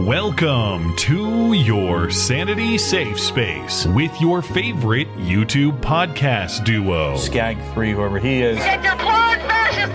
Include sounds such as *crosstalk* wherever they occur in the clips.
Welcome to your Sanity Safe Space with your favorite YouTube podcast duo. Skag 3, whoever he is. Get your clone fascist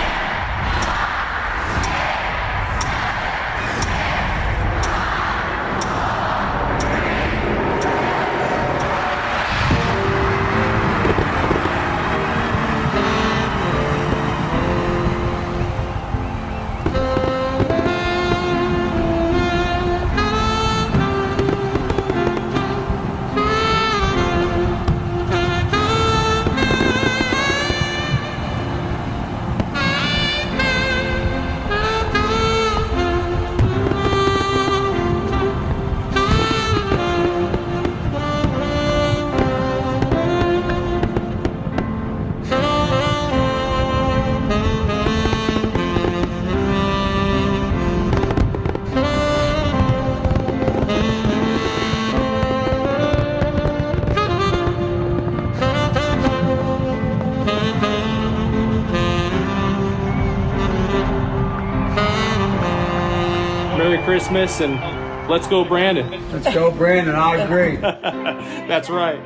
Merry Christmas and let's go, Brandon. Let's go, Brandon. I agree. *laughs* That's right.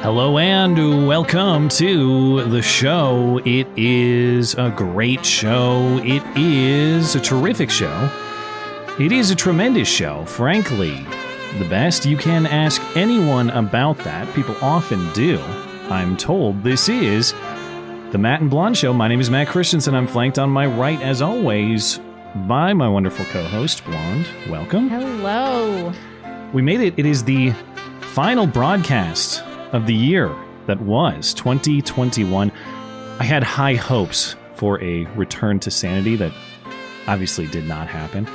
Hello and welcome to the show. It is a great show. It is a terrific show. It is a tremendous show, frankly. The best. You can ask anyone about that. People often do. I'm told this is the Matt and Blonde Show. My name is Matt Christiansen. I'm flanked on my right, as always, by my wonderful co host, Blonde. Welcome. Hello. We made it. It is the final broadcast of the year that was 2021. I had high hopes for a return to sanity that obviously did not happen.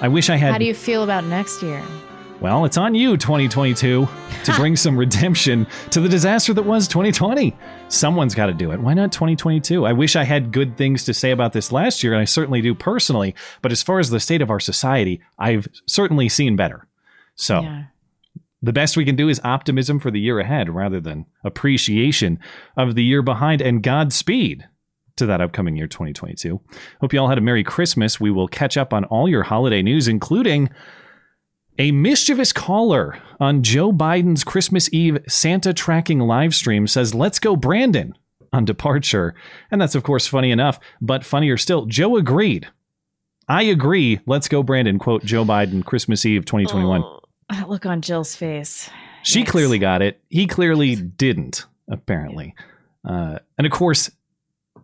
I wish I had. How do you feel about next year? Well, it's on you, 2022, to bring some redemption to the disaster that was 2020. Someone's got to do it. Why not 2022? I wish I had good things to say about this last year, and I certainly do personally. But as far as the state of our society, I've certainly seen better. So Yeah. the best we can do is optimism for the year ahead rather than appreciation of the year behind and Godspeed to that upcoming year 2022. Hope you all had a Merry Christmas. We will catch up on all your holiday news, including a mischievous caller on Joe Biden's Christmas Eve Santa tracking live stream says, Let's go, Brandon, on departure. And that's, of course, funny enough, but funnier still, Joe agreed. I agree. Let's go, Brandon. Quote Joe Biden, Christmas Eve 2021. That look on Jill's face. She Yikes. clearly got it. He clearly didn't, apparently. Uh, and of course,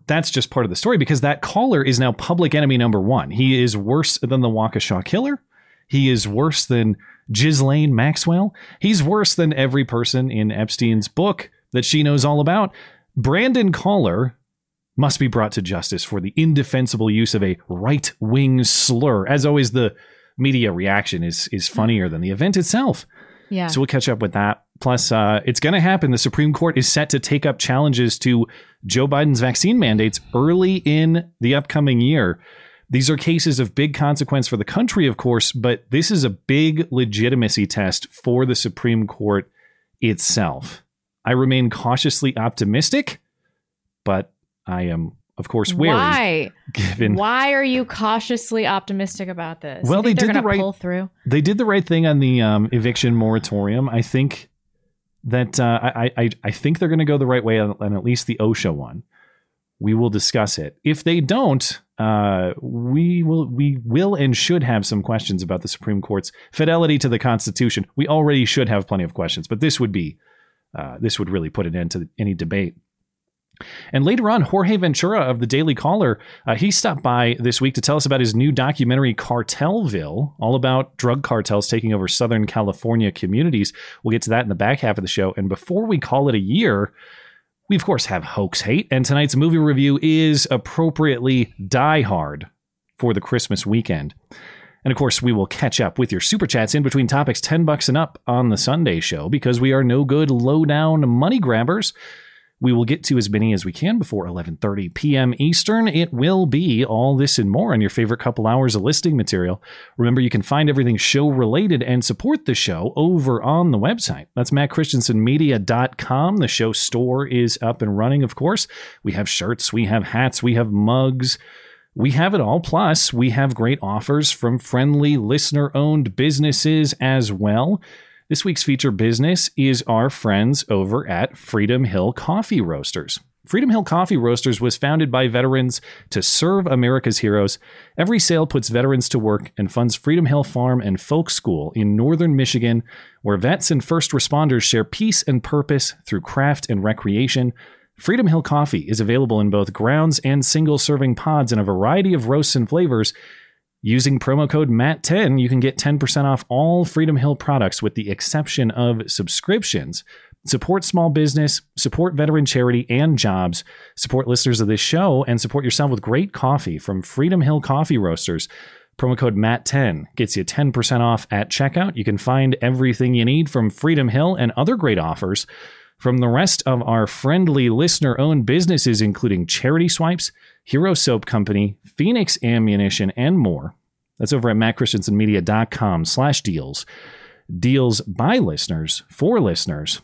that's just part of the story because that caller is now public enemy number one. He is worse than the Waukesha killer. He is worse than Ghislaine Maxwell. He's worse than every person in Epstein's book that she knows all about. Brandon Caller must be brought to justice for the indefensible use of a right wing slur. As always, the media reaction is is funnier than the event itself. Yeah. So we'll catch up with that. Plus, uh, it's going to happen. The Supreme Court is set to take up challenges to Joe Biden's vaccine mandates early in the upcoming year. These are cases of big consequence for the country, of course, but this is a big legitimacy test for the Supreme Court itself. I remain cautiously optimistic, but I am, of course, wary. Why? Given Why are you cautiously optimistic about this? Well, they did the right- pull through. they did the right thing on the um, eviction moratorium. I think that uh, I, I I think they're going to go the right way on, on at least the OSHA one. We will discuss it. If they don't, uh, we will we will and should have some questions about the Supreme Court's fidelity to the Constitution. We already should have plenty of questions, but this would be uh, this would really put an end to any debate. And later on, Jorge Ventura of the Daily Caller, uh, he stopped by this week to tell us about his new documentary, Cartelville, all about drug cartels taking over Southern California communities. We'll get to that in the back half of the show. And before we call it a year, we of course have hoax hate. And tonight's movie review is appropriately Die Hard for the Christmas weekend. And of course, we will catch up with your super chats in between topics 10 bucks and up on the Sunday show because we are no good low down money grabbers. We will get to as many as we can before 11:30 p.m. Eastern. It will be all this and more on your favorite couple hours of listing material. Remember, you can find everything show related and support the show over on the website. That's mattchristiansenmedia.com. The show store is up and running, of course. We have shirts, we have hats, we have mugs. We have it all. Plus, we have great offers from friendly listener owned businesses as well. This week's feature business is our friends over at Freedom Hill Coffee Roasters. Freedom Hill Coffee Roasters was founded by veterans to serve America's heroes. Every sale puts veterans to work and funds Freedom Hill Farm and Folk School in northern Michigan, where vets and first responders share peace and purpose through craft and recreation. Freedom Hill Coffee is available in both grounds and single serving pods in a variety of roasts and flavors. Using promo code MATT10, you can get 10% off all Freedom Hill products with the exception of subscriptions. Support small business, support veteran charity and jobs, support listeners of this show, and support yourself with great coffee from Freedom Hill Coffee Roasters. Promo code MATT10 gets you 10% off at checkout. You can find everything you need from Freedom Hill and other great offers from the rest of our friendly listener owned businesses, including Charity Swipes, Hero Soap Company, Phoenix Ammunition, and more. That's over at mattchristiansenmedia.com slash deals. Deals by listeners for listeners.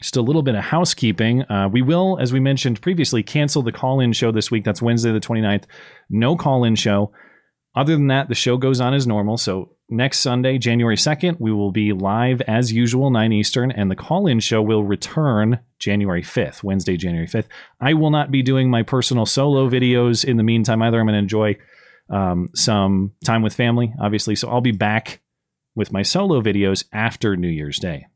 Just a little bit of housekeeping. Uh, we will, as we mentioned previously, cancel the call in show this week. That's Wednesday, the 29th. No call in show. Other than that, the show goes on as normal. So next Sunday, January 2nd, we will be live as usual, 9 Eastern, and the call in show will return January 5th, Wednesday, January 5th. I will not be doing my personal solo videos in the meantime either. I'm going to enjoy um, some time with family, obviously. So I'll be back with my solo videos after New Year's Day.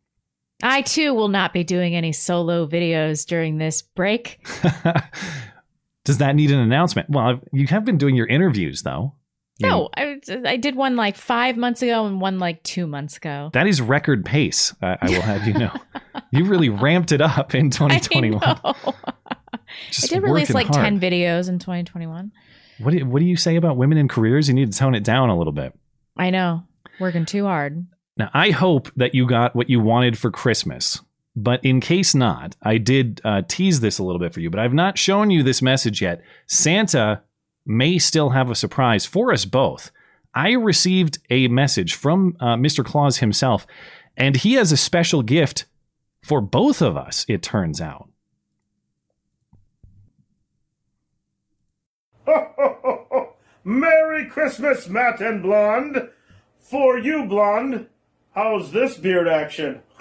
I too will not be doing any solo videos during this break. *laughs* Does that need an announcement? Well, you have been doing your interviews, though. No, I, I did one like five months ago and one like two months ago. That is record pace. I, I will have you know. *laughs* you really ramped it up in 2021. I. *laughs* I did release like hard. 10 videos in 2021. What do, you, what do you say about women in careers? You need to tone it down a little bit. I know. Working too hard. Now, I hope that you got what you wanted for Christmas. But in case not, I did uh, tease this a little bit for you, but I've not shown you this message yet. Santa may still have a surprise for us both. I received a message from uh, Mr. Claus himself, and he has a special gift for both of us, it turns out. *laughs* Merry Christmas, Matt and Blonde. For you, Blonde, how's this beard action? *laughs*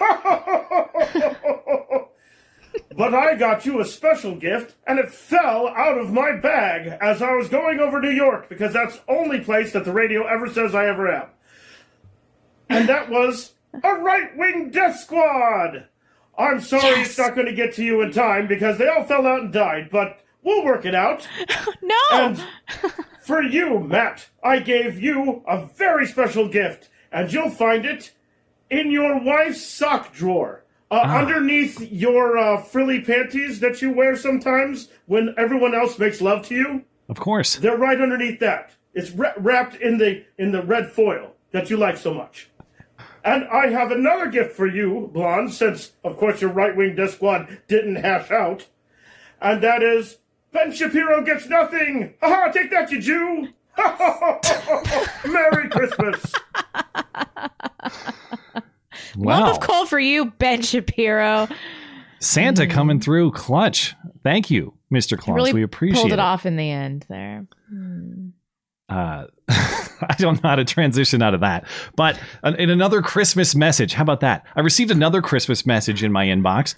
but I got you a special gift, and it fell out of my bag as I was going over New York because that's the only place that the radio ever says I ever am. And that was a right wing death squad. I'm sorry it's not going to get to you in time because they all fell out and died, but we'll work it out. *laughs* No. And for you, Matt, I gave you a very special gift, and you'll find it in your wife's sock drawer. Uh, Underneath your uh, frilly panties that you wear sometimes when everyone else makes love to you, Of course. they're right underneath that. It's wra- wrapped in the in the red foil that you like so much. And I have another gift for you, Blonde, since of course your right wing death squad didn't hash out, and that is Ben Shapiro gets nothing. Ha! Take that, you Jew. Merry Christmas. *laughs* Wow. Lump of coal for you, Ben Shapiro. Santa coming through clutch. Thank you, Mr. Claus. really we appreciate pulled it, it. off in the end there. uh, *laughs* I don't know how to transition out of that. But in another Christmas message, how about that? I received another Christmas message in my inbox.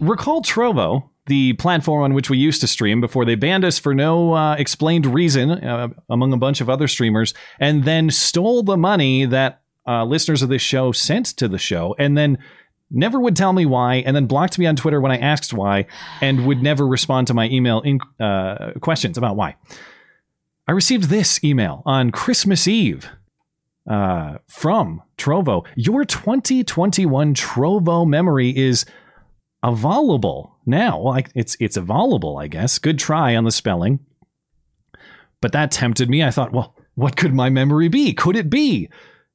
Recall Trovo, the platform on which we used to stream before they banned us for no uh, explained reason, uh, among a bunch of other streamers, and then stole the money that uh, listeners of this show sent to the show, and then never would tell me why, and then blocked me on Twitter when I asked why, and would never respond to my email in, uh, questions about why. I received this email on Christmas Eve uh, from Trovo. Your 2021 Trovo memory is avowable now. Well, I, it's it's avowable, I guess. Good try on the spelling. But that tempted me. I thought, well, What could my memory be? Could it be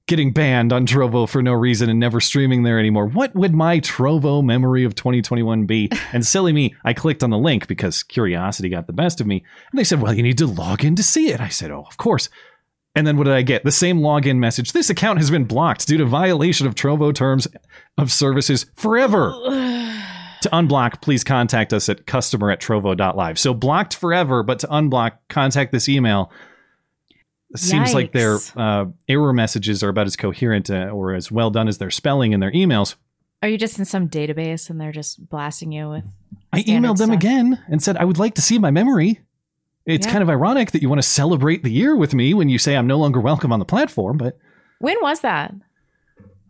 getting banned on Trovo for no reason and never streaming there anymore? What would my Trovo memory of 2021 be? And silly me, I clicked on the link because curiosity got the best of me. And they said, well, you need to log in to see it. I said, oh, of course. And then what did I get? The same login message. This account has been blocked due to violation of Trovo terms of services forever. *sighs* to unblock, please contact us at customer at trovo.live. So blocked forever, but to unblock, contact this email. It seems like their uh, error messages are about as coherent uh, or as well done as their spelling in their emails. Are you just in some database and they're just blasting you with? I emailed them stuff? again and said, I would like to see my memory. It's Yeah. kind of ironic that you want to celebrate the year with me when you say I'm no longer welcome on the platform, but When was that? *sighs*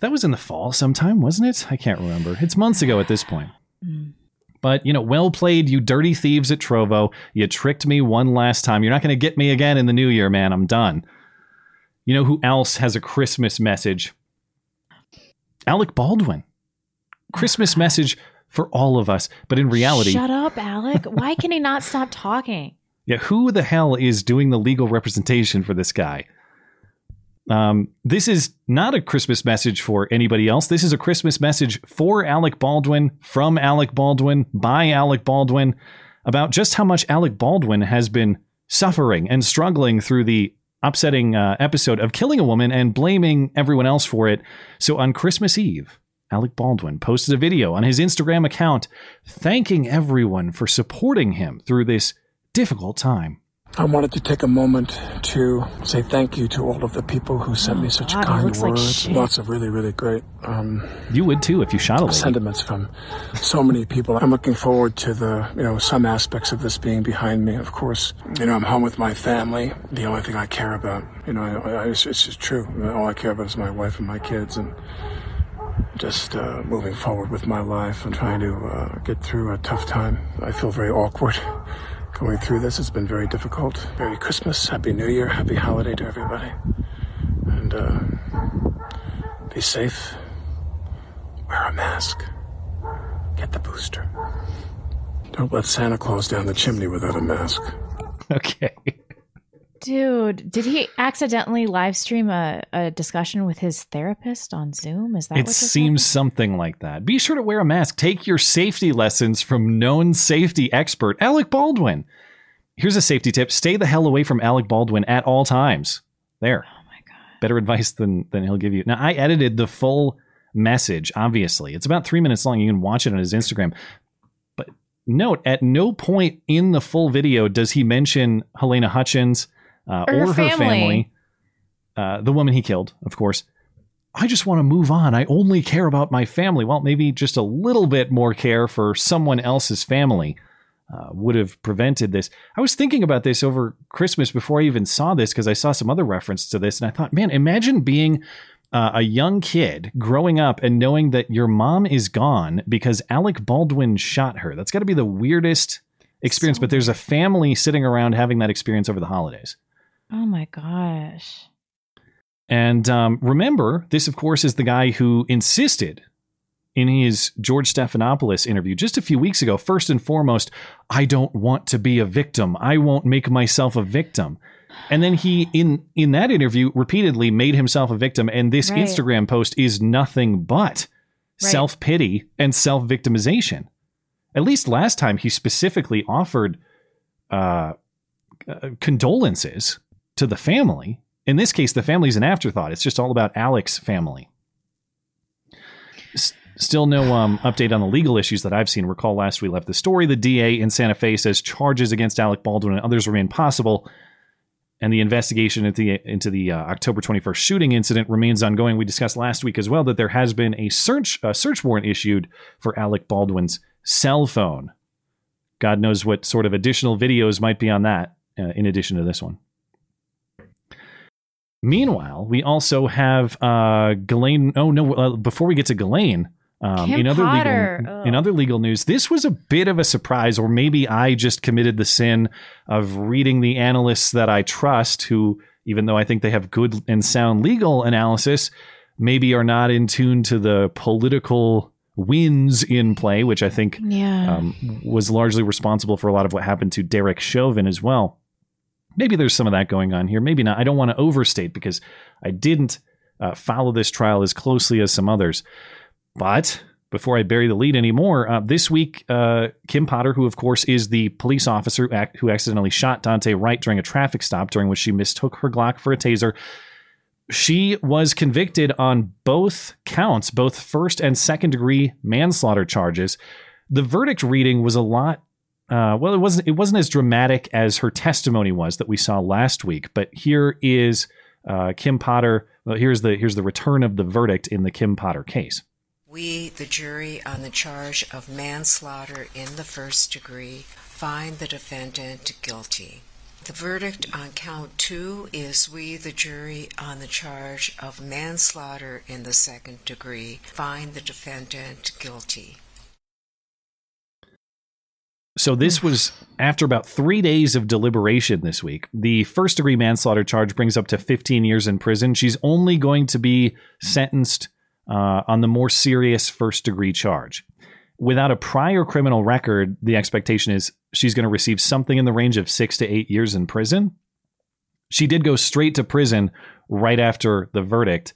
that was in the fall sometime, wasn't it? I can't remember. It's months ago at this point. Mm. But, you know, well played, you dirty thieves at Trovo. You tricked me one last time. You're not going to get me again in the new year, man. I'm done. You know who else has a Christmas message? Alec Baldwin. Christmas *sighs* message for all of us. But in reality, Shut up, Alec. Why can he not stop talking? *laughs* yeah, who the hell is doing the legal representation for this guy? Um, this is not a Christmas message for anybody else. This is a Christmas message for Alec Baldwin, from Alec Baldwin, by Alec Baldwin, about just how much Alec Baldwin has been suffering and struggling through the upsetting uh, episode of killing a woman and blaming everyone else for it. So on Christmas Eve, Alec Baldwin posted a video on his Instagram account thanking everyone for supporting him through this difficult time. I wanted to take a moment to say thank you to all of the people who sent me such Oh, God, kind looks like words. Lots of really, really great um, You would too if you shot a lady. sentiments from so many people. I'm looking forward to the, you know, some aspects of this being behind me. Of course, you know, I'm home with my family. The only thing I care about, you know, I, I, it's, it's just true. All I care about is my wife and my kids, and just uh, moving forward with my life and trying to uh, get through a tough time. I feel very awkward going through this. It's been very difficult. Merry Christmas, Happy New Year, Happy Holiday to everybody, and uh, be safe. Wear a mask. Get the booster. Don't let Santa Claus down the chimney without a mask. *laughs* Okay. Dude, did he accidentally live stream a, a discussion with his therapist on Zoom? Is that It seems something like that. Be sure to wear a mask. Take your safety lessons from known safety expert Alec Baldwin. Here's a safety tip stay the hell away from Alec Baldwin at all times. There. Oh my god. Better advice than, than he'll give you. Now, I edited the full message, obviously. It's about three minutes long. You can watch it on his Instagram. But note, at no point in the full video does he mention Halyna Hutchins uh, Or or, her family. family, uh, the woman he killed, of course. I just want to move on. I only care about my family. Well, maybe just a little bit more care for someone else's family uh, would have prevented this. I was thinking about this over Christmas before I even saw this because I saw some other reference to this, and I thought, man, imagine being uh, a young kid growing up and knowing that your mom is gone because Alec Baldwin shot her. That's got to be the weirdest experience. So but there's a family sitting around having that experience over the holidays. Oh my gosh. And um, remember, this, of course, is the guy who insisted in his George Stephanopoulos interview just a few weeks ago, first and foremost, I don't want to be a victim. I won't make myself a victim. And then he, *sighs* in in that interview, repeatedly made himself a victim. And this Right. Instagram post is nothing but Right. self pity and self victimization. At least last time, he specifically offered uh, uh, condolences to the family. In this case, the family's an afterthought. It's just all about Alec's family. S- still no um, update on the legal issues that I've seen. Recall last we left the story. The DA in Santa Fe says charges against Alec Baldwin and others remain possible, and the investigation into the into the uh, October 21st shooting incident remains ongoing. We discussed last week as well that there has been a search a search warrant issued for Alec Baldwin's cell phone. God knows what sort of additional videos might be on that uh, in addition to this one. Meanwhile, we also have uh, Ghislaine. Oh no! Uh, before we get to Ghislaine, um, in other Potter. legal Ugh. in other legal news, this was a bit of a surprise, or maybe I just committed the sin of reading the analysts that I trust, who, even though I think they have good and sound legal analysis, maybe are not in tune to the political winds in play, which I think Yeah. um, was largely responsible for a lot of what happened to Derek Chauvin as well. Maybe there's some of that going on here. Maybe not. I don't want to overstate because I didn't uh, follow this trial as closely as some others. But before I bury the lead anymore, uh, this week, uh, Kim Potter, who of course is the police officer who, ac- who accidentally shot Daunte Wright during a traffic stop during which she mistook her Glock for a taser, she was convicted on both counts, both first and second degree manslaughter charges. The verdict reading was a lot. Uh, well, it wasn't. It wasn't as dramatic as her testimony was that we saw last week. But here is uh, Kim Potter. Well, here's the here's the return of the verdict in the Kim Potter case. We, the jury, on the charge of manslaughter in the first degree, find the defendant guilty. The verdict on count two is we, the jury, on the charge of manslaughter in the second degree, find the defendant guilty. So this was after about three days of deliberation this week. The first degree manslaughter charge brings up to 15 years in prison. She's only going to be sentenced uh, on the more serious first degree charge. Without a prior criminal record, the expectation is she's going to receive something in the range of six to eight years in prison. She did go straight to prison right after the verdict.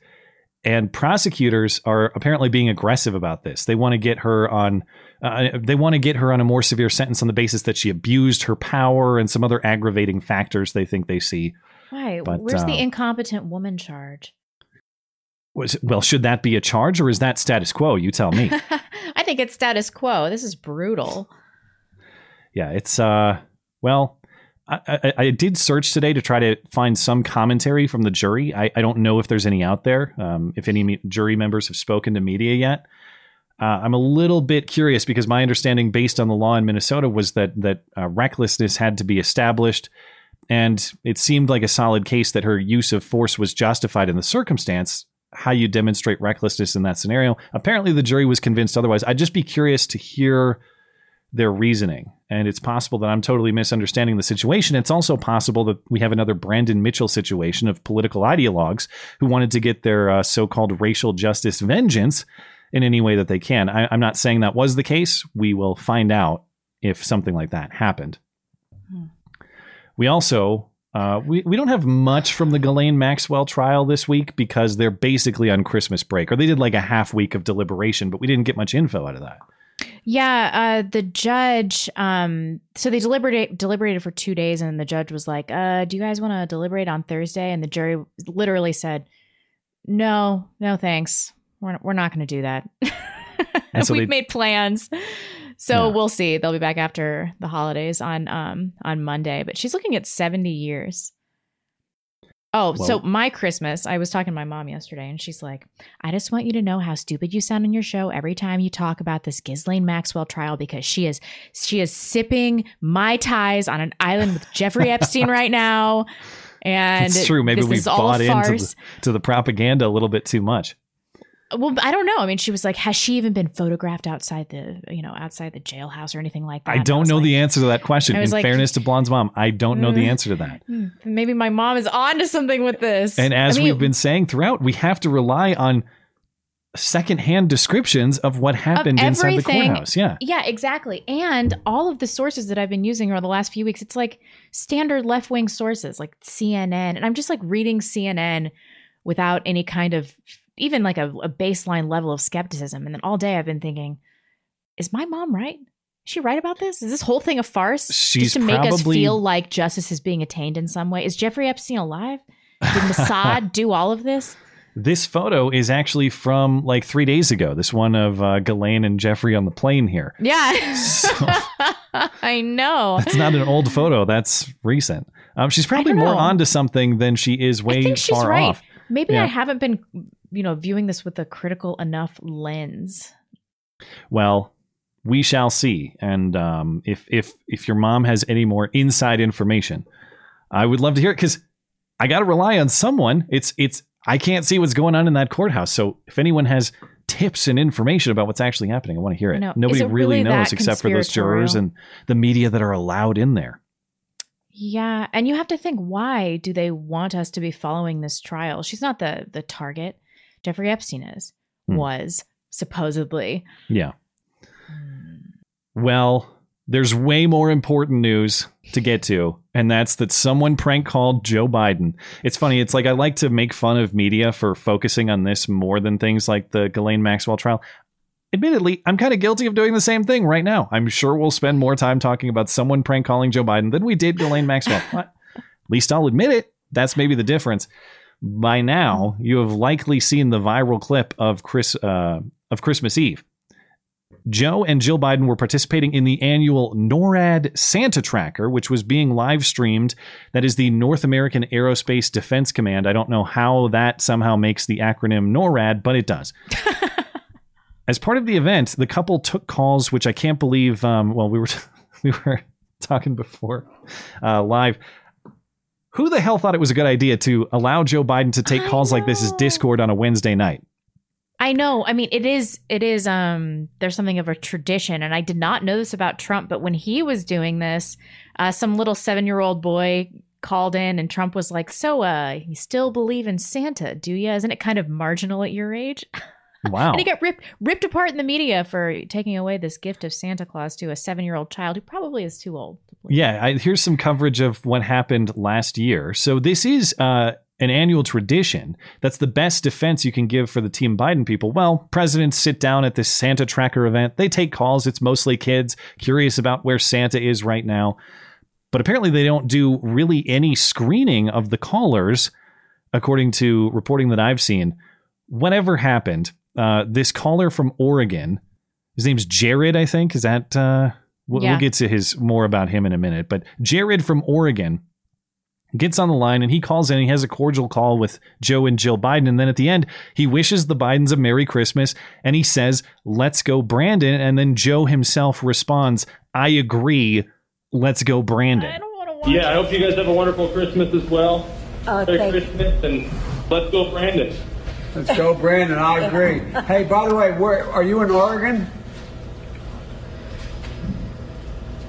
And prosecutors are apparently being aggressive about this. They want to get her on. Uh, they want to get her on a more severe sentence on the basis that she abused her power and some other aggravating factors they think they see. Right. But, Where's uh, the incompetent woman charge? Was well, should that be a charge or is that status quo? You tell me. *laughs* I think it's status quo. This is brutal. yeah, it's uh, well, I, I, I did search today to try to find some commentary from the jury. I, I don't know if there's any out there. Um, if any me- jury members have spoken to media yet, uh, I'm a little bit curious because my understanding, based on the law in Minnesota, was that that uh, recklessness had to be established, and it seemed like a solid case that her use of force was justified in the circumstance. How you demonstrate recklessness in that scenario? Apparently, the jury was convinced otherwise. I'd just be curious to hear their reasoning. And it's possible that I'm totally misunderstanding the situation. It's also possible that we have another Brandon Mitchell situation of political ideologues who wanted to get their uh, so called racial justice vengeance in any way that they can. I, I'm not saying that was the case. We will find out if something like that happened. We also. Uh, we, we don't have much from the Ghislaine Maxwell trial this week because they're basically on Christmas break, or they did like a half week of deliberation, but we didn't get much info out of that. Yeah, uh, the judge. Um, so they deliberated deliberated for two days, and the judge was like, uh, "Do you guys want to deliberate on Thursday?" And the jury literally said, "No, no, thanks. We're we're not going to do that. *laughs* So We've they- made plans." So Yeah. we'll see. They'll be back after the holidays on um on Monday. But she's looking at seventy years. Oh, so my Christmas, I was talking to my mom yesterday, and she's like, I just want you to know how stupid you sound on your show every time you talk about this Ghislaine Maxwell trial because she is she is sipping mai tais on an island with Jeffrey *laughs* Epstein right now. And it's true. Maybe we bought into the, to the propaganda a little bit too much. Well, I don't know. I mean, she was like, has she even been photographed outside the, you know, outside the jailhouse or anything like that? I don't was know like, the answer to that question. In like- fairness to Blonde's mom, I don't know the Mm. answer to that. Hmm, Maybe my mom is on to something with this. And as I mean, we've been saying throughout, we have to rely on secondhand descriptions of what happened of inside the courthouse. Yeah. Yeah, exactly. And all of the sources that I've been using over the last few weeks, it's like standard left wing sources like CNN. And I'm just like reading CNN without any kind of even like a, a baseline level of skepticism. And then all day I've been thinking, is my mom right? Is she right about this? Is this whole thing a farce? She's just to make us feel like justice is being attained in some way. Is Jeffrey Epstein alive? Did Mossad *laughs* do all of this? This photo is actually from like three days ago. This one of uh, Ghislaine and Jeffrey on the plane here. Yeah. So- *laughs* I know. That's not an old photo. That's recent. Um, she's probably more onto something than she is way I think she's far right. off. Maybe Yeah. I haven't been, you know, viewing this with a critical enough lens. Well, we shall see. And um, if if if your mom has any more inside information, I would love to hear it because I got to rely on someone. It's it's I can't see what's going on in that courthouse. So if anyone has tips and information about what's actually happening, I want to hear it. Know. Nobody it really really knows except for those jurors and the media that are allowed in there. Yeah, and you have to think why do they want us to be following this trial? She's not the the target. Jeffrey Epstein is Hmm. was supposedly. Yeah. Well, There's way more important news to get to, and that's that someone prank called Joe Biden. It's funny. It's like I like to make fun of media for focusing on this more than things like the Ghislaine Maxwell trial. Admittedly, I'm kind of guilty of doing the same thing right now. I'm sure we'll spend more time talking about someone prank calling Joe Biden than we did Ghislaine Maxwell. At least I'll admit it. That's maybe the difference. By now, you have likely seen the viral clip of Chris uh, of Christmas Eve. Joe and Jill Biden were participating in the annual NORAD Santa Tracker, which was being live streamed. That is the North American Aerospace Defense Command. I don't know how that somehow makes the acronym NORAD, but it does. *laughs* As part of the event, the couple took calls, which I can't believe. Um, well, we were *laughs* we were talking before uh, live. Who the hell thought it was a good idea to allow Joe Biden to take calls like this as Discord on a Wednesday night? I know. I mean, it is. It is. Um, there's something of a tradition, and I did not know this about Trump. But when he was doing this, uh, some little seven year old boy called in, and Trump was like, "So, uh, you still believe in Santa, do you? Isn't it kind of marginal at your age?" *laughs* Wow. and he got ripped ripped apart in the media for taking away this gift of Santa Claus to a seven year old child who probably is too old. Yeah, I, here's some coverage of what happened last year. So this is uh, an annual tradition. That's the best defense you can give for the Team Biden people. Well, presidents sit down at this Santa Tracker event. They take calls. It's mostly kids curious about where Santa is right now. But apparently, they don't do really any screening of the callers, according to reporting that I've seen. Whatever happened, uh, this caller from Oregon, his name's Jared, I think. Is that? Uh, we'll, Yeah. we'll get to his more about him in a minute. But Jared from Oregon gets on the line and he calls in. He has a cordial call with Joe and Jill Biden. And then at the end, he wishes the Bidens a Merry Christmas and he says, Let's go, Brandon. And then Joe himself responds, I agree. Let's go, Brandon. Yeah, I hope you guys have a wonderful Christmas as well. Oh, Merry thank- Christmas and let's go, Brandon. Let's go, Brandon. I agree. Hey, by the way, where are you in Oregon?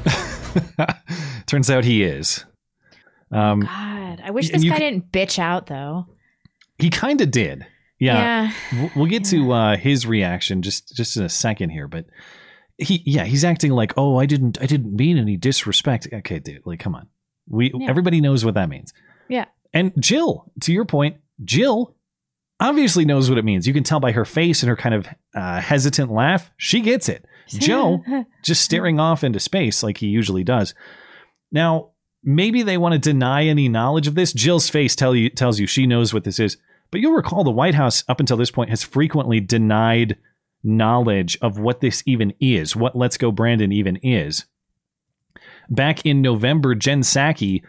*laughs* Turns out he is. Um, God, I wish this guy can- didn't bitch out though. He kind of did. Yeah. Yeah. We'll- We'll get to uh, his reaction just just in a second here, but he yeah, he's acting like, "Oh, I didn't I didn't mean any disrespect." Okay, dude, like come on. We Yeah. everybody knows what that means. Yeah. And Jill, to your point, Jill obviously knows what it means. You can tell by her face and her kind of uh, hesitant laugh. She gets it. *laughs* Joe just staring off into space like he usually does. Now, maybe they want to deny any knowledge of this. Jill's face tell you tells you she knows what this is. But you'll recall the White House up until this point has frequently denied knowledge of what this even is, what Let's Go Brandon even is. Back in November, Jen Psaki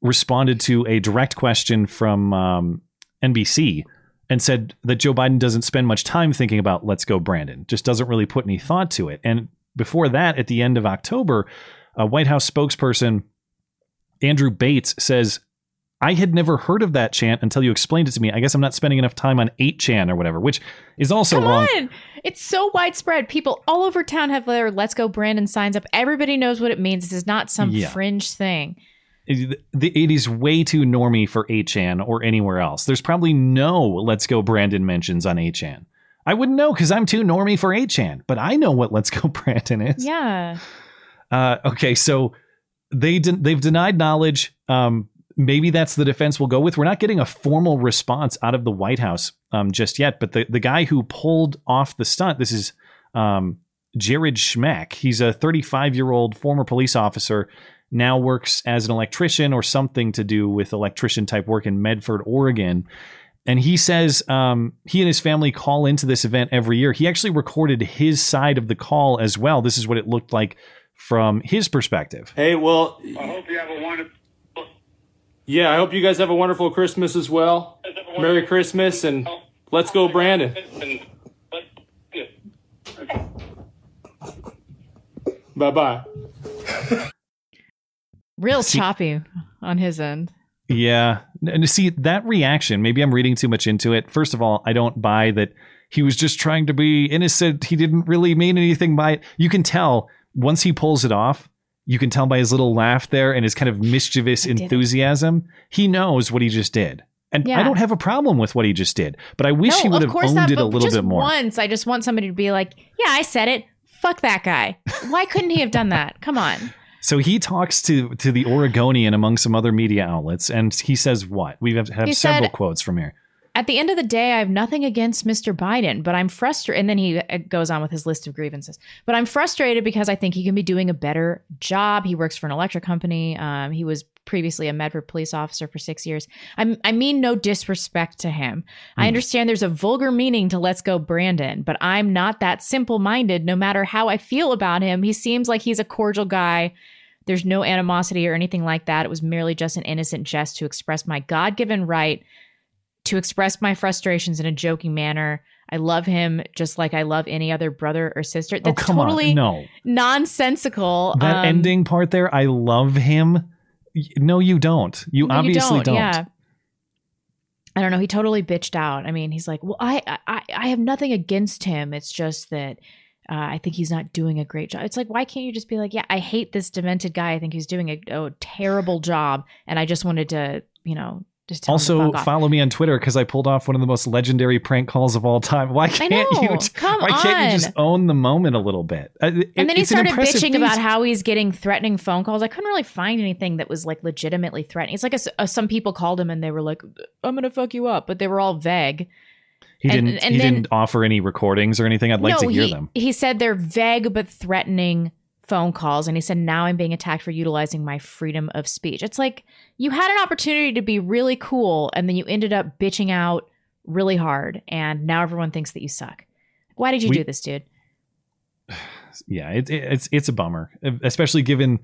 responded to a direct question from um, NBC and said that Joe Biden doesn't spend much time thinking about Let's Go Brandon, just doesn't really put any thought to it. And before that, at the end of October, a White House spokesperson, Andrew Bates, says, I had never heard of that chant until you explained it to me. I guess I'm not spending enough time on 8chan or whatever, which is also Come wrong. on. It's so widespread. People all over town have their Let's Go Brandon signs up. Everybody knows what it means. This is not some Yeah. fringe thing. It is way too normy for 8chan or anywhere else. There's probably no Let's Go Brandon mentions on 8chan. I wouldn't know because I'm too normy for 8chan, but I know what Let's Go *laughs* Brandon is. Yeah. Uh, okay, so they de- they've denied knowledge. Um, maybe that's the defense we'll go with. We're not getting a formal response out of the White House um, just yet, but the the guy who pulled off the stunt, this is um, Jared Schmeck. He's a 35 year old former police officer. Now works as an electrician or something to do with electrician type work in Medford, Oregon. And he says um, he and his family call into this event every year. He actually recorded his side of the call as well. This is what it looked like from his perspective. Hey, well, I hope you have a wonderful. yeah, I hope you guys have a wonderful Christmas as well. Merry Christmas and let's go, Brandon. Bye bye. *laughs* Real See- choppy on his end. Yeah. And to see that reaction, maybe I'm reading too much into it. First of all, I don't buy that he was just trying to be innocent. He didn't really mean anything by it. You can tell once he pulls it off, you can tell by his little laugh there and his kind of mischievous enthusiasm. He knows what he just did. And I don't have a problem with what he just did, but I wish no, he would have owned not, it a little just bit more. Once, I just want somebody to be like, "Yeah, I said it. Fuck that guy. Why couldn't he have done that? Come on. So he talks to to the Oregonian among some other media outlets, and he says what? We have, have He several said- quotes from here. At the end of the day, I have nothing against Mr. Biden, but I'm frustrated. And then he uh, goes on with his list of grievances. But I'm frustrated because I think he can be doing a better job. He works for an electric company. Um, he was previously a Medford police officer for six years. I'm, I mean, no disrespect to him. I understand there's a vulgar meaning to let's go, Brandon, but I'm not that simple minded no matter how I feel about him. He seems like he's a cordial guy. There's no animosity or anything like that. It was merely just an innocent jest to express my God given right to express my frustrations in a joking manner. I love him just like I love any other brother or sister. Oh, That's come totally on. No. nonsensical. That Um, ending part there, I love him. No, you don't. You no, you obviously don't. Yeah. I don't know. He totally bitched out. I mean, he's like, "Well, I, I, I have nothing against him. It's just that uh, I think he's not doing a great job." It's like, why can't you just be like, "Yeah, I hate this demented guy. I think he's doing a, a terrible job, and I just wanted to, you know, just Also, follow me on Twitter because I pulled off one of the most legendary prank calls of all time. Why can't know. you? Come why can't you just own the moment a little bit? It- and then he an started bitching about how he's getting threatening phone calls. I couldn't really find anything that was like legitimately threatening. It's like a a some people called him and they were like, "I'm gonna fuck you up," but they were all vague. he and- didn't. and he then- didn't offer any recordings or anything. I'd like no, to hear he, them. he said they're vague but threatening phone calls, and he said now I'm being attacked for utilizing my freedom of speech. It's like you had an opportunity to be really cool, and then you ended up bitching out really hard, and now everyone thinks that you suck. Why did you We- do this, dude? *sighs* yeah, it, it- it's it's a bummer, especially given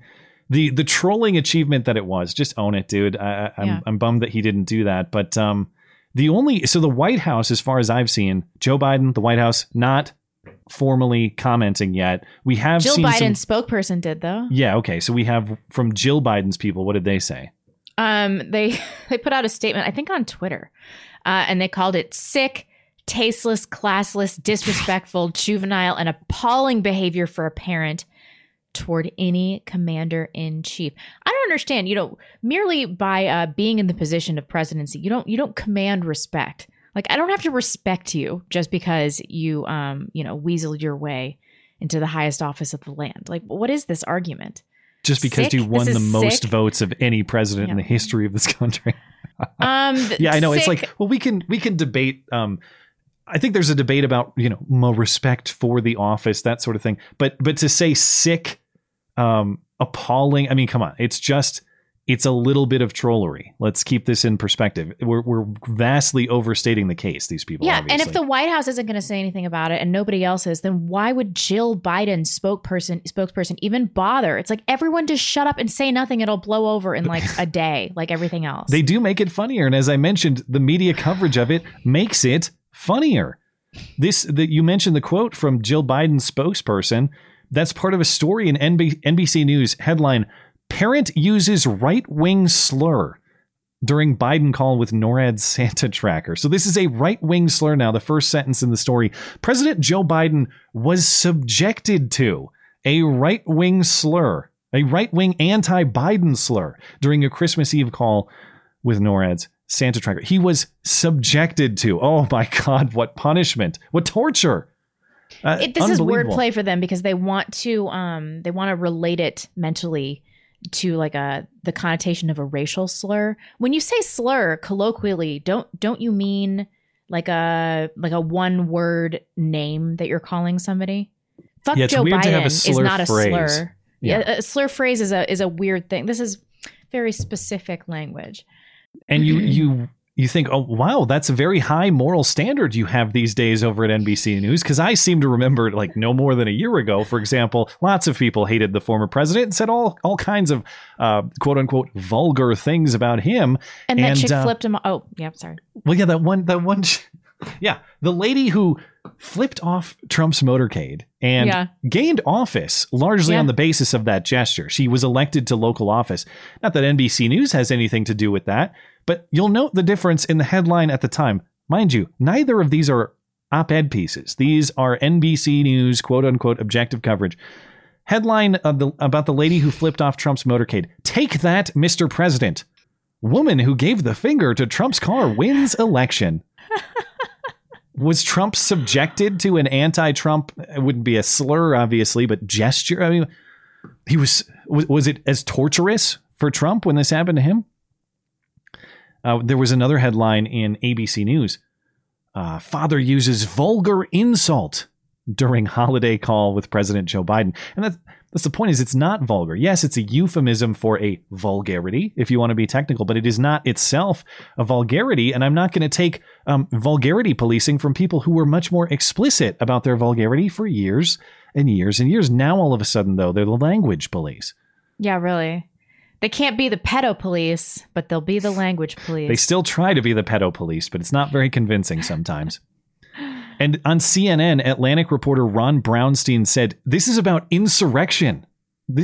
the the trolling achievement that it was. Just own it, dude. I, I- I'm Yeah. I'm bummed that he didn't do that. But um, the only so the White House, as far as I've seen, Joe Biden, the White House, not formally commenting yet. We have Jill Biden's some. spokesperson did though. Yeah, okay. So we have from Jill Biden's people. What did they say? Um, they *laughs* they put out a statement, I think on Twitter, uh, and they called it sick, tasteless, classless, disrespectful, *sighs* juvenile, and appalling behavior for a parent toward any commander in chief. I don't understand. You know, merely by uh, being in the position of presidency, you don't you don't command respect. Like I don't have to respect you just because you um you know weaseled your way into the highest office of the land. Like what is this argument? Just because Sick? you won the most sick? votes of any president in the history of this *laughs* country. Um, *laughs* yeah, I know. It's like, well, we can we can debate. Um, I think there's a debate about you know more respect for the office, that sort of thing. But but to say sick, um, appalling. I mean, come on, it's just it's a little bit of trollery. Let's keep this in perspective. We're we're vastly overstating the case. These people, Yeah, obviously. and if the White House isn't going to say anything about it and nobody else is, then why would Jill Biden spokesperson spokesperson even bother? It's like everyone just shut up and say nothing; it'll blow over in like a day, like everything else. They do make it funnier, and as I mentioned, the media coverage of it makes it funnier. This that you mentioned the quote from Jill Biden's spokesperson. That's part of a story in NBC News headline: Parent uses right wing slur during Biden call with NORAD *laughs* Santa tracker. So this is a right wing slur now. The first sentence in the story: President Joe Biden was subjected to a right wing slur, a right wing anti Biden slur during a Christmas Eve call with NORAD's Santa tracker. He was subjected to. Oh my *laughs* God, what punishment! What torture! Uh, It- this is wordplay for them because they want to um they want to relate it mentally to like a the connotation of a racial slur. When you say slur colloquially, don't don't you mean like a like a one word name that you're calling somebody? Fuck Yeah, Joe weird to have a Biden is not a phrase. slur. Yeah. Yeah. a slur phrase is a is a weird thing. This is very specific language. and you mm-hmm. you you think, oh wow, that's a very high moral standard you have these days over at NBC News. Because I seem to remember, like no more than a year ago, for example, lots of people hated the former president and said all all kinds of uh, quote unquote vulgar things about him. And that chick uh, flipped him. Oh, yeah, sorry. Well, yeah, that one, that one, yeah, the lady who flipped off Trump's motorcade and Yeah. gained office largely Yeah. on the basis of that gesture. She was elected to local office. Not that NBC News has anything to do with that, but you'll note the difference in the headline at the time. Mind you, neither of these are op ed pieces. These are NBC News, quote unquote, objective coverage. Headline of the, about the lady who flipped off Trump's motorcade Take that, Mr. President. Woman who gave the finger to Trump's car wins election. *laughs* Was Trump subjected to an anti-Trump it wouldn't be a slur, obviously, but gesture. I mean, he was was, was it as torturous for Trump when this happened to him? Uh, there was another headline in ABC News. Uh, father uses vulgar insult during holiday call with President Joe Biden, and that's that's the point. Is it's not vulgar. Yes, it's a euphemism for a vulgarity, if you want to be technical, but it is not itself a vulgarity. And I'm not going to take um, vulgarity policing from people who were much more explicit about their vulgarity for years and years and years. Now, all of a sudden, though, they're the language police. Yeah, really. They can't be the pedo police, but they'll be the language police. They still try to be the pedo police, but it's not very convincing sometimes. And on CNN, Atlantic reporter Ron Brownstein said, "This is about insurrection. *laughs*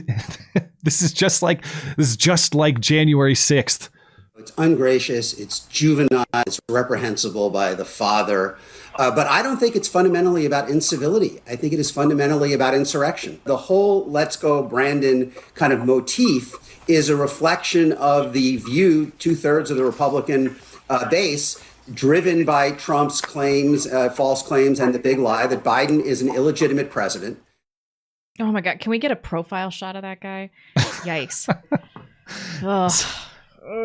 This is just like this is just like January 6th." It's ungracious, it's juvenile, it's reprehensible by the father. Uh, but I don't think it's fundamentally about incivility. I think it is fundamentally about insurrection. The whole let's go Brandon kind of motif is a reflection of the view, two thirds of the Republican uh, base, driven by Trump's claims, uh, false claims, and the big lie that Biden is an illegitimate president. Oh my God. Can we get a profile shot of that guy? Yikes. *laughs* Ugh.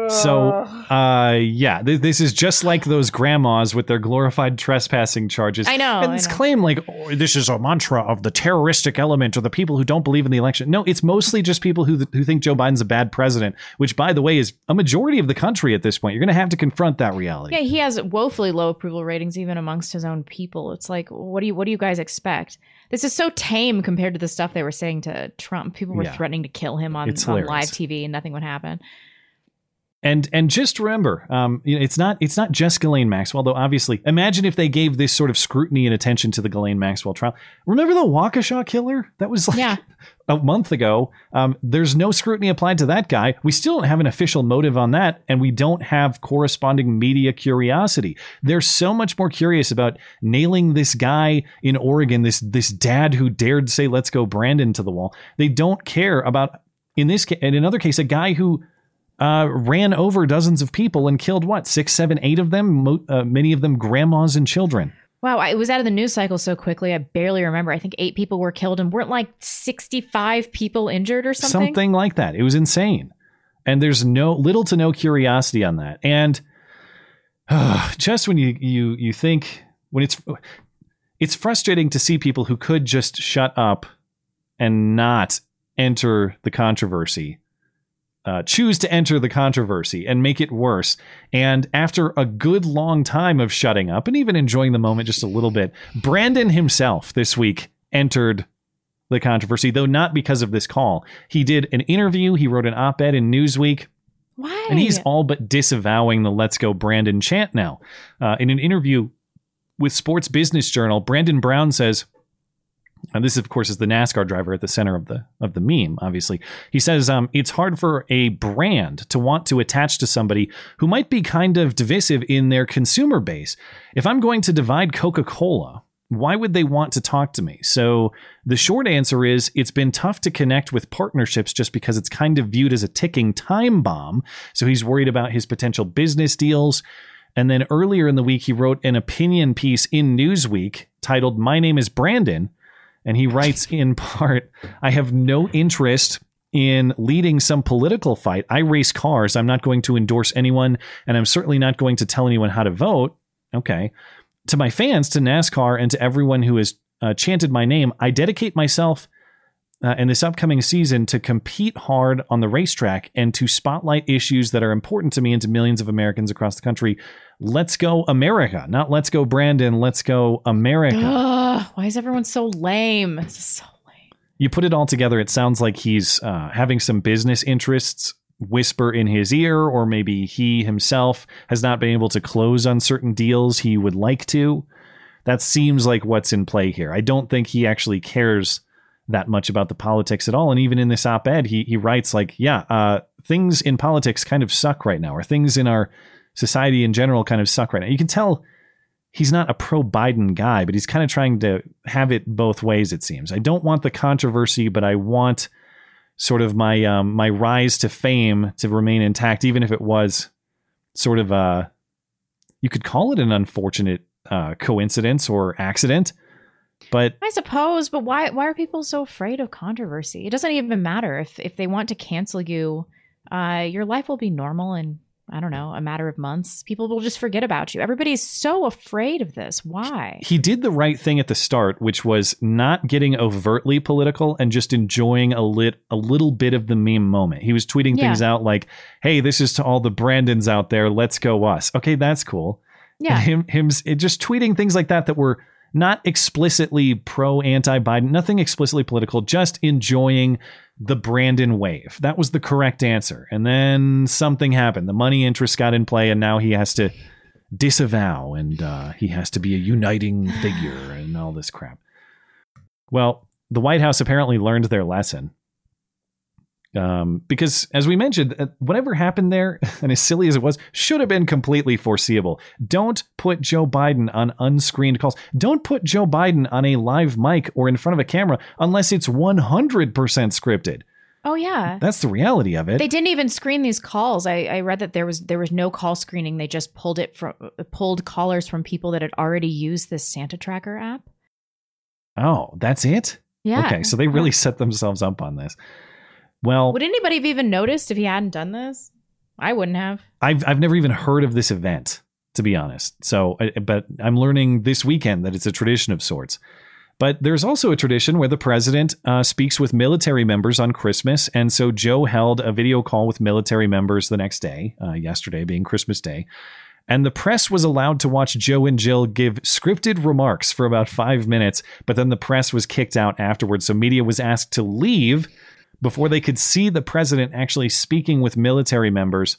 So, uh, yeah, th- this is just like those grandmas with their glorified trespassing charges. I know, And I this know. claim, like, oh, this is a mantra of the terroristic element or the people who don't believe in the election. No, it's mostly just people who, who think Joe Biden's a bad president, which, by the way, is a majority of the country at this point. You're going to have to confront that reality. Yeah, he has woefully low approval ratings even amongst his own people. It's like, what do you what do you guys expect? This is so tame compared to the stuff they were saying to Trump. People were Yeah. threatening to kill him on, on live TV and nothing would happen. And and just remember, um, you know, it's not it's not just Ghislaine Maxwell, though. Obviously, imagine if they gave this sort of scrutiny and attention to the Ghislaine Maxwell trial. Remember the Waukesha killer? That was like *laughs* a month ago. Um, there's no scrutiny applied to that guy. We still don't have an official motive on that, and we don't have corresponding media curiosity. They're so much more curious about nailing this guy in Oregon, this this dad who dared say "Let's go, Brandon" to the wall. They don't care about in this case, in another case, a guy who uh, ran over dozens of people and killed what six, seven, eight of them, mo- uh, many of them grandmas and children. Wow, I- it was out of the news cycle so quickly. I barely remember. I think eight people were killed and weren't like 65 people injured or something. Something like that. It was insane, and there's no little to no curiosity on that. And uh, *sighs* just when you you you think when it's it's frustrating to see people who could just shut up and not enter the controversy uh, choose to enter the controversy and make it worse. And after a good long time of shutting up and even enjoying the moment just a little bit, Brandon himself this week entered the controversy, though not because of this call. He did an interview, he wrote an op ed in Newsweek. Why? And he's all but disavowing the Let's Go Brandon chant now. Uh, in an interview with Sports Business Journal, Brandon Brown says, and this, of course, is the NASCAR driver at the center of the of the meme. Obviously, he says um, it's hard for a brand to want to attach to somebody who might be kind of divisive in their consumer base. If I'm going to divide Coca Cola, why would they want to talk to me? So the short answer is it's been tough to connect with partnerships just because it's kind of viewed as a ticking time bomb. So he's worried about his potential business deals. And then earlier in the week, he wrote an opinion piece in Newsweek titled My Name is Brandon. And he writes in part, I have no interest in leading some political fight. I race cars. I'm not going to endorse anyone, and I'm certainly not going to tell anyone how to vote. Okay. To my fans, to NASCAR, and to everyone who has uh, chanted my name, I dedicate myself uh, in this upcoming season to compete hard on the racetrack and to spotlight issues that are important to me and to millions of Americans across the country. Let's go, America. Not let's go, Brandon. Let's go, America. Ugh, why is everyone so lame? This is so lame. you put it all together, it sounds like he's uh, having some business interests whisper in his ear, or maybe he himself has not been able to close on certain deals he would like to. That seems like what's in play here. I don't think he actually cares that much about the politics at all. And even in this op ed, he, he writes, like, yeah, uh, things in politics kind of suck right now, or things in our society in general kind of suck right now. You can tell he's not a pro Biden guy, but he's kind of trying to have it both ways. It seems. I don't want the controversy, but I want sort of my um, my rise to fame to remain intact, even if it was sort of a you could call it an unfortunate uh, coincidence or accident. But I suppose, but why why are people so afraid of controversy? It doesn't even matter if if they want to cancel you, uh, your life will be normal in I don't know, a matter of months. People will just forget about you. Everybody's so afraid of this. Why? he did the right thing at the start, which was not getting overtly political and just enjoying a lit a little bit of the meme moment. He was tweeting things out like, "Hey, this is to all the Brandons out there. Let's go us." Okay, that's cool. Yeah. And him him it just tweeting things like that that were not explicitly pro anti Biden, nothing explicitly political, just enjoying the Brandon wave. That was the correct answer. And then something happened. The money interest got in play, and now he has to disavow and uh, he has to be a uniting figure and all this crap. Well, the White House apparently learned their lesson. Um, because as we mentioned, uh, whatever happened there, *laughs* and as silly as it was, should have been completely foreseeable. Don't put Joe Biden on unscreened calls. Don't put Joe Biden on a live mic or in front of a camera unless it's 100% scripted. Oh yeah. That's the reality of it. They didn't even screen these calls. I, I read that there was there was no call screening. They just pulled it from pulled callers from people that had already used this Santa Tracker app. oh, that's it? Yeah. Okay, so they really set themselves up on this. Well, Would anybody have even noticed if he hadn't done this? I wouldn't have. I've I've never even heard of this event, to be honest. So, but I'm learning this weekend that it's a tradition of sorts. But there's also a tradition where the president uh, speaks with military members on Christmas, and so Joe held a video call with military members the next day, uh, yesterday being Christmas Day. And the press was allowed to watch Joe and Jill give scripted remarks for about five minutes, but then the press was kicked out afterwards. So media was asked to leave before they could see the president actually speaking with military members.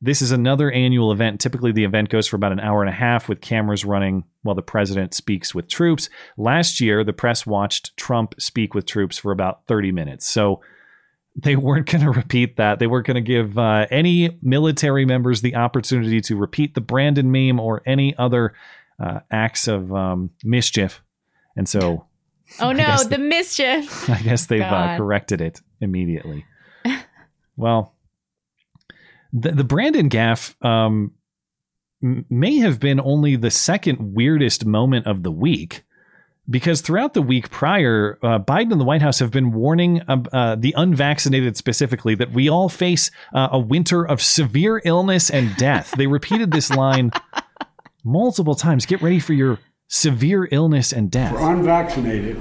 This is another annual event. Typically, the event goes for about an hour and a half with cameras running while the president speaks with troops. Last year, the press watched Trump speak with troops for about 30 minutes. So they weren't *laughs* going to repeat that. They weren't going to give uh, any military members the opportunity to repeat the Brandon meme or any other uh, acts of um, mischief. And so *laughs* Oh no, the mischief. *laughs* I guess they've uh, corrected it immediately. *laughs* well, the, the Brandon gaffe um, m- may have been only the second weirdest moment of the week because throughout the week prior, uh, Biden and the White House have been warning uh, uh, the unvaccinated specifically that we all face uh, a winter of severe illness and death. they repeated this line multiple times. Get ready for your severe illness and death. For unvaccinated,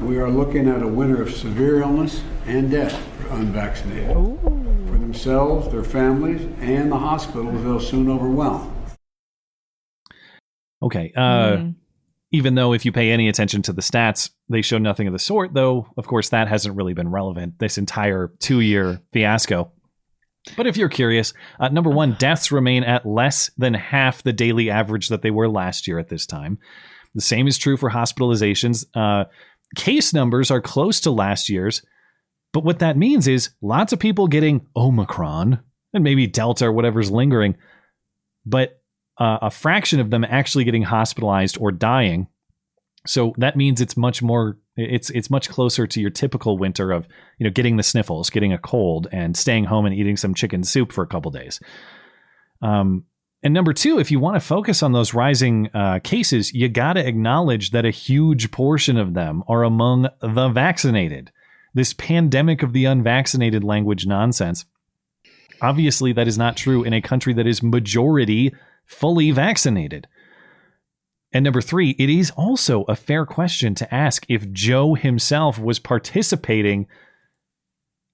we are looking at a winter of severe illness and death for unvaccinated. For themselves, their families, and the hospitals they'll soon overwhelm. Okay. Uh, Even though if you pay any attention to the stats, they show nothing of the sort, though, of course, that hasn't really been relevant this entire two year fiasco. But if you're curious, uh, number one, deaths remain at less than half the daily average that they were last year at this time. The same is true for hospitalizations. Uh, case numbers are close to last year's, but what that means is lots of people getting Omicron and maybe Delta or whatever's lingering, but uh, a fraction of them actually getting hospitalized or dying. So that means it's much more it's it's much closer to your typical winter of you know getting the sniffles, getting a cold, and staying home and eating some chicken soup for a couple days. Um, and number two, if you want to focus on those rising uh, cases, you got to acknowledge that a huge portion of them are among the vaccinated. This pandemic of the unvaccinated language nonsense. Obviously, that is not true in a country that is majority fully vaccinated. And number three, it is also a fair question to ask if Joe himself was participating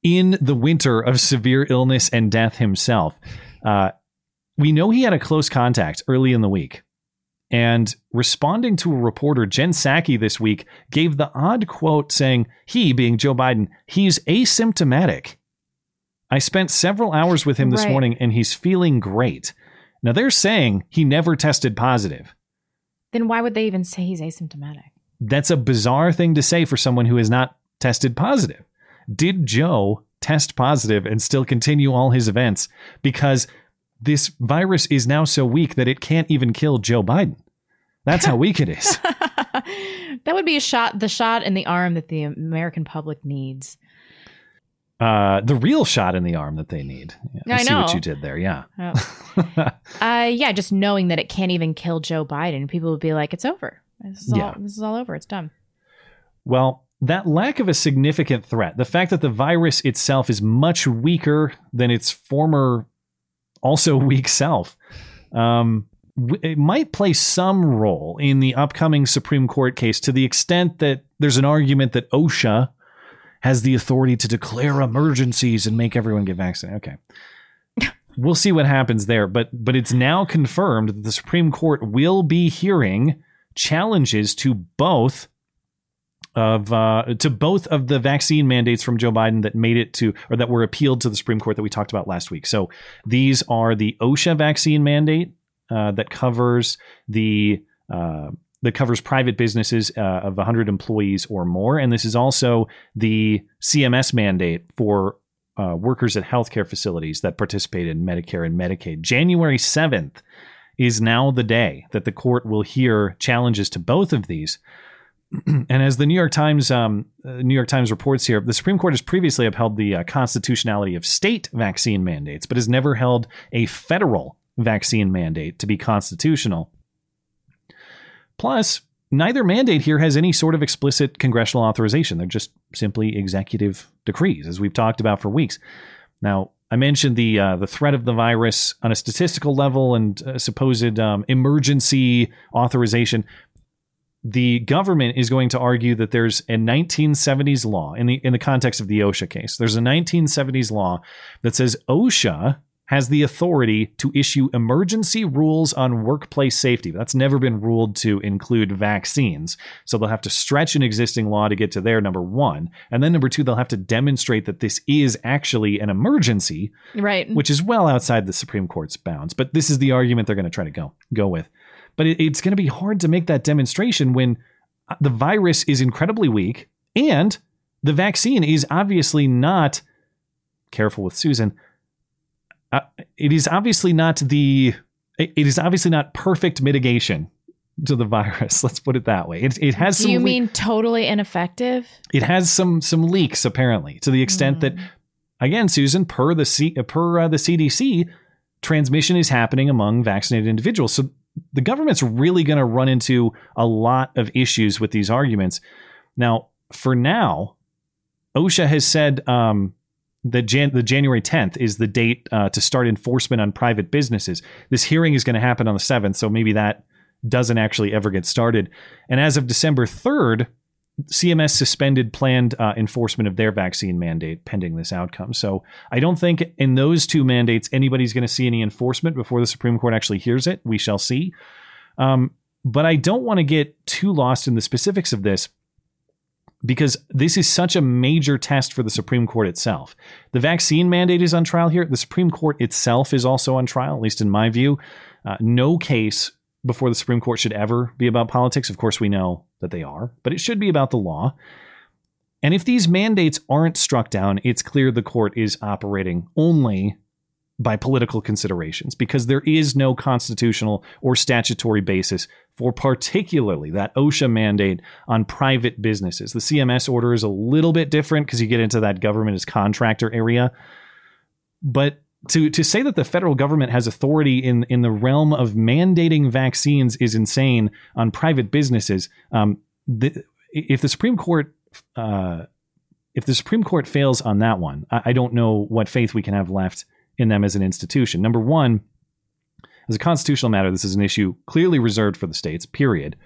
in the winter of severe illness and death himself. Uh, we know he had a close contact early in the week. And responding to a reporter, Jen Psaki this week gave the odd quote saying, he, being Joe Biden, he's asymptomatic. I spent several hours with him this Right. morning and he's feeling great. Now they're saying he never tested positive. Then why would they even say he's asymptomatic? That's a bizarre thing to say for someone who has not tested positive. Did Joe test positive and still continue all his events because this virus is now so weak that it can't even kill Joe Biden? That's how weak it is. *laughs* That would be a shot, the shot in the arm that the American public needs. Uh, the real shot in the arm that they need. Yeah, I see what you did there. Yeah. Oh. *laughs* uh, yeah, just knowing that it can't even kill Joe Biden, people would be like, "It's over. This is, Yeah. all, this is all over. It's done. Well, that lack of a significant threat, the fact that the virus itself is much weaker than its former, also *laughs* weak self, um, it might play some role in the upcoming Supreme Court case to the extent that there's an argument that OSHA has the authority to declare emergencies and make everyone get vaccinated. Okay. *laughs* We'll see what happens there, but but it's now confirmed that the Supreme Court will be hearing challenges to both of uh, to both of the vaccine mandates from Joe Biden that made it to or that were appealed to the Supreme Court that we talked about last week. So these are the OSHA vaccine mandate uh, that covers the uh, that covers private businesses uh, of 100 employees or more, and this is also the CMS mandate for uh, workers at healthcare facilities that participate in Medicare and Medicaid. January 7th is now the day that the court will hear challenges to both of these. *clears throat* and as the New York Times um, uh, New York Times reports here, the Supreme Court has previously upheld the uh, constitutionality of state vaccine mandates, but has never held a federal vaccine mandate to be constitutional. Plus, neither mandate here has any sort of explicit congressional authorization. They're just simply executive decrees, as we've talked about for weeks. Now, I mentioned the uh, the threat of the virus on a statistical level and uh, supposed um, emergency authorization. The government is going to argue that there's a 1970s law in the in the context of the OSHA case. There's a 1970s law that says OSHA has the authority to issue emergency rules on workplace safety. That's never been ruled to include vaccines. So they'll have to stretch an existing law to get to there, number one. And then number two, they'll have to demonstrate that this is actually an emergency, Right. which is well outside the Supreme Court's bounds. But this is the argument they're going to try to go go with. But it, it's going to be hard to make that demonstration when uh, the virus is incredibly weak and the vaccine is obviously not careful with Susan. Uh, it is obviously not the it is obviously not perfect mitigation to the *laughs* virus. Let's put it that way. It, it has Do some you le- mean totally ineffective? it has some some leaks apparently to the extent that again Susan per the C, per uh, the CDC transmission is happening among vaccinated individuals. So the government's really going to run into a lot of issues with these arguments. Now, for now, OSHA has said um, that Jan- the January 10th is the date uh, to start enforcement on private businesses. This hearing is going to happen on the 7th, so maybe that doesn't actually ever get started. And as of December 3rd, CMS suspended planned uh, enforcement of their vaccine mandate pending this outcome. So I don't think in those two mandates anybody's going to see any enforcement before the Supreme Court actually hears it. We shall see. Um, but I don't want to get too lost in the specifics of this because this is such a major test for the Supreme Court itself. The vaccine mandate is on trial here. The Supreme Court itself is also on trial, at least in my view. Uh, no case before the Supreme Court should ever be about politics. Of course, we know that they are, but it should be about the law. And if these mandates aren't struck down, it's clear the court is operating only by political considerations because there is no constitutional or statutory basis for particularly that OSHA mandate on private businesses. The CMS order is a little bit different because you get into that government as contractor area. But to to say that the federal government has authority in in the realm of mandating vaccines is insane on private businesses. Um, the, if the Supreme Court uh, if the Supreme Court fails on that one, I, I don't know what faith we can have left in them as an institution. Number one, as a constitutional matter, this is an issue clearly reserved for the states. Period.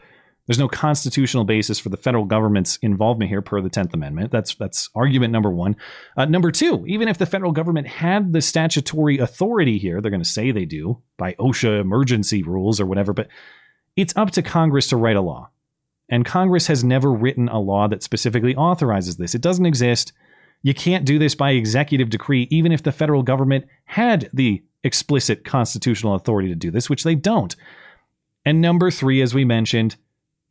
There's no constitutional basis for the federal government's involvement here per the Tenth Amendment. That's that's argument number one. Uh, number two, even if the federal government had the statutory authority here, they're going to say they do by OSHA emergency rules or whatever, but it's up to Congress to write a law. And Congress has never written a law that specifically authorizes this. It doesn't exist. You can't do this by executive decree, even if the federal government had the explicit constitutional authority to do this, which they don't. And number three, as we mentioned,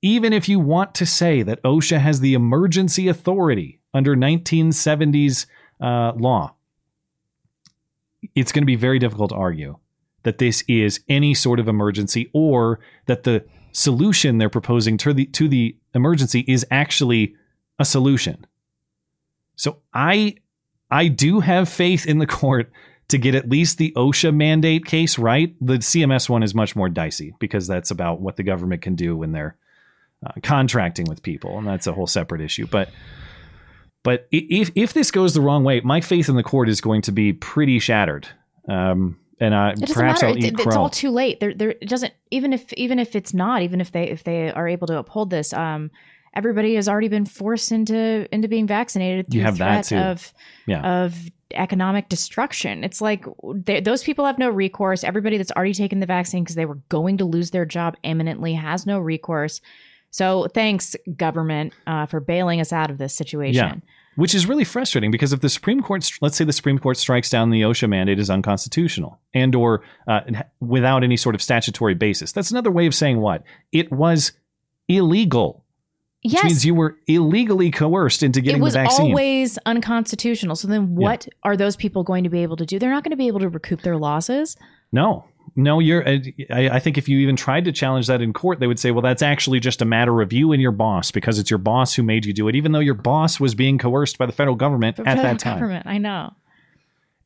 even if you want to say that OSHA has the emergency authority under 1970s uh, law, it's going to be very difficult to argue that this is any sort of emergency or that the solution they're proposing to the to the emergency is actually a solution. So I I do have faith in the court to get at least the OSHA mandate case right. The CMS one is much more dicey because that's about what the government can do when they're uh, contracting with people, and that's a whole separate issue. But but if if this goes the wrong way, my faith in the court is going to be pretty shattered. Um, and uh, It doesn't perhaps matter. I'll It- eat it's crow. all too late. There, there. It doesn't even if even if it's not even if they if they are able to uphold this. Um, everybody has already been forced into into being vaccinated through You have that too. of Yeah. of economic destruction. It's like they, those people have no recourse. Everybody that's already taken the vaccine because they were going to lose their job imminently has no recourse. So thanks government uh, for bailing us out of this situation. Yeah. Which is really frustrating because if the Supreme Court, let's say the Supreme Court strikes down the OSHA mandate as unconstitutional and or uh, without any sort of statutory basis, that's another way of saying what? It was illegal. Which Yes. means you were illegally coerced into getting it was the vaccine. always unconstitutional. So then what are those people going to be able to do? They're not going to be able to recoup their losses. no, no, you're. I, I think if you even tried to challenge that in court, they would say, well, that's actually just a matter of you and your boss because it's your boss who made you do it, even though your boss was being coerced by the federal government at Federal that time. Government, I know.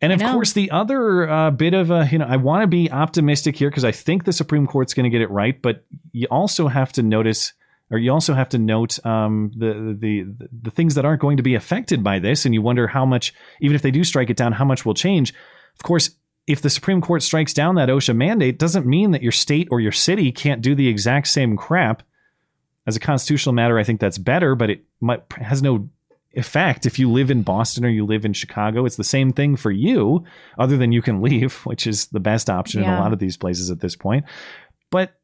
And of course, the other uh, bit of a, you know, I want to be optimistic here because I think the Supreme Court's going to get it right, but you also have to notice, or you also have to note um, the, the the things that aren't going to be affected by this, and you wonder how much, even if they do strike it down, how much will change. Of course, if the Supreme Court strikes down that OSHA mandate, doesn't mean that your state or your city can't do the exact same crap. As a constitutional matter, I think that's better, but it might, has no effect if you live in Boston or you live in Chicago. It's the same thing for you, other than you can *laughs* leave, which is the best option in a lot of these places at this point. But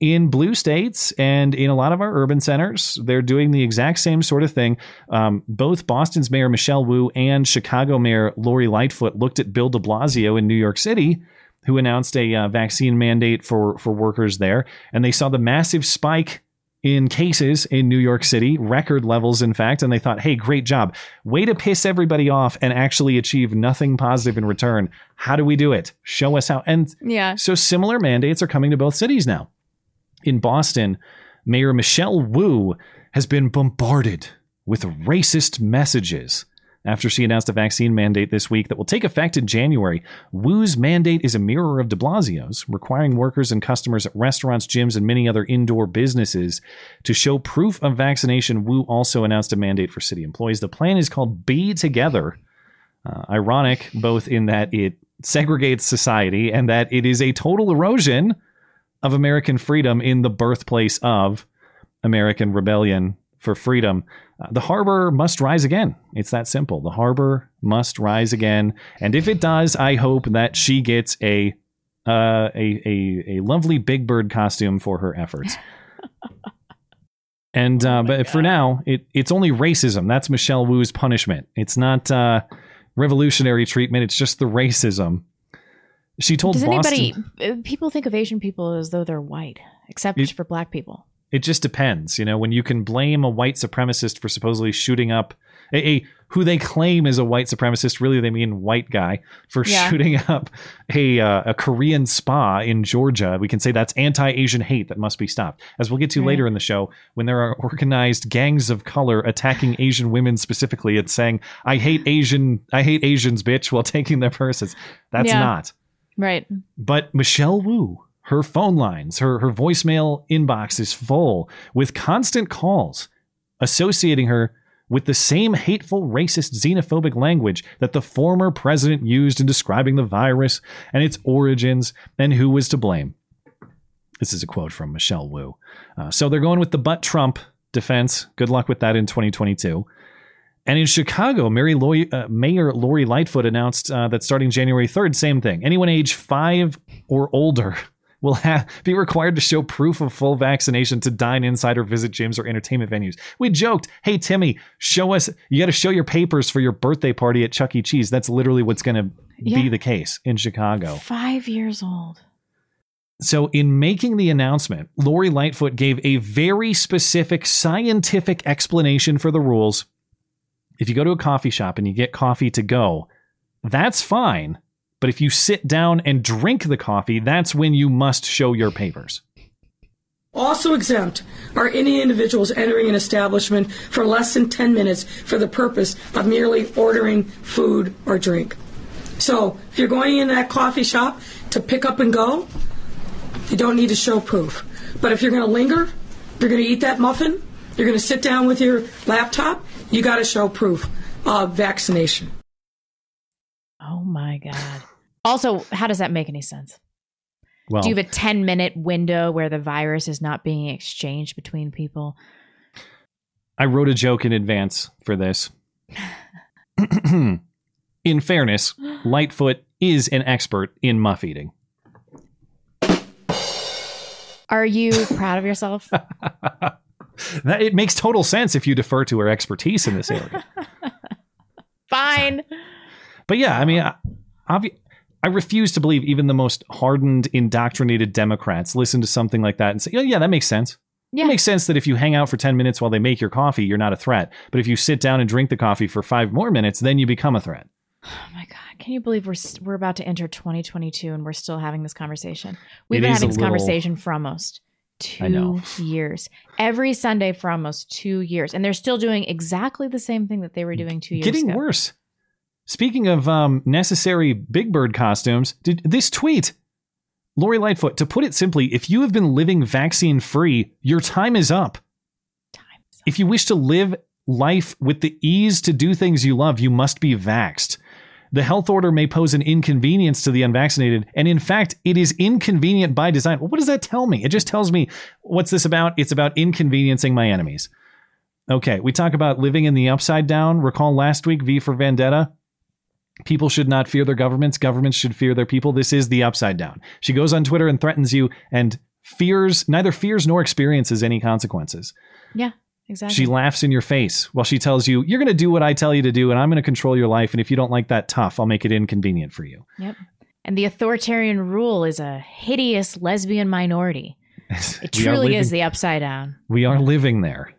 in blue states and in a lot of our urban centers, they're doing the exact same sort of thing. Um, both Boston's Mayor Michelle Wu and Chicago Mayor Lori Lightfoot looked at Bill de Blasio in New York City, who announced a uh, vaccine mandate for, for workers there. And they saw the massive spike in cases in New York City, record levels, in fact. And they thought, hey, great job. Way to piss everybody off and actually achieve nothing positive in return. How do we do it? Show us how. And Yeah. so similar mandates are coming to both cities now. In Boston, Mayor Michelle Wu has been bombarded with racist messages after she announced a vaccine mandate this week that will take effect in January. Wu's mandate is a mirror of de Blasio's, requiring workers and customers at restaurants, gyms, and many other indoor businesses to show proof of vaccination. Wu also announced a mandate for city employees. The plan is called Be Together. Uh, ironic, both in that it segregates society and that it is a total erosion of American freedom in the birthplace of American rebellion for freedom. Uh, the harbor must rise again. It's that simple. The harbor must rise again. And if it does, I hope that she gets a uh, a, a a lovely Big Bird costume for her efforts. *laughs* and uh, but for now, it it's only racism. That's Michelle Wu's punishment. It's not uh, revolutionary treatment. It's just the racism. She told Does Boston. anybody? uh, People think of Asian people as though they're white, except It- for black people. It just depends, you know. When you can blame a white supremacist for supposedly shooting up a, a who they claim is a white supremacist, really they mean white guy for Yeah. shooting up a uh, a Korean spa in Georgia. We can say that's anti-Asian hate that must be stopped. As we'll get to Right. later in the show, when there are organized gangs of color attacking Asian women specifically, and saying "I hate Asian, I hate Asians, bitch," while *laughs* taking their purses. That's Yeah. not. Right. But Michelle Wu, her phone lines, her, her voicemail inbox is full with constant calls associating her with the same hateful, racist, xenophobic language that the former president used in describing the virus and its origins and who was to blame. This is a quote from Michelle Wu. Uh, so they're going with the butt Trump defense. Good luck with that in 2022. And in Chicago, uh, Mayor Lori Lightfoot announced uh, that starting January 3rd, same thing. Anyone age five or older *laughs* will ha- be required to show proof of full vaccination to dine inside or visit gyms or entertainment venues. We joked, hey, Timmy, show us, you got to show your papers for your birthday party at Chuck E. Cheese. That's literally what's going to be the case in Chicago. Five years old. So, in making the announcement, Lori Lightfoot gave a very specific scientific explanation for the rules. If you go to a coffee shop and you get coffee to go, that's fine. But if you sit down and drink the coffee, that's when you must show your papers. Also exempt are any individuals entering an establishment for less than 10 minutes for the purpose of merely ordering food or drink. So, if you're going in that coffee shop to pick up and go, you don't need to show proof. But if you're going to linger, You're going to eat that muffin. You're going to sit down with your laptop. You got to show proof of vaccination. Oh my God. Also, how does that make any sense? Well, Do you have a 10 minute window where the virus is not being exchanged between people? I wrote a joke in advance for this. *clears throat* in fairness, *gasps* Lightfoot is an expert in muff eating. Are you proud of yourself? *laughs* That, it makes total sense if you defer to her expertise in this area. *laughs* Fine. But yeah, I mean, I, obvi- I refuse to believe even the most hardened, indoctrinated Democrats listen to something like that and say, "Oh yeah, that makes sense." Yeah. It makes sense that if you hang out for 10 minutes while they make your coffee, you're not a threat. But if you sit down and drink the coffee for five more minutes, then you become a threat. *sighs* Oh my God. Can you believe we're, we're about to enter 2022 and we're still having this conversation? We've It been having this little- conversation for almost. Two years. Every Sunday for almost two years. And they're still doing exactly the same thing that they were doing two years Getting ago. worse. Speaking of um, necessary Big Bird costumes, did this tweet, Lori Lightfoot, to put it simply, if you have been living vaccine free, your time is up. If you wish to live life with the ease to do things you love, you must be vaxxed. The health order may pose an inconvenience to the unvaccinated, and in fact, it is inconvenient by design. Well, what does that tell me? It just tells me what's this about? It's about inconveniencing my enemies. Okay, we talk about living in the upside down. Recall last week, V for Vendetta. People should not fear their governments. Governments should fear their people. This is the upside down. She goes on Twitter and threatens you and fears, neither fears nor experiences any consequences. Yeah, exactly. She laughs in your face while she tells you, You're going to do what I tell you to do, and I'm going to control your life. And if you don't like that tough, I'll make it inconvenient for you. Yep. And the authoritarian rule is a hideous lesbian minority. *laughs* It truly living- is the upside down. We are living there.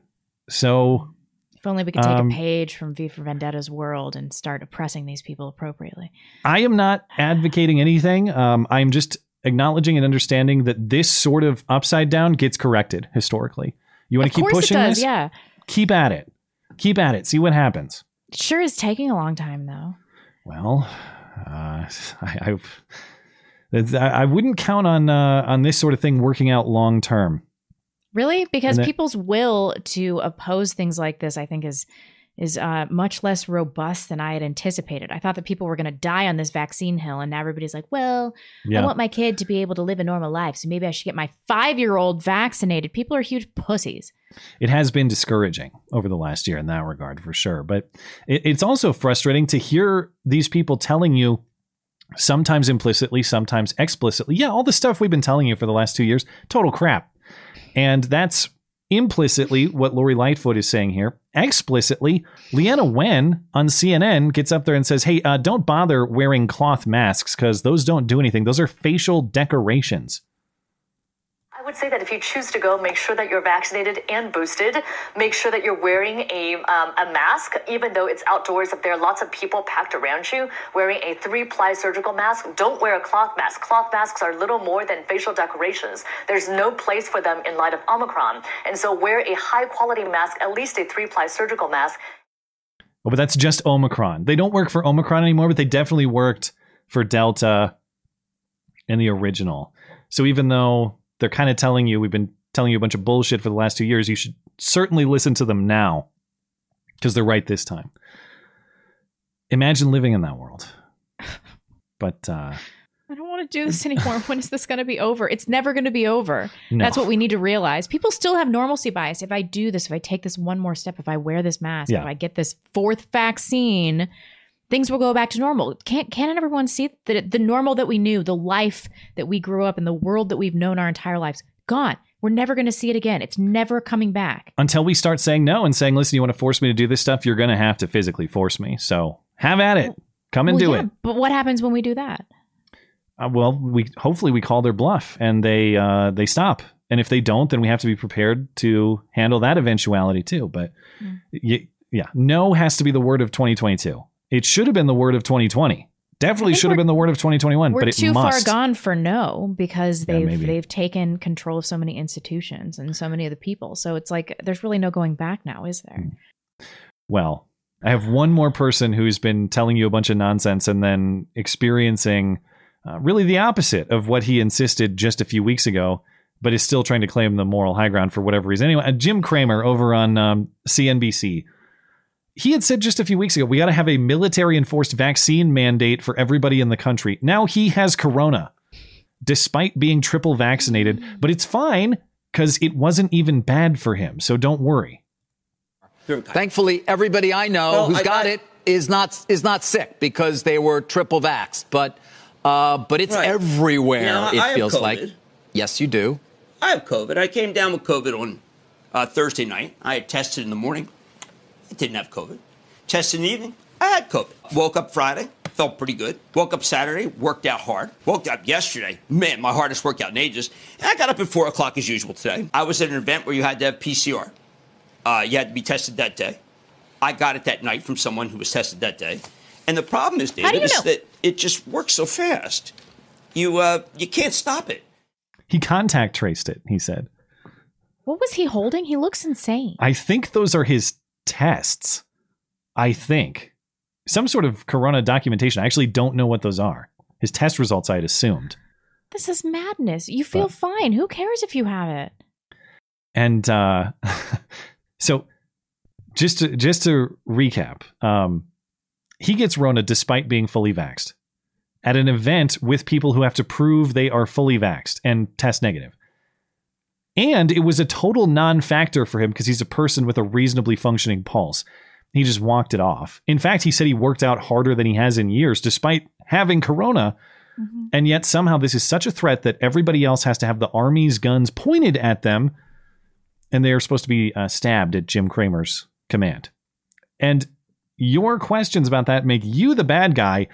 So If only we could take Um, a page from V for Vendetta's world and start oppressing these people appropriately. I am not advocating anything. Um, I'm just acknowledging and understanding that this sort of upside down gets corrected historically. You want to keep pushing does, this? yeah. Keep at it. Keep at it. See what happens. It sure is taking a long time, though. Well, uh, *laughs* I, I, I wouldn't count on uh, on this sort of thing working out long term. Really? Because that- people's will to oppose things like this, I think, is is uh, much less robust than I had anticipated. I thought that people were going to die on this vaccine hill, and now everybody's like, "Well, Yeah. I want my kid to be able to live a normal life, so maybe I should get my five year old vaccinated." People are huge pussies. It has been discouraging over the last year in that regard, for sure. But it, it's also frustrating to hear these people telling you, sometimes implicitly, sometimes explicitly, yeah, all the stuff we've been telling you for the last two years, total crap. And that's implicitly what Lori Lightfoot is saying here. Explicitly, Leana Wen on CNN gets up there and says, hey, uh, don't bother wearing cloth masks because those don't do anything. Those are facial decorations. I would say that if you choose to go, make sure that you're vaccinated and boosted. Make sure that you're wearing a, um, a mask, even though it's outdoors. If there are lots of people packed around you, wearing a three-ply surgical mask. Don't wear a cloth mask. Cloth masks are little more than facial decorations. There's no place for them in light of Omicron. And so wear a high-quality mask, at least a three-ply surgical mask. Oh, but that's just Omicron. They don't work for Omicron anymore, but they definitely worked for Delta and the original. So even though they're kind of telling you, we've been telling you a bunch of bullshit for the last two years, you should certainly listen to them now because they're right this time. Imagine living in that world. *laughs* But uh, I don't want to do this *laughs* anymore. when is this going to be over? It's never going to be over. No. That's what we need to realize. People still have normalcy bias. If I do this, if I take this one more step, if I wear this mask, Yeah. if I get this fourth vaccine, things will go back to normal. Can't can't everyone see that the normal that we knew, the life that we grew up in, the world that we've known our entire lives, gone. We're never going to see it again. It's never coming back. until we start saying no and saying, listen, you want to force me to do this stuff, you're going to have to physically force me. So have at it. Come and Well, do yeah, it. But what happens when we do that? Uh, well, we hopefully we call their bluff and they uh, they stop. And if they don't, then we have to be prepared to handle that eventuality too. But Hmm. y- yeah, no has to be the word of 2022. It should have been the word of 2020. Definitely should have been the word of 2021. We're but it too must. far gone for no because they've maybe. they've taken control of so many institutions and so many of the people. So it's like there's really no going back now, is there? Well, I have one more person who's been telling you a bunch of nonsense and then experiencing uh, really the opposite of what he insisted just a few weeks ago. but is still trying to claim the moral high ground for whatever reason. Anyway, uh, Jim Cramer over on um, CNBC, he had said just a few weeks ago, we got to have a military enforced vaccine mandate for everybody in the country. Now he has corona, despite being triple vaccinated, but it's fine because it wasn't even bad for him. So don't worry. Thankfully, everybody I know Well, who's I- got I- it is not is not sick because they were triple vaxxed. But uh, but it's Right. everywhere. Yeah, I it have feels like. Yes, you do. I have COVID. I came down with COVID on uh, Thursday night. I had tested in the morning. I didn't have COVID. Tested in the evening. I had COVID. Woke up Friday. Felt pretty good. Woke up Saturday. Worked out hard. Woke up yesterday. Man, my hardest workout in ages. And I got up at 4 o'clock as usual today. I was at an event where you had to have PCR. Uh, you had to be tested that day. I got it that night from someone who was tested that day. And the problem is, David, is know? that it just works so fast. You uh, you can't stop it. He contact traced it, he said. What was he holding? He looks insane. I think those are his tests. I think. Some sort of corona documentation. I actually don't know what those are. His test results, I had assumed. This is madness. You feel fine. Who cares if you have it? And uh, *laughs* so, just to just to recap, um, he gets Rona despite being fully vaxxed at an event with people who have to prove they are fully vaxxed and test negative. And it was a total non-factor for him because he's a person with a reasonably functioning pulse. He just walked it off. In fact, he said he worked out harder than he has in years, despite having corona. And yet somehow this is such a threat that everybody else has to have the army's guns pointed at them, and they are supposed to be uh, stabbed at Jim Cramer's command. And your questions about that make you the bad guy,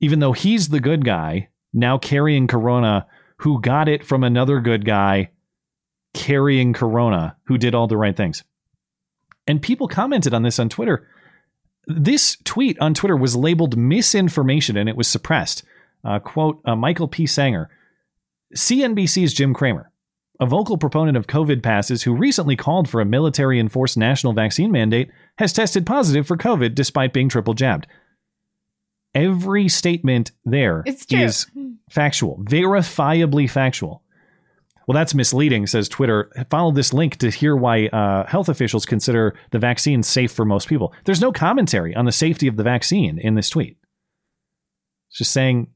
even though he's the good guy now carrying corona, who got it from another good guy carrying corona, who did all the right things. And people commented on this on Twitter. This tweet on Twitter was labeled misinformation and it was suppressed. Uh, quote, uh, Michael P. Senger, CNBC's Jim Cramer, a vocal proponent of COVID passes who recently called for a military enforced national vaccine mandate, has tested positive for COVID despite being triple jabbed. Every statement there is factual, verifiably factual. Well, that's misleading, says Twitter. Follow this link to hear why uh, health officials consider the vaccine safe for most people. There's no commentary on the safety of the vaccine in this tweet. It's just saying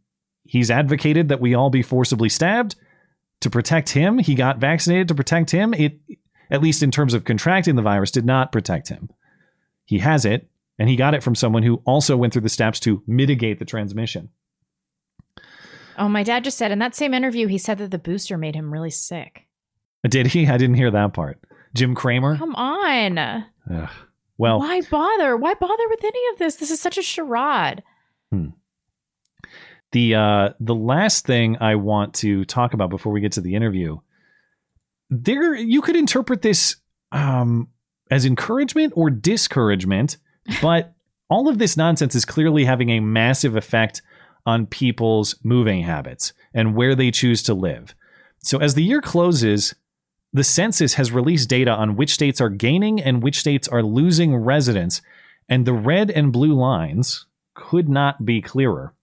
he's advocated that we all be forcibly stabbed to protect him. He got vaccinated to protect him. It, at least in terms of contracting the virus, did not protect him. He has it, and he got it from someone who also went through the steps to mitigate the transmission. Oh, my dad just said in that same interview, he said that the booster made him really sick. Did he? I didn't hear that part. Jim Cramer? Come on. Ugh. Well, Why bother? Why bother with any of this? This is such a charade. the uh, the last thing I want to talk about before we get to the interview, there you could interpret this um, as encouragement or discouragement, *laughs* but all of this nonsense is clearly having a massive effect on people's moving habits and where they choose to live. So as the year closes, the census has released data on which states are gaining and which states are losing residents, and the red and blue lines could not be clearer.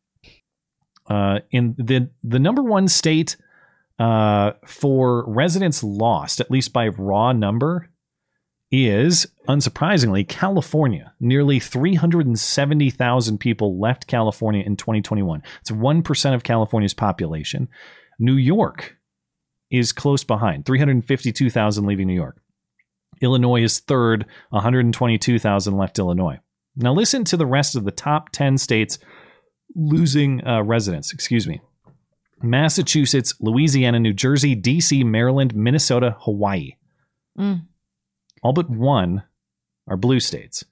Uh, in the the number one state uh, for residents lost, at least by raw number, is unsurprisingly California. Nearly 370,000 people left California in 2021. It's 1% of California's population. New York is close behind, 352,000 leaving New York. Illinois is third, 122,000 left Illinois. Now listen to the rest of the top 10 states losing uh, residents, excuse me. Massachusetts, Louisiana, New Jersey, DC, Maryland, Minnesota, Hawaii. Mm. All but one are blue states.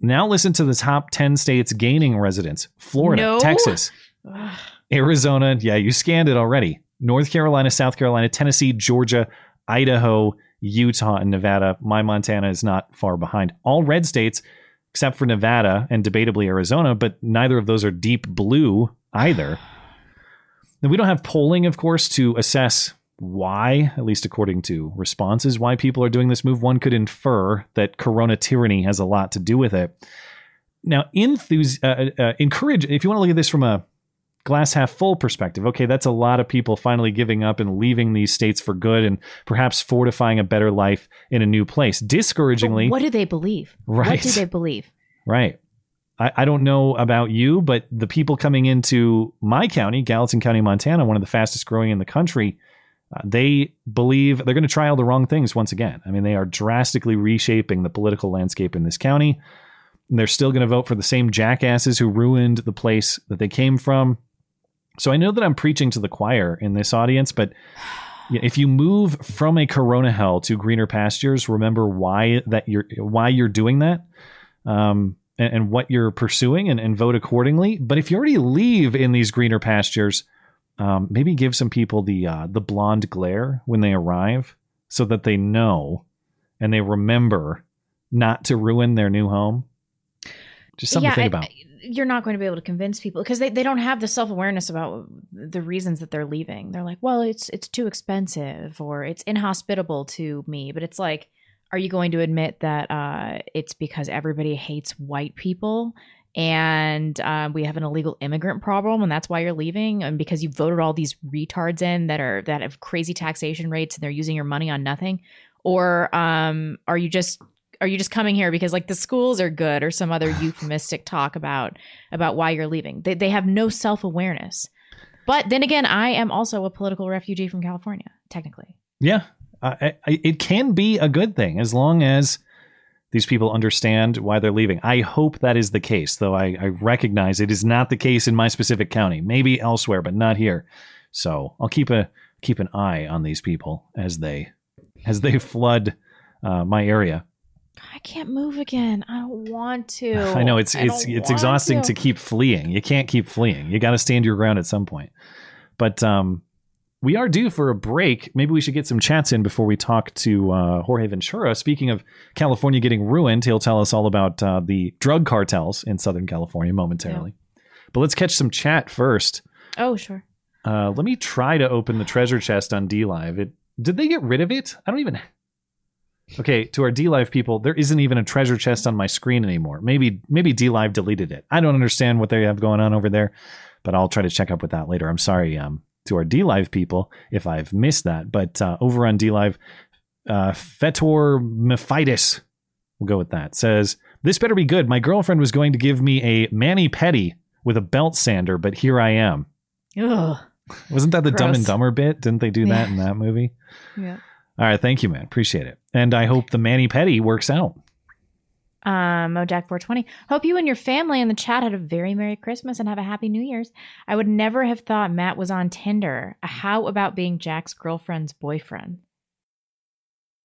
Now listen to the top 10 states gaining residents Florida, No. Texas, *sighs* Arizona. Yeah, you scanned it already. North Carolina, South Carolina, Tennessee, Georgia, Idaho, Utah, and Nevada. My Montana is not far behind. All red states, except for Nevada and debatably Arizona, but neither of those are deep blue either. *sighs* Now, we don't have polling, of course, to assess why, at least according to responses, why people are doing this move. One could infer that corona tyranny has a lot to do with it. Now, enthus- uh, uh, encourage, if you want to look at this from a glass half full perspective. Okay, that's a lot of people finally giving up and leaving these states for good and perhaps fortifying a better life in a new place. Discouragingly, What do they believe? Right. What do they believe? Right. I, I don't know about you, but the people coming into my county, Gallatin County, Montana, one of the fastest growing in the country, uh, they believe they're going to try all the wrong things once again. I mean, they are drastically reshaping the political landscape in this county. And they're still going to vote for the same jackasses who ruined the place that they came from. So I know that I'm preaching to the choir in this audience, but if you move from a corona hell to greener pastures, remember why that you're why you're doing that. Um, and, and what you're pursuing and, and vote accordingly. But if you already leave in these greener pastures, um, maybe give some people the uh, the blonde glare when they arrive, so that they know and they remember not to ruin their new home. Just something Yeah, to think I- about. You're not going to be able to convince people because they, they don't have the self awareness about the reasons that they're leaving. They're like, well, it's it's too expensive or it's inhospitable to me. But it's like, are you going to admit that uh, it's because everybody hates white people and uh, we have an illegal immigrant problem and that's why you're leaving and because you voted all these retards in that are that have crazy taxation rates and they're using your money on nothing? Or um, are you just are you just coming here because like the schools are good or some other *sighs* euphemistic talk about about why you're leaving? They, they have no self-awareness. But then again i am also a political refugee from california technically. Yeah, I, I, it can be a good thing as long as these people understand why they're leaving. I hope that is the case, though I, I recognize it is not the case in my specific county. Maybe elsewhere, but not here. So I'll keep a keep an eye on these people as they as they *laughs* flood uh, my area. i can't move again i don't want to *laughs* I know it's I it's it's exhausting to. keep fleeing. You can't keep fleeing. You got to stand your ground at some point. But um, we are due for a break. Maybe we should get some chats in before we talk to uh, Jorge Ventura. Speaking of California getting ruined, he'll tell us all about uh, the drug cartels in Southern California momentarily. But let's catch some chat first. oh sure Uh, let me try to open the treasure chest on D Live. It did they get rid of it? I don't even. Okay, to our D Live people, there isn't even a treasure chest on my screen anymore. Maybe maybe D Live deleted it. I don't understand what they have going on over there, but I'll try to check up with that later. I'm sorry um, to our D Live people if I've missed that. But uh, over on D Live, uh, Fetor Mephitis, we'll go with that. Says this better be good. My girlfriend was going to give me a mani petty with a belt sander, but here I am. Ugh. Wasn't that the Dumb and Dumber bit? Didn't they do that Yeah. in that movie? yeah All right, thank you, man. Appreciate it. And I hope the Manny Petty works out. Um, Mojack420. Hope you and your family in the chat had a very Merry Christmas and have a Happy New Year's. I would never have thought Matt was on Tinder. How about being Jack's girlfriend's boyfriend?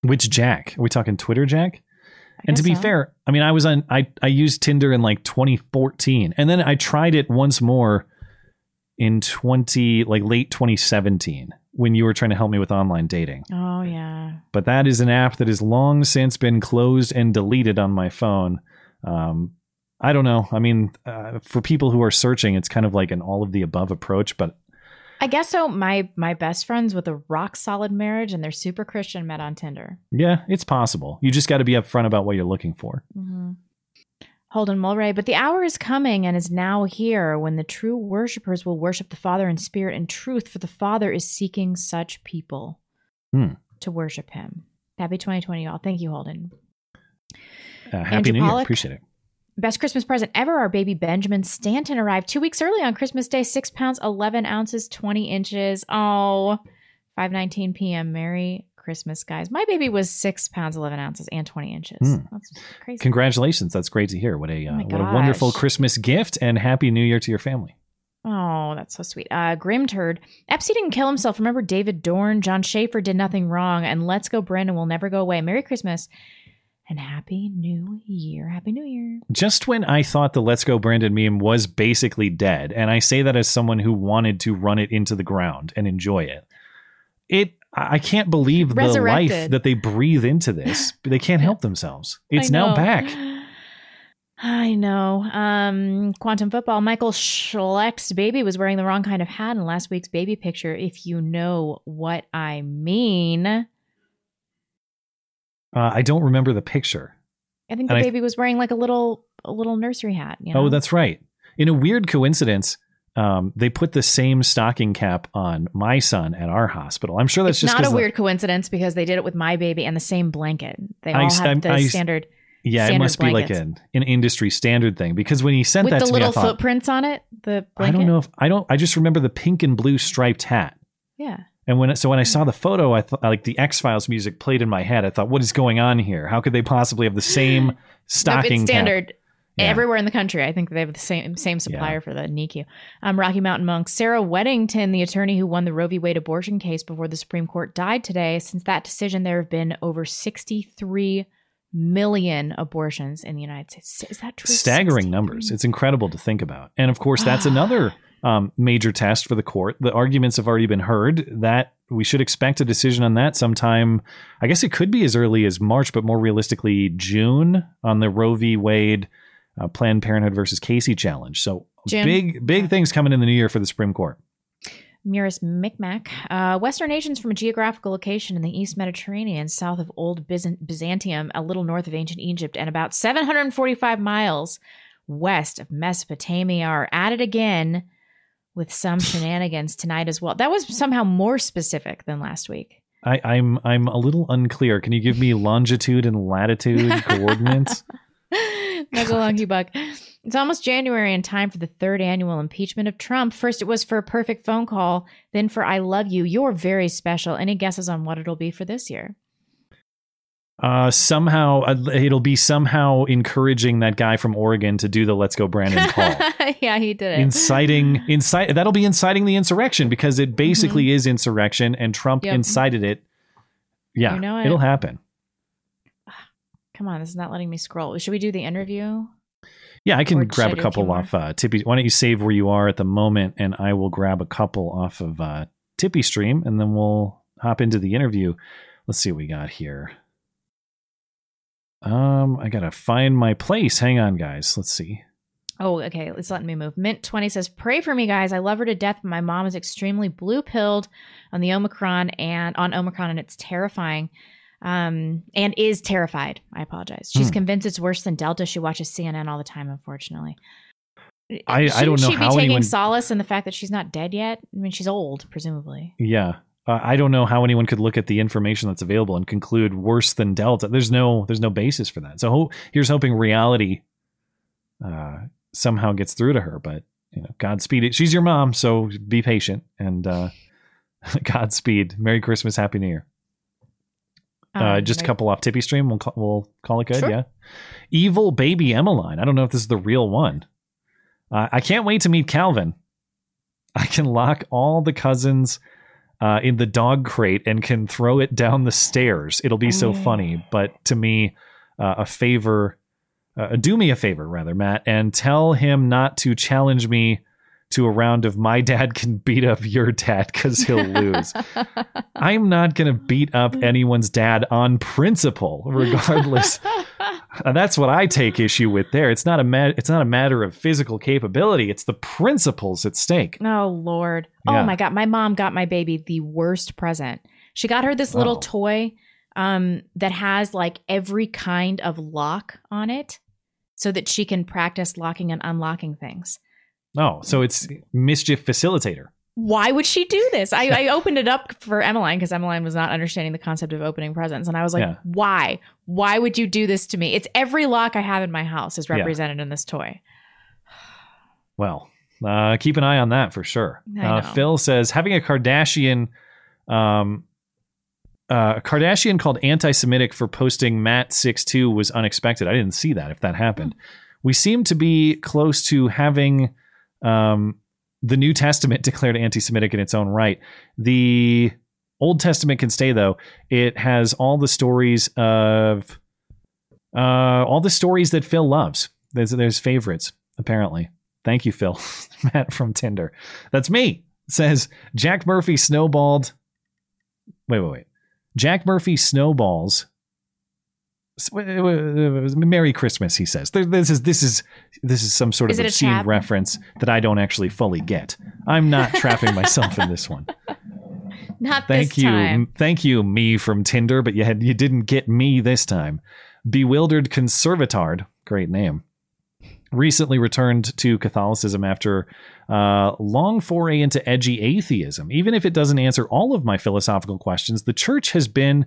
Which Jack? Are we talking Twitter Jack? And to be so. fair, I mean, I was on, I, I used Tinder in like 2014, and then I tried it once more in 20, like late 2017, when you were trying to help me with online dating. Oh, yeah. But that is an app that has long since been closed and deleted on my phone. Um, I don't know. I mean, uh, for people who are searching, it's kind of like an all of the above approach, but I guess so. My my best friends with a rock solid marriage and they're super Christian met on Tinder. Yeah, it's possible. You just got to be upfront about what you're looking for. Mm-hmm. Holden Mulray, but the hour is coming and is now here when the true worshipers will worship the Father in spirit and truth, for the Father is seeking such people Hmm. to worship Him. Happy 2020, y'all. Thank you, Holden. Uh, happy Andrew New Year. Pollock? Appreciate it. Best Christmas present ever. Our baby Benjamin Stanton arrived two weeks early on Christmas Day, six pounds, 11 ounces, 20 inches. Oh, 5:19 p.m. Merry Christmas, guys. My baby was six pounds, 11 ounces, and 20 inches. Hmm. That's crazy. Congratulations. That's great to hear. What a uh, Oh what a wonderful. Christmas gift and happy New Year to your family. Oh, that's so sweet. Uh, Grim Turd. Epstein didn't kill himself. Remember David Dorn? John Schaefer did nothing wrong. And Let's Go Brandon will never go away. Merry Christmas and Happy New Year. Happy New Year. Just when I thought the Let's Go Brandon meme was basically dead, and I say that as someone who wanted to run it into the ground and enjoy it, it I I can't believe the life that they breathe into this. They can't help themselves. *laughs* It's now back. I know. Um, quantum football. Michael Schleck's baby was wearing the wrong kind of hat in last week's baby picture. If you know what I mean, Uh, I don't remember the picture. I think the And I- baby was wearing like a little a little nursery hat. You know? Oh, that's right. In a weird coincidence, um, they put the same stocking cap on my son at our hospital. I'm sure that's it's just not a the- weird coincidence because they did it with my baby and the same blanket. They I- all have I'm- the I- standard. Yeah, it standard must be like an, an industry standard thing because when he sent with that the to me, little I thought, footprints on it. The I don't know if I don't. I just remember the pink and blue striped hat. Yeah. And when so when I saw the photo, I thought like the X Files music played in my head. I thought, what is going on here? How could they possibly have the same No, *gasps* stocking it's cap? Yeah. everywhere in the country. I think they have the same same supplier for the NICU. Um, Rocky Mountain monk Sarah Weddington, the attorney who won the Roe v. Wade abortion case before the Supreme Court, died today. Since that decision, there have been over sixty three million abortions in the United States. Is that true? staggering numbers. It's incredible to think about. And of course, that's another um, major test for the court. The arguments have already been heard. That we should expect a decision on that sometime. I guess it could be as early as March, but more realistically, June on the Roe v. Wade uh, Planned Parenthood versus Casey challenge. So June. big, big things coming in the new year for the Supreme Court. Muris Micmac, uh, Western nations from a geographical location in the East Mediterranean, south of Old Byzant- Byzantium, a little north of ancient Egypt, and about 745 miles west of Mesopotamia, are at it again with some *sighs* shenanigans tonight as well. That was somehow more specific than last week. I, I'm I'm a little unclear. Can you give me longitude and latitude *laughs* coordinates? *laughs* That's a lucky buck. It's almost January and time for the third annual impeachment of Trump. First, it was for a perfect phone call, then for I love you. You're very special. Any guesses on what it'll be for this year? Uh, somehow uh, it'll be somehow encouraging that guy from Oregon to do the "Let's Go Brandon" *laughs* call, yeah, he did it. inciting incite. That'll be inciting the insurrection because it basically is insurrection, and Trump Yep. incited it. Yeah, You know it. it'll happen. Come on, this is not letting me scroll. Should we do the interview? Yeah, I can grab I a couple off uh, Tippy. Why don't you save where you are at the moment, and I will grab a couple off of uh, Tippy Stream, and then we'll hop into the interview. Let's see what we got here. Um, I gotta find my place. Hang on, guys. Let's see. Oh, okay. It's letting me move. Mint twenty says, "Pray for me, guys. I love her to death, but my mom is extremely blue pilled on the Omicron and on Omicron, and it's terrifying." Um, and is terrified. I apologize. She's Hmm. convinced it's worse than Delta. She watches CNN all the time, unfortunately. I, I don't know she how be taking anyone. solace in the fact that she's not dead yet? I mean, she's old, presumably. Yeah. Uh, I don't know how anyone could look at the information that's available and conclude worse than Delta. There's no there's no basis for that. So ho- here's hoping reality uh, somehow gets through to her. But you know, Godspeed. it. She's your mom, so be patient and uh, *laughs* Godspeed. Merry Christmas, Happy New Year. Uh, Um, just a couple off Tippy Stream. We'll call, we'll call it good. Sure. Yeah. Evil baby Emmeline. I don't know if this is the real one. Uh, I can't wait to meet Calvin. I can lock all the cousins uh, in the dog crate and can throw it down the stairs. It'll be so funny. But to me, uh, a favor, uh, do me a favor, rather, Matt, and tell him not to challenge me to a round of my dad can beat up your dad because he'll lose. *laughs* I'm not going to beat up anyone's dad on principle, regardless. *laughs* That's what I take issue with there. It's not a ma- it's not a matter of physical capability. It's the principles at stake. Oh Lord. Yeah. Oh my god, my mom got my baby the worst present. She got her this little Oh. toy um that has like every kind of lock on it so that she can practice locking and unlocking things. Oh, so it's mischief facilitator. Why would she do this? I, I opened it up for Emmeline because Emmeline was not understanding the concept of opening presents. And I was like, Yeah. why? Why would you do this to me? It's every lock I have in my house is Yeah. represented in this toy. Well, uh, keep an eye on that for sure. I Uh, know. Phil says having a Kardashian, um, uh, a Kardashian called anti-Semitic for posting Matt six two was unexpected. I didn't see that if that happened. We seem to be close to having um, the New Testament *laughs* declared anti-Semitic in its own right. The Old Testament can stay though. It has all the stories of uh, all the stories that Phil loves. There's there's favorites apparently. Thank you, Phil. *laughs* Matt from Tinder. That's me. Says Jack Murphy snowballed. Wait, wait, wait. Jack Murphy snowballs. S- wait, wait, wait, wait, Merry Christmas, he says. This is this is this is some sort Is of a obscene reference that I don't actually fully get. I'm not trapping myself in this one. *laughs* Not Thank this you, time. Thank you, thank you, me from Tinder, but you had you didn't get me this time. Bewildered conservatard, great name. recently returned to Catholicism after uh, long foray into edgy atheism. Even if it doesn't answer all of my philosophical questions, the church has been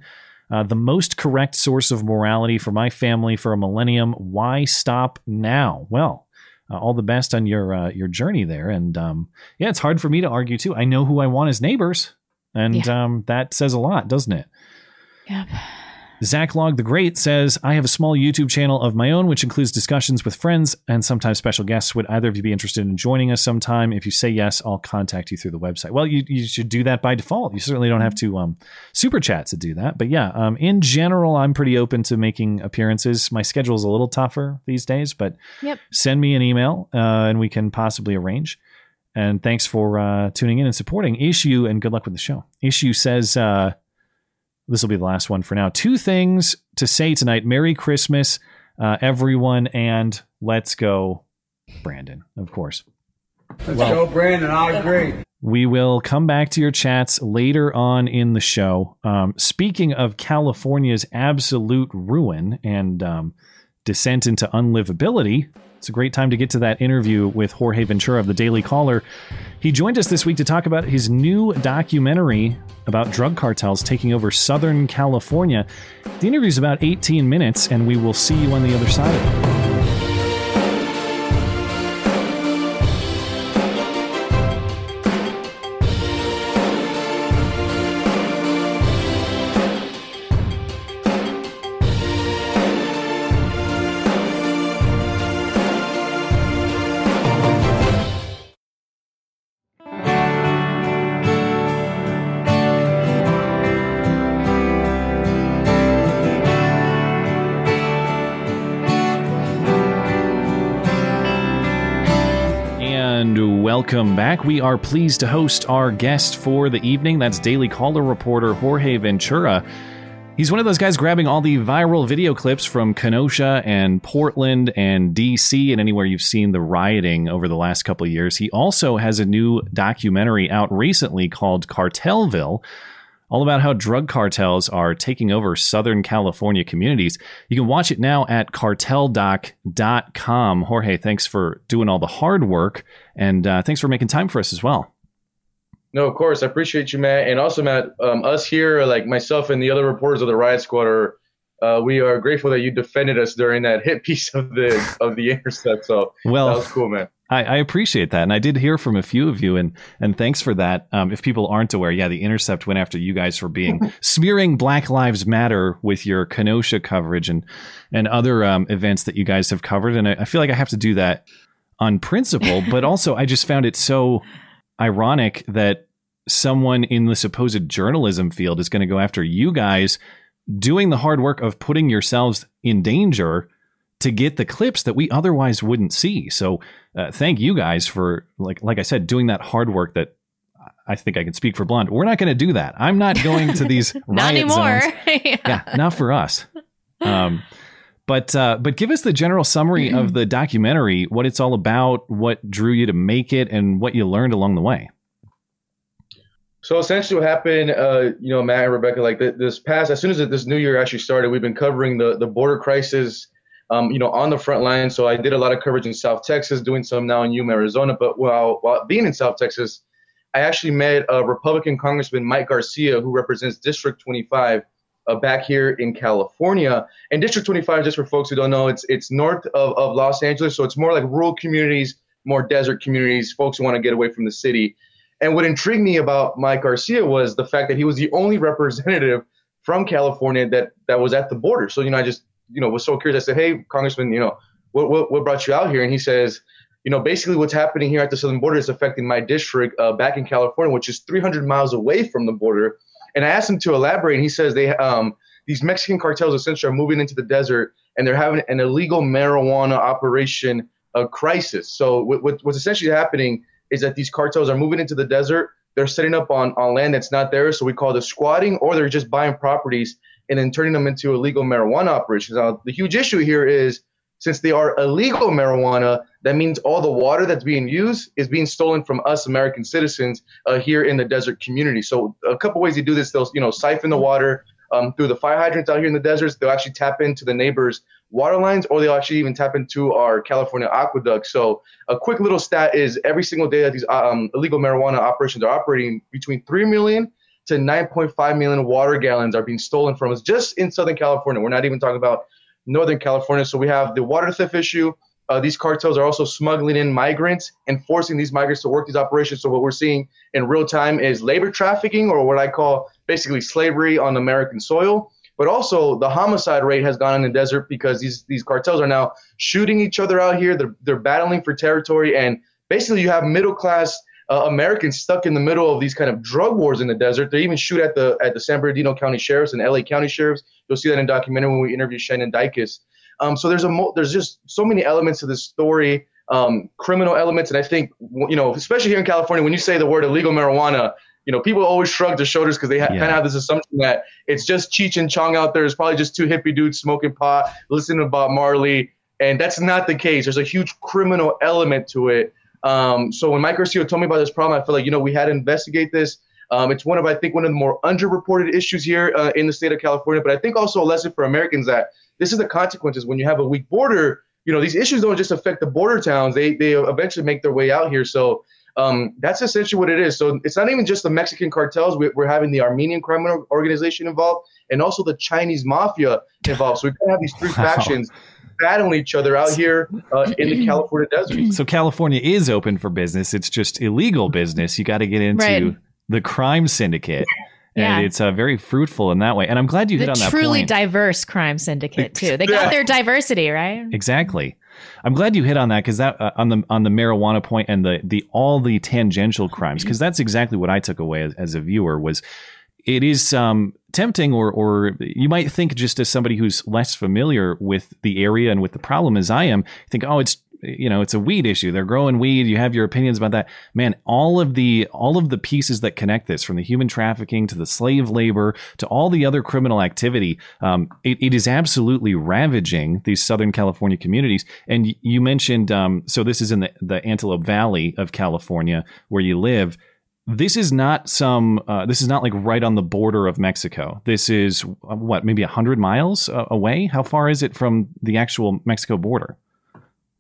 uh, the most correct source of morality for my family for a millennium. Why stop now? Well, uh, all the best on your uh, your journey there. And um, yeah, it's hard for me to argue too. I know who I want as neighbors, and Yeah. um, that says a lot, doesn't it? Yep. Zach Log the Great says, I have a small YouTube channel of my own, which includes discussions with friends and sometimes special guests. Would either of you be interested in joining us sometime? If you say yes, I'll contact you through the website. Well, you, you should do that by default. You certainly don't have to um, super chat to do that. But yeah, um, in general, I'm pretty open to making appearances. My schedule is a little tougher these days, but Yep. send me an email uh, and we can possibly arrange. And thanks for uh, tuning in and supporting Issue, and good luck with the show. Issue says, uh, this will be the last one for now. Two things to say tonight Merry Christmas, uh, everyone, and let's go, Brandon, of course. Let's go, Brandon. I agree. We will come back to your chats later on in the show. Um, speaking of California's absolute ruin and um, descent into unlivability, it's a great time to get to that interview with Jorge Ventura of the Daily Caller. He joined us this week to talk about his new documentary about drug cartels taking over Southern California. The interview is about 18 minutes, and we will see you on the other side of it. Welcome back. We are pleased to host our guest for the evening. That's Daily Caller reporter Jorge Ventura. He's one of those guys grabbing all the viral video clips from Kenosha and Portland and DC and anywhere you've seen the rioting over the last couple of years. He also has a new documentary out recently called Cartelville, all about how drug cartels are taking over Southern California communities. You can watch it now at carteldoc.com. Jorge, thanks for doing all the hard work and uh, thanks for making time for us as well. No, of course. I appreciate you, Matt. And also, Matt, um, us here, like myself and the other reporters of the Riot Squad, are uh, we are grateful that you defended us during that hit piece of the of the *laughs* intercept. So Well, that was cool, man. I, I appreciate that, and I did hear from a few of you, and and thanks for that. Um, if people aren't aware, yeah, the Intercept went after you guys for being *laughs* smearing Black Lives Matter with your Kenosha coverage and and other um, events that you guys have covered, and I, I feel like I have to do that on principle, *laughs* but also I just found it so ironic that someone in the supposed journalism field is going to go after you guys doing the hard work of putting yourselves in danger to get the clips that we otherwise wouldn't see. So uh, thank you guys for like like I said doing that hard work that I think I can speak for Blonde. We're not going to do that. I'm not going to these *laughs* Not riot anymore. zones. *laughs* yeah. Yeah, not for us. Um, but uh, but give us the general summary of the documentary, what it's all about, what drew you to make it, and what you learned along the way. So essentially, what happened, uh, you know, Matt and Rebecca, like th- this past, as soon as this new year actually started, we've been covering the the border crisis, um, you know, on the front line. So I did a lot of coverage in South Texas, doing some now in Yuma, Arizona. But while while being in South Texas, I actually met a Republican Congressman Mike Garcia, who represents District 25 uh, back here in California. And District 25, just for folks who don't know, it's it's north of, of Los Angeles, so it's more like rural communities, more desert communities, folks who want to get away from the city. And what intrigued me about Mike Garcia was the fact that he was the only representative from California that that was at the border. So you know, I just you know was so curious. I said, "Hey, Congressman, you know, what what, what brought you out here?" And he says, "You know, basically what's happening here at the southern border is affecting my district uh, back in California, which is 300 miles away from the border." And I asked him to elaborate, and he says they um these Mexican cartels essentially are moving into the desert and they're having an illegal marijuana operation uh, crisis. So what, what, what's essentially happening is that these cartels are moving into the desert. They're setting up on, on land that's not theirs, so we call this squatting, or they're just buying properties and then turning them into illegal marijuana operations. Now, the huge issue here is since they are illegal marijuana, that means all the water that's being used is being stolen from us American citizens uh, here in the desert community. So a couple ways to do this, they'll you know siphon the water, um, through the fire hydrants out here in the deserts. They'll actually tap into the neighbors' water lines, or they'll actually even tap into our California aqueduct. So a quick little stat is every single day that these um, illegal marijuana operations are operating, between three million to 9.5 million water gallons are being stolen from us just in Southern California. We're not even talking about Northern California. So we have the water theft issue. Uh, these cartels are also smuggling in migrants and forcing these migrants to work these operations. So what we're seeing in real time is labor trafficking, or what I call basically slavery on American soil. But also the homicide rate has gone in the desert because these these cartels are now shooting each other out here. They're they're battling for territory, and basically you have middle class uh, Americans stuck in the middle of these kind of drug wars in the desert. They even shoot at the at the San Bernardino County sheriffs and LA County sheriffs. You'll see that in documentary when we interview Shannon Dicus. Um, so there's a mo- there's just so many elements to this story, um, criminal elements, and I think you know, especially here in California, when you say the word illegal marijuana, you know, people always shrug their shoulders because they ha- Yeah. kind of have this assumption that it's just Cheech and Chong out there. It's probably just two hippie dudes smoking pot, listening to Bob Marley, and that's not the case. There's a huge criminal element to it. Um, so when Mike Garcia told me about this problem, I felt like you know we had to investigate this. Um, it's one of I think one of the more underreported issues here uh, in the state of California, but I think also a lesson for Americans that this is the consequences when you have a weak border. You know these issues don't just affect the border towns; they they eventually make their way out here. So um, that's essentially what it is. So it's not even just the Mexican cartels. We, we're having the Armenian criminal organization involved, and also the Chinese mafia involved. So we have these three Wow. factions battling each other out here uh, in the California desert. *clears throat* So California is open for business. It's just illegal business. You got to get into Right. the crime syndicate. Yeah. And it's uh, very fruitful in that way. And I'm glad you hit on that truly point. diverse crime syndicate too. They got their diversity right. Exactly. I'm glad you hit on that because that uh, on the on the marijuana point and the the all the tangential crimes because that's exactly what I took away as, as a viewer was it is um, tempting or or you might think just as somebody who's less familiar with the area and with the problem as I am think oh it's you know it's a weed issue. They're growing weed. You have your opinions about that. Man all of the all of the pieces that connect this from the human trafficking to the slave labor to all the other criminal activity um, it, it is absolutely ravaging these southern california communities. And you mentioned um, so this is in the, the antelope valley of california where you live this is not some uh, this is not like right on the border of mexico this is uh, what maybe 100 miles uh, away how far is it from the actual mexico border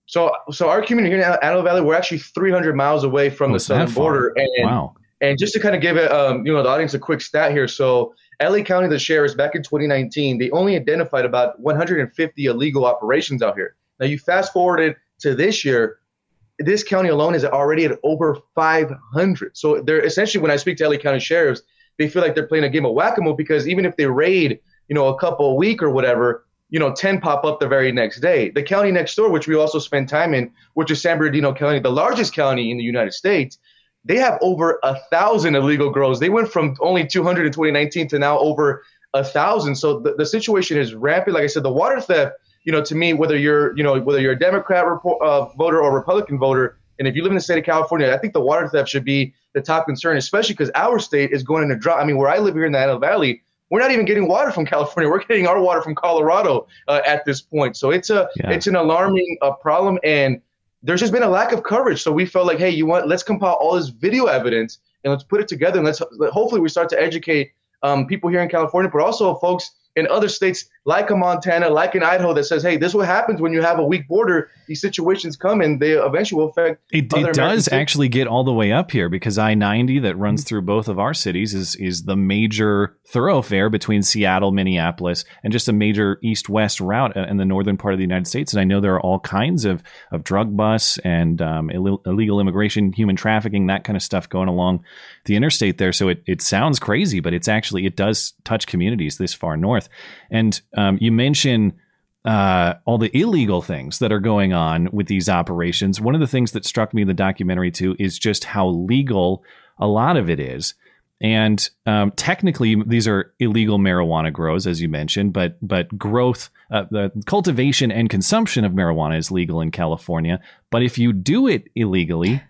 So, so our community here in Antelope Valley, we're actually 300 miles away from Oh, the southern border. And, Wow. And just to kind of give it, um, you know, the audience a quick stat here. So, LA County, the sheriffs back in 2019, they only identified about 150 illegal operations out here. Now, you fast forwarded to this year, this county alone is already at over 500. So, they're essentially, when I speak to LA County sheriffs, they feel like they're playing a game of whack-a-mole because even if they raid, you know, a couple a week or whatever, you know, 10 pop up the very next day. The county next door, which we also spend time in, which is San Bernardino County, the largest county in the United States, they have over a thousand illegal grows. They went from only 200 in 2019 to now over a thousand. So the, the situation is rampant. Like I said, the water theft, you know, to me, whether you're, you know, whether you're a Democrat report, uh, voter or Republican voter, and if you live in the state of California, I think the water theft should be the top concern, especially because our state is going in a drought. I mean, where I live here in the Antelope Valley, we're not even getting water from *laughs* California. We're getting our water from Colorado uh, at this point. So it's a Yeah. it's an alarming uh, problem, and there's just been a lack of coverage. So we felt like, hey, you want let's compile all this video evidence and let's put it together, and let's hopefully we start to educate um, people here in California, but also folks in other states like a Montana, like in Idaho, that says, hey, this is what happens when you have a weak border. These situations come, and they eventually affect. It, other it does actually get all the way up here because I ninety that runs through both of our cities is is the major thoroughfare between Seattle, Minneapolis, and just a major east west route in the northern part of the United States. And I know there are all kinds of of drug busts and um, Ill- illegal immigration, human trafficking, that kind of stuff going along the interstate there. So it it sounds crazy, but it's actually it does touch communities this far north. And um, you mentioned uh, all the illegal things that are going on with these operations. One of the things that struck me in the documentary too is just how legal a lot of it is. And um, technically, these are illegal marijuana grows, as you mentioned, but but growth, uh, the cultivation and consumption of marijuana is legal in California. But if you do it illegally,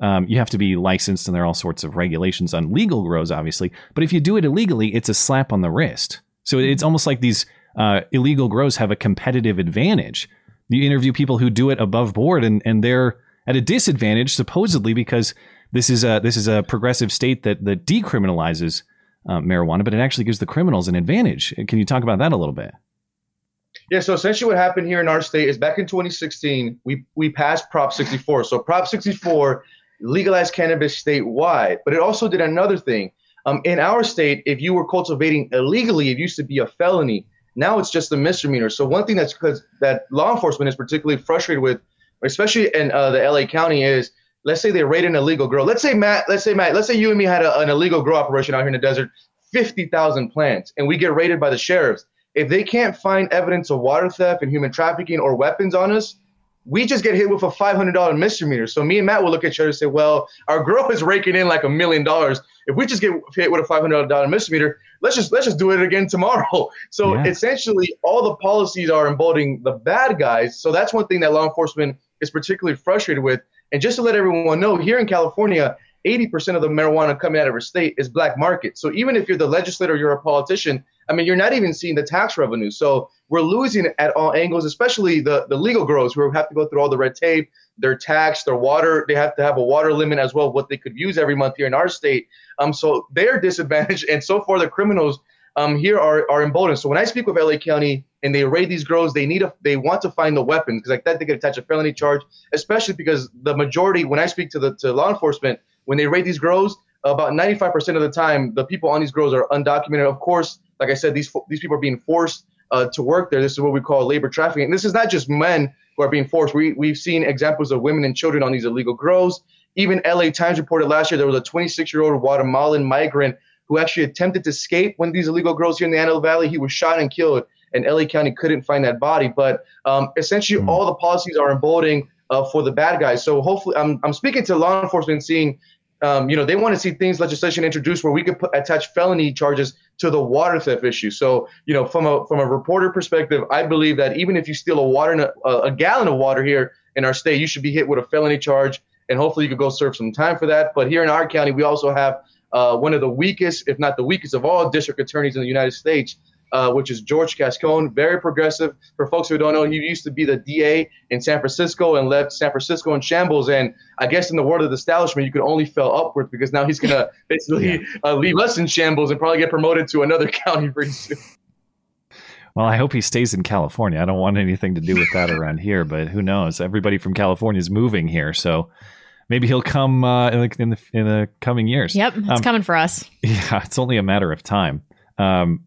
um, you have to be licensed, and there are all sorts of regulations on legal grows, obviously. But if you do it illegally, it's a slap on the wrist. So it's almost like these uh, illegal grows have a competitive advantage. You interview people who do it above board, and, and they're at a disadvantage supposedly because this is a this is a progressive state that that decriminalizes uh, marijuana, but it actually gives the criminals an advantage. Can you talk about that a little bit? Yeah, so essentially what happened here in our state is back in 2016, we, we passed Prop 64. So Prop 64 legalized cannabis statewide, but it also did another thing. Um, in our state, if you were cultivating illegally, it used to be a felony. Now it's just a misdemeanor. So one thing that's that law enforcement is particularly frustrated with, especially in uh, the LA County, is let's say they raid an illegal grow. Let's say Matt, let's say Matt, let's say you and me had a, an illegal grow operation out here in the desert, 50,000 plants, and we get raided by the sheriffs if they can't find evidence of water theft and human trafficking or weapons on us, we just get hit with a $500 misdemeanor. So me and Matt will look at each other and say, well, our girl is raking in like a million dollars. If we just get hit with a $500 misdemeanor, let's just let's just do it again tomorrow. *laughs* So yeah. essentially, all the policies are emboldening the bad guys. So that's one thing that law enforcement is particularly frustrated with. And just to let everyone know, here in California, 80% of the marijuana coming out of our state is black market. So even if you're the legislator, you're a politician, I mean, you're not even seeing the tax revenue. So we're losing at all angles, especially the, the legal grows who have to go through all the red tape, their tax, their water. They have to have a water limit as well, what they could use every month here in our state. Um, so they're disadvantaged. And so far, the criminals um, here are, are emboldened. So when I speak with LA County and they raid these grows, they need a, they want to find the weapons because like that they can attach a felony charge, especially because the majority, when I speak to the to law enforcement, when they raid these grows, about 95% of the time, the people on these grows are undocumented. Of course, like I said, these these people are being forced uh, to work there. This is what we call labor trafficking. And this is not just men who are being forced. We we've seen examples of women and children on these illegal grows. Even LA Times reported last year there was a 26 year old Guatemalan migrant who actually attempted to escape one of these illegal grows here in the Antelope Valley. He was shot and killed, and LA County couldn't find that body. But um, essentially, mm-hmm. all the policies are emboldening uh, for the bad guys. So hopefully, I'm, I'm speaking to law enforcement, seeing um, you know, they want to see things legislation introduced where we could put, attach felony charges to the water theft issue. So, you know, from a from a reporter perspective, I believe that even if you steal a water a, a gallon of water here in our state, you should be hit with a felony charge, and hopefully you could go serve some time for that. But here in our county, we also have uh, one of the weakest, if not the weakest, of all district attorneys in the United States uh, which is George Gascon, very progressive. For folks who don't know, he used to be the DA in San Francisco and left San Francisco in shambles. And I guess in the world of the establishment, you could only fell upward because now he's going *laughs* to basically yeah. uh, leave us in shambles and probably get promoted to another *laughs* county pretty soon. Well, I hope he stays in California. I don't want anything to do with that *laughs* around here, but who knows? Everybody from California is moving here, so maybe he'll come uh, in, the, in, the, in the coming years. Yep, it's um, coming for us. Yeah, it's only a matter of time. Um,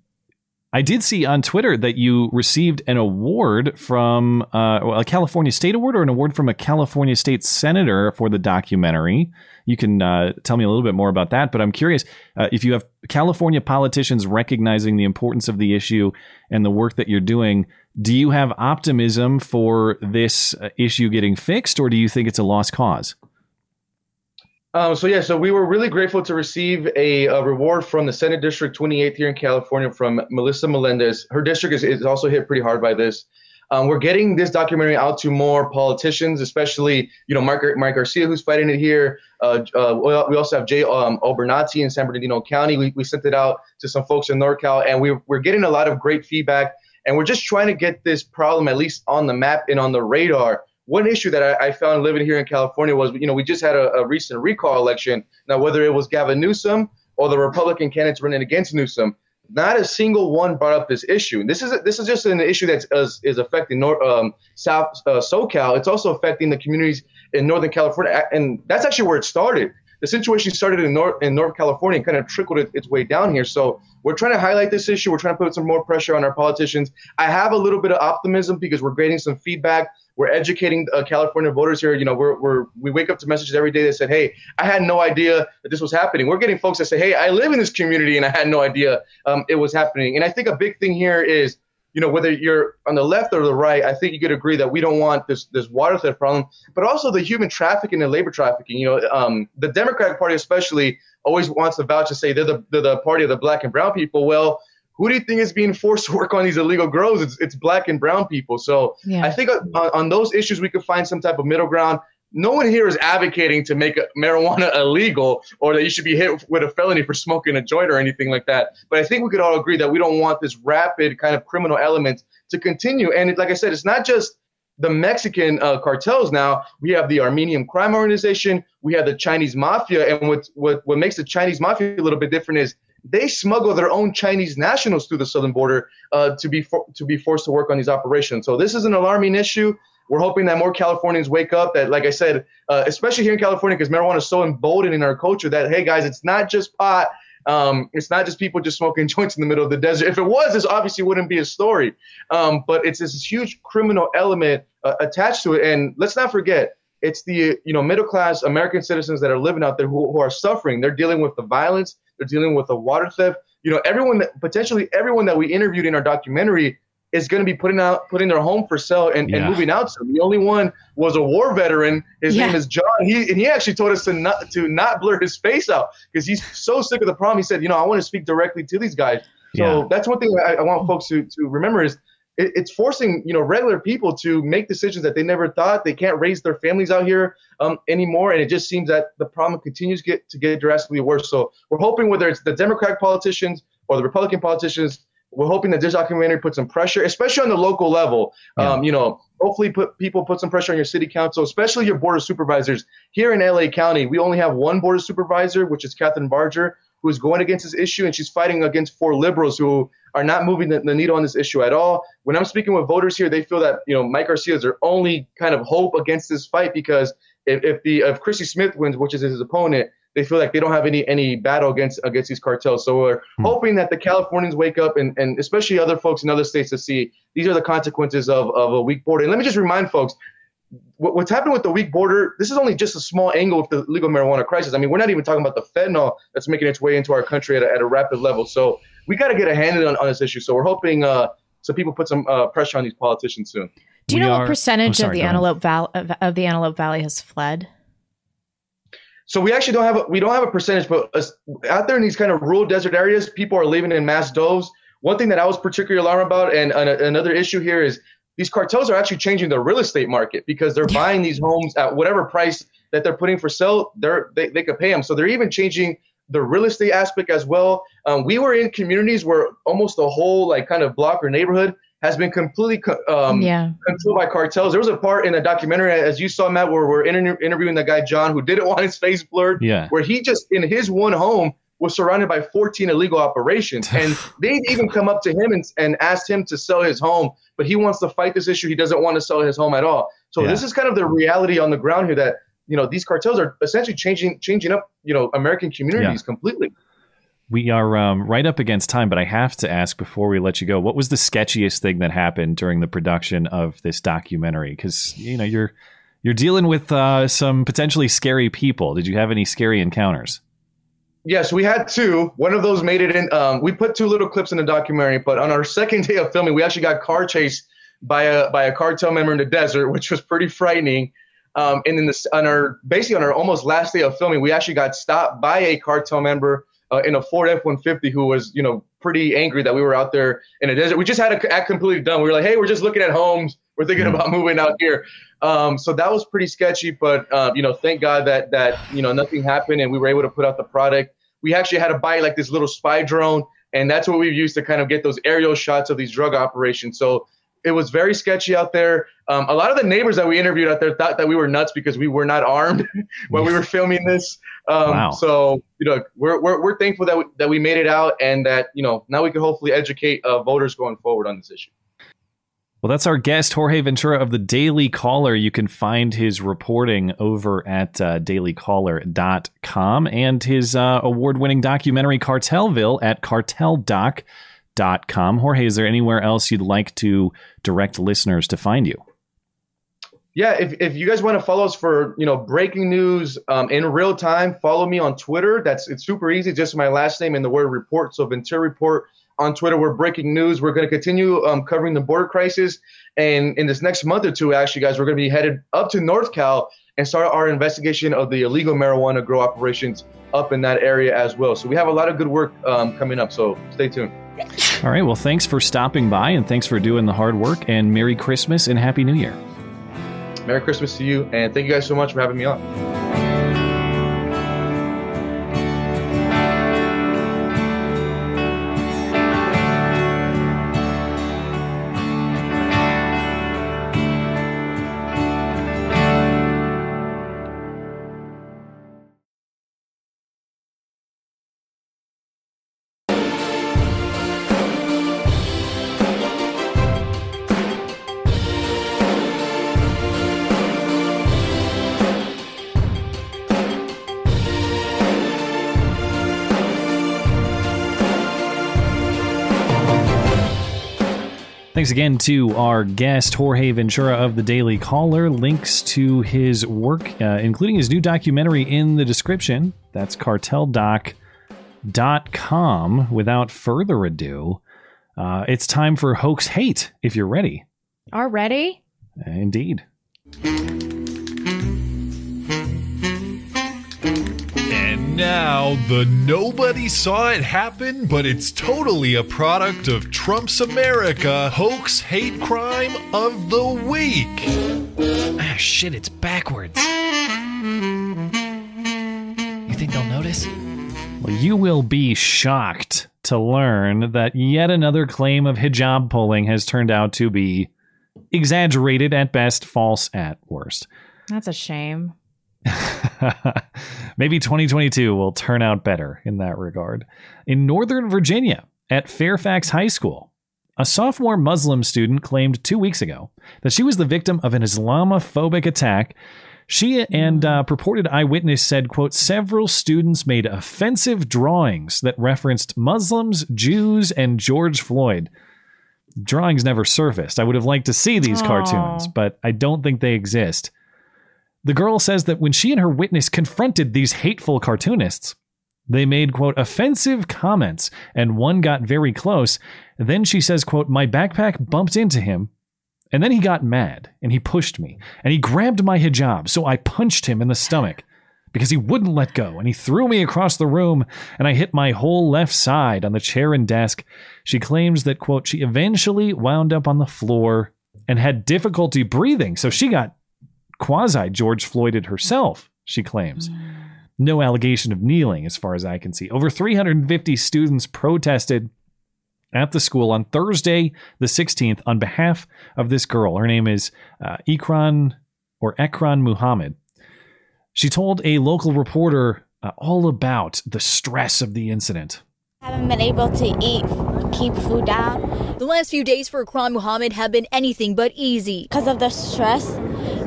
I did see on Twitter that you received an award from uh, a California State Award or an award from a California State Senator for the documentary. You can uh, tell me a little bit more about that, but I'm curious uh, if you have California politicians recognizing the importance of the issue and the work that you're doing. Do you have optimism for this uh, issue getting fixed, or do you think it's a lost cause? Um, so yeah, so we were really grateful to receive a, a, reward from the Senate District 28 here in California from Melissa Melendez. Her district is, is also hit pretty hard by this. Um, we're getting this documentary out to more politicians, especially you know Mark, Mark Garcia, who's fighting it here. Uh, uh, we also have Jay um, in San Bernardino County. We, we sent it out to some folks in NorCal, and we, we're getting a lot of great feedback. And we're just trying to get this problem at least on the map and on the radar one issue that I, I, found living here in California was, you know, we just had a, a, recent recall election. Now, whether it was Gavin Newsom or the Republican candidates running against Newsom, not a single one brought up this issue. And this is this is just an issue that is, is affecting North, um, South uh, SoCal. It's also affecting the communities in Northern California, and that's actually where it started. The situation started in North in North California and kind of trickled it, its way down here. So we're trying to highlight this issue. We're trying to put some more pressure on our politicians. I have a little bit of optimism because we're getting some feedback we're educating uh, California voters here. You know, we're, we're we wake up to messages every day that said, "Hey, I had no idea that this was happening." We're getting folks that say, "Hey, I live in this community and I had no idea um, it was happening." And I think a big thing here is, you know, whether you're on the left or the right, I think you could agree that we don't want this this water theft problem, but also the human trafficking and labor trafficking. You know, um, the Democratic Party especially always wants to vouch to say they're the they're the party of the black and brown people. Well who do you think is being forced to work on these illegal grows? It's, it's black and brown people. So yeah. I think on, on, those issues, we could find some type of middle ground. No one here is advocating to make marijuana *laughs* illegal or that you should be hit with a felony for smoking a joint or anything like that. But I think we could all agree that we don't want this rapid kind of criminal element to continue. And like I said, it's not just the Mexican uh, cartels now. We have the Armenian crime organization. We have the Chinese mafia. And what, what, what makes the Chinese mafia a little bit different is they smuggle their own Chinese nationals through the southern border uh, to be for, to be forced to work on these operations. So this is an alarming issue. We're hoping that more Californians wake up. That, like I said, uh, especially here in California, because marijuana is so emboldened in our culture that hey guys, it's not just pot. Um, it's not just people just smoking *laughs* joints in the middle of the desert. If it was, this obviously wouldn't be a story. Um, but it's this huge criminal element uh, attached to it. And let's not forget, it's the you know middle class American citizens that are living out there who, who are suffering. They're dealing with the violence. They're dealing with the water theft. You know, everyone potentially everyone that we interviewed in our documentary is going to be putting out putting their home for sale and, Yeah. and moving out soon. The only one was a war veteran. His Yeah. name is John. He and he actually told us to not to not blur his face out because he's so sick of the problem. He said, you know, I want to speak directly to these guys. So Yeah. that's one thing I, I want folks to, to remember is it, it's forcing you know regular people to make decisions that they never thought they can't raise their families out here um, anymore, and it just seems that the problem continues to get to get drastically worse. So we're hoping whether it's the Democratic politicians or the Republican politicians, we're hoping that this documentary puts some pressure, especially on the local level. Um, you know, hopefully put people put some pressure on your city council, especially your board of supervisors. Here in LA County, we only have one board of supervisor, which is Kathryn Barger, who is going against this issue, and she's fighting against four liberals who are not moving the, the needle on this issue at all. When I'm speaking with voters here, they feel that you know Mike Garcia is their only kind of hope against this fight because if, if the if Christy Smith wins, which is his opponent, they feel like they don't have any any battle against against these cartels. So we're hoping that the Californians wake up and, and especially other folks in other states to see these are the consequences of, of a weak border. And let me just remind folks, what, what's happened with the weak border, this is only just a small angle of the legal marijuana crisis. I mean, we're not even talking about the fentanyl that's making its way into our country at a, at a rapid level. So we got to get a handle on, on this issue. So we're hoping uh, some people put some uh, pressure on these politicians soon. Do you We know are- what percentage oh, of the. Antelope Val- of, of the Antelope Valley has fled? So we actually don't have a, we don't have a percentage, but out there in these kind of rural desert areas, people are living in mass doves. One thing that I was particularly alarmed about, and, and another issue here is these cartels are actually changing the real estate market because they're buying these homes at whatever price that they're putting for sale. They're they, they could pay them, so they're even changing the real estate aspect as well. Um, we were in communities where almost the whole like kind of block or neighborhood has been completely um, Yeah. controlled by cartels. There was a part in the documentary, as you saw, Matt, where we're inter- interviewing the guy John who didn't *laughs* want his face blurred. Yeah. Where he just in his one home was surrounded by 14 illegal operations, *laughs* and they'd even come up to him and, and asked him to sell his home, but he wants to fight this issue. He doesn't want to sell his home at all. So Yeah. this is kind of the reality on the ground here that you know these cartels are essentially changing changing up you know American communities completely. We are um, right up against time, but I have to ask before we let you go: what was the sketchiest thing that happened during the production of this documentary? Because you know you're you're dealing with uh, some potentially scary people. Did you have any scary encounters? Yes, we had two. One of those made it in. Um, we put two little clips in the documentary, but on our *laughs* second day of filming, we actually got car chased by a by a cartel member in the desert, which was pretty frightening. Um, and then on our basically on our almost last day of filming, we actually got stopped by a cartel member uh, in a Ford F-150 who was you know pretty angry that we were out there in a desert. We just had to act completely dumb. We were like, hey, we're just looking at homes. We're thinking about moving out here. Um, so that was pretty sketchy, but uh, you know, thank God that that you know nothing happened and we were able to put out the product. We actually had to buy like this little spy drone, and that's what we've used to kind of get those aerial shots of these drug operations. So it was very sketchy out there. Um, a lot of the neighbors that we interviewed out there thought that we were nuts because we were not armed *laughs* when we were filming this. Um, Wow. So you know, we're, we're we're thankful that we, that we made it out and that you know now we can hopefully educate uh, voters going forward on this issue. Well, that's our guest, Jorge Ventura of the Daily Caller. You can find his reporting over at uh, dailycaller.com and his uh, award winning documentary, Cartelville, at carteldoc.com. Jorge, is there anywhere else you'd like to direct listeners to find you? Yeah, if, if you guys want to follow us for you know breaking news um, in real time, follow me on Twitter. That's it's super easy, just my last name and the word report. So Ventura Report on Twitter. We're breaking news. We're going to continue um, covering the border crisis, and in this next month or two, actually, guys, we're going to be headed up to North Cal and start our investigation of the illegal marijuana grow operations up in that area as well. So we have a lot of good work um, coming up. So stay tuned. All right. Well, thanks for stopping by and thanks for doing the hard work. And Merry Christmas and Happy New Year. Merry Christmas to you, and thank you guys so much for having me on. Thanks again to our guest, Jorge Ventura of the Daily Caller. Links to his work, uh, including his new documentary, in the description. That's carteldoc.com. Without further ado, uh, it's time for Hoax Hate, if you're ready. Are ready? Indeed. Now, the nobody saw it happen, but it's totally a product of Trump's America hoax hate crime of the week. Ah, shit, it's backwards. You think they'll notice? Well, you will be shocked to learn that yet another claim of hijab pulling has turned out to be exaggerated at best, false at worst. That's a shame. *laughs* Maybe 2022 will turn out better in that regard. In Northern Virginia, at Fairfax High School, a sophomore Muslim student claimed two weeks ago that she was the victim of an Islamophobic attack. She and uh, purported eyewitness said, quote, several students made offensive drawings that referenced Muslims, Jews, and George Floyd. Drawings never surfaced. I would have liked to see these Aw. cartoons, but I don't think they exist. The girl says that when she and her witness confronted these hateful cartoonists, they made, quote, offensive comments, and one got very close. Then she says, quote, my backpack bumped into him, and then he got mad, and he pushed me, and he grabbed my hijab, so I punched him in the stomach because he wouldn't let go, and he threw me across the room, and I hit my whole left side on the chair and desk. She claims that, quote, she eventually wound up on the floor and had difficulty breathing, so she got quasi George Floyded herself, she claims. No allegation of kneeling, as far as I can see. Over 350 students protested at the school on Thursday, the 16th, on behalf of this girl. Her name is uh, Ikran or Ekran Muhammad. She told a local reporter uh, all about the stress of the incident. I haven't been able to eat, keep food down. The last few days for Akram Muhammad have been anything but easy. Because of the stress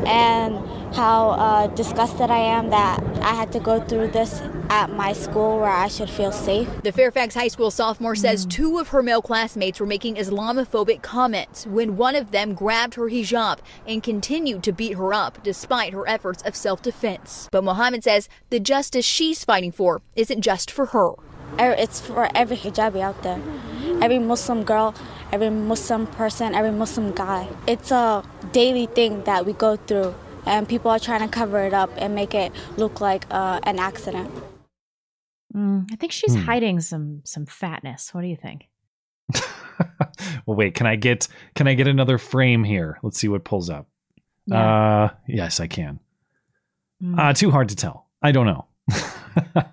and how uh, disgusted I am that I had to go through this at my school where I should feel safe. The Fairfax High School sophomore says two of her male classmates were making Islamophobic comments when one of them grabbed her hijab and continued to beat her up despite her efforts of self defense. But Mohammed says the justice she's fighting for isn't just for her. Er- It's for every hijabi out there, every Muslim girl, every Muslim person, every Muslim guy. It's a daily thing that we go through, and people are trying to cover it up and make it look like uh, an accident. Mm, I think she's Hmm. hiding some some fatness. What do you think? *laughs* Well, wait, can I get can I get another frame here? Let's see what pulls up. Uh yes, I can. Hmm. Uh too hard to tell. I don't know. *laughs*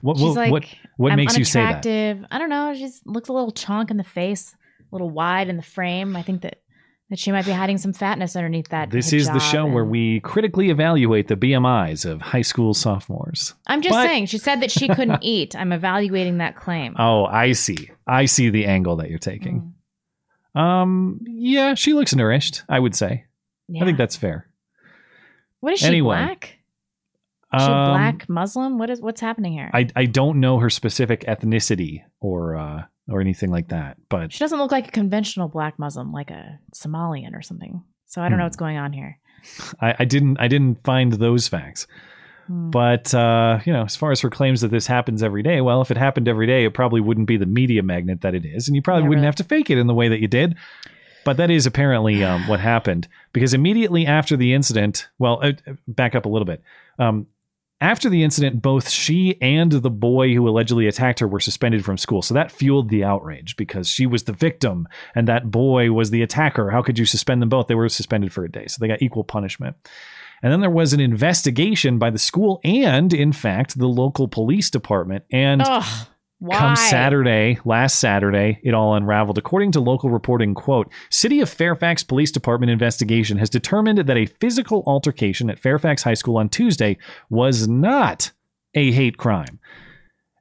what She's what, like, what what I'm makes you say that? I don't know. She just looks a little chonk in the face, a little wide in the frame. I think that that she might be hiding some fatness underneath that. This is the show where we critically evaluate the BMIs of high school sophomores. I'm just But- saying. She said that she couldn't *laughs* eat. I'm evaluating that claim. Oh, I see. I see the angle that you're taking. Um, yeah, she looks nourished. I would say. I think that's fair. What is she? Anyway. Black? Is she Um, black Muslim? What is what's happening here? I I don't know her specific ethnicity or uh or anything like that, but she doesn't look like a conventional black Muslim, like a Somalian or something. So I don't know Hmm. what's going on here. I, I didn't I didn't find those facts. Hmm. But uh, you know, as far as her claims that this happens every day, well, if it happened every day, it probably wouldn't be the media magnet that it is, and you probably Yeah, wouldn't really. have to fake it in the way that you did. But that is apparently um, what happened because immediately after the incident, well, uh, back up a little bit. Um, after the incident, both she and the boy who allegedly attacked her were suspended from school. So that fueled the outrage because she was the victim and that boy was the attacker. How could you suspend them both? They were suspended for a day. So they got equal punishment. And then there was an investigation by the school and, in fact, the local police department. And Ugh, why? come Saturday, last Saturday, it all unraveled. According to local reporting, quote, City of Fairfax Police Department investigation has determined that a physical altercation at Fairfax High School on Tuesday was not a hate crime.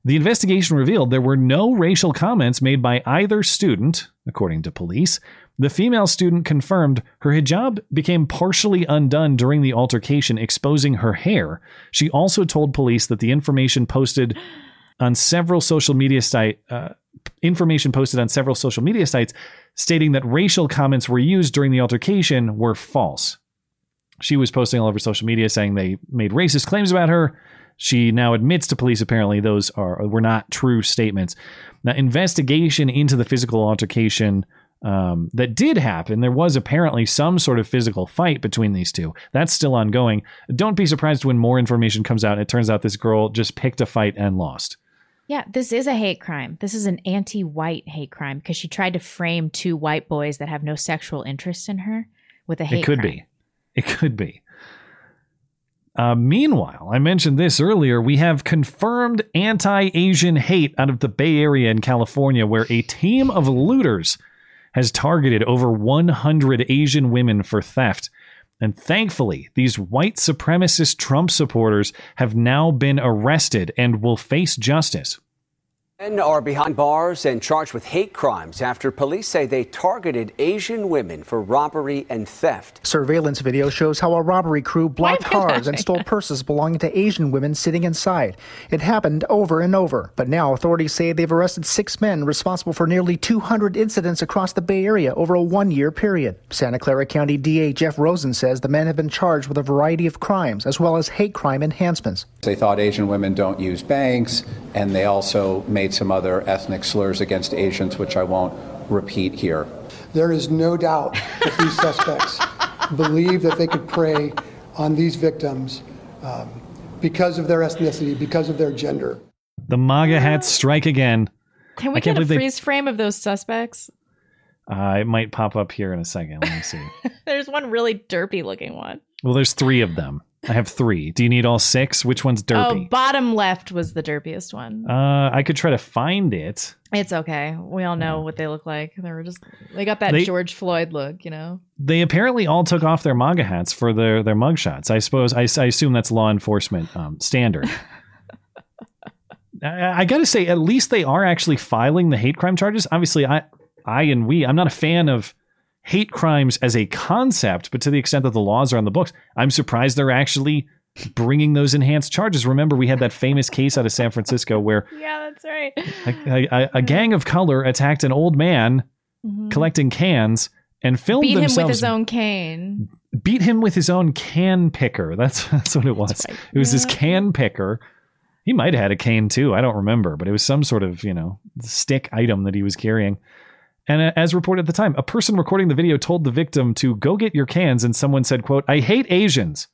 The investigation revealed there were no racial comments made by either student, according to police. The female student confirmed her hijab became partially undone during the altercation, exposing her hair. She also told police that the information posted on several social media site uh, information posted on several social media sites stating that racial comments were used during the altercation were false. She was posting all over social media saying they made racist claims about her. She now admits to police apparently those are were not true statements. Now, investigation into the physical altercation um, that did happen, there was apparently some sort of physical fight between these two. That's still ongoing. Don't be surprised when more information comes out it turns out this girl just picked a fight and lost. Yeah, this is a hate crime. This is an anti white hate crime because she tried to frame two white boys that have no sexual interest in her with a hate crime. It could crime. be. It could be. Uh, meanwhile, I mentioned this earlier. We have confirmed anti Asian hate out of the Bay Area in California, where a team of looters has targeted over 100 Asian women for theft. And thankfully, these white supremacist Trump supporters have now been arrested and will face justice. Men are behind bars and charged with hate crimes after police say they targeted Asian women for robbery and theft. Surveillance video shows how a robbery crew blocked Why am I cars and stole purses belonging to Asian women sitting inside. It happened over and over. But now authorities say they've arrested six men responsible for nearly 200 incidents across the Bay Area over a one year period. Santa Clara County DA Jeff Rosen says the men have been charged with a variety of crimes as well as hate crime enhancements. They thought Asian women don't use banks, and they also made some other ethnic slurs against Asians, which I won't repeat here. There is no doubt that these suspects *laughs* believe that they could prey on these victims um, because of their ethnicity, because of their gender. The MAGA hats strike again. Can we get a believe they- freeze frame of those suspects? Uh, it might pop up here in a second. Let me see. *laughs* There's one really derpy looking one. well, there's three of them. I have three. Do you need all six? Which one's derpy? Oh, bottom left was the derpiest one. Uh, I could try to find it. It's okay. We all know what they look like. They were just they got that They- George Floyd look, you know. They apparently all took off their MAGA hats for their their mugshots. I suppose I, I assume that's law enforcement um, standard. *laughs* I, I got to say, at least they are actually filing the hate crime charges. Obviously, I I and we I'm not a fan of hate crimes as a concept, but to the extent that the laws are on the books, I'm surprised they're actually bringing those enhanced charges. Remember, we had that famous case out of San Francisco where Yeah, that's right. a, a, a gang of color attacked an old man Mhm. collecting cans and filmed Beat him with his own cane. beat him with his own can picker. *laughs* That's that's what it was. It was his can picker. He might have had a cane too. I don't remember, but it was some sort of you know stick item that he was carrying. And uh, as reported at the time, a person recording the video told the victim to go get your cans, and someone said, "quote I hate Asians,"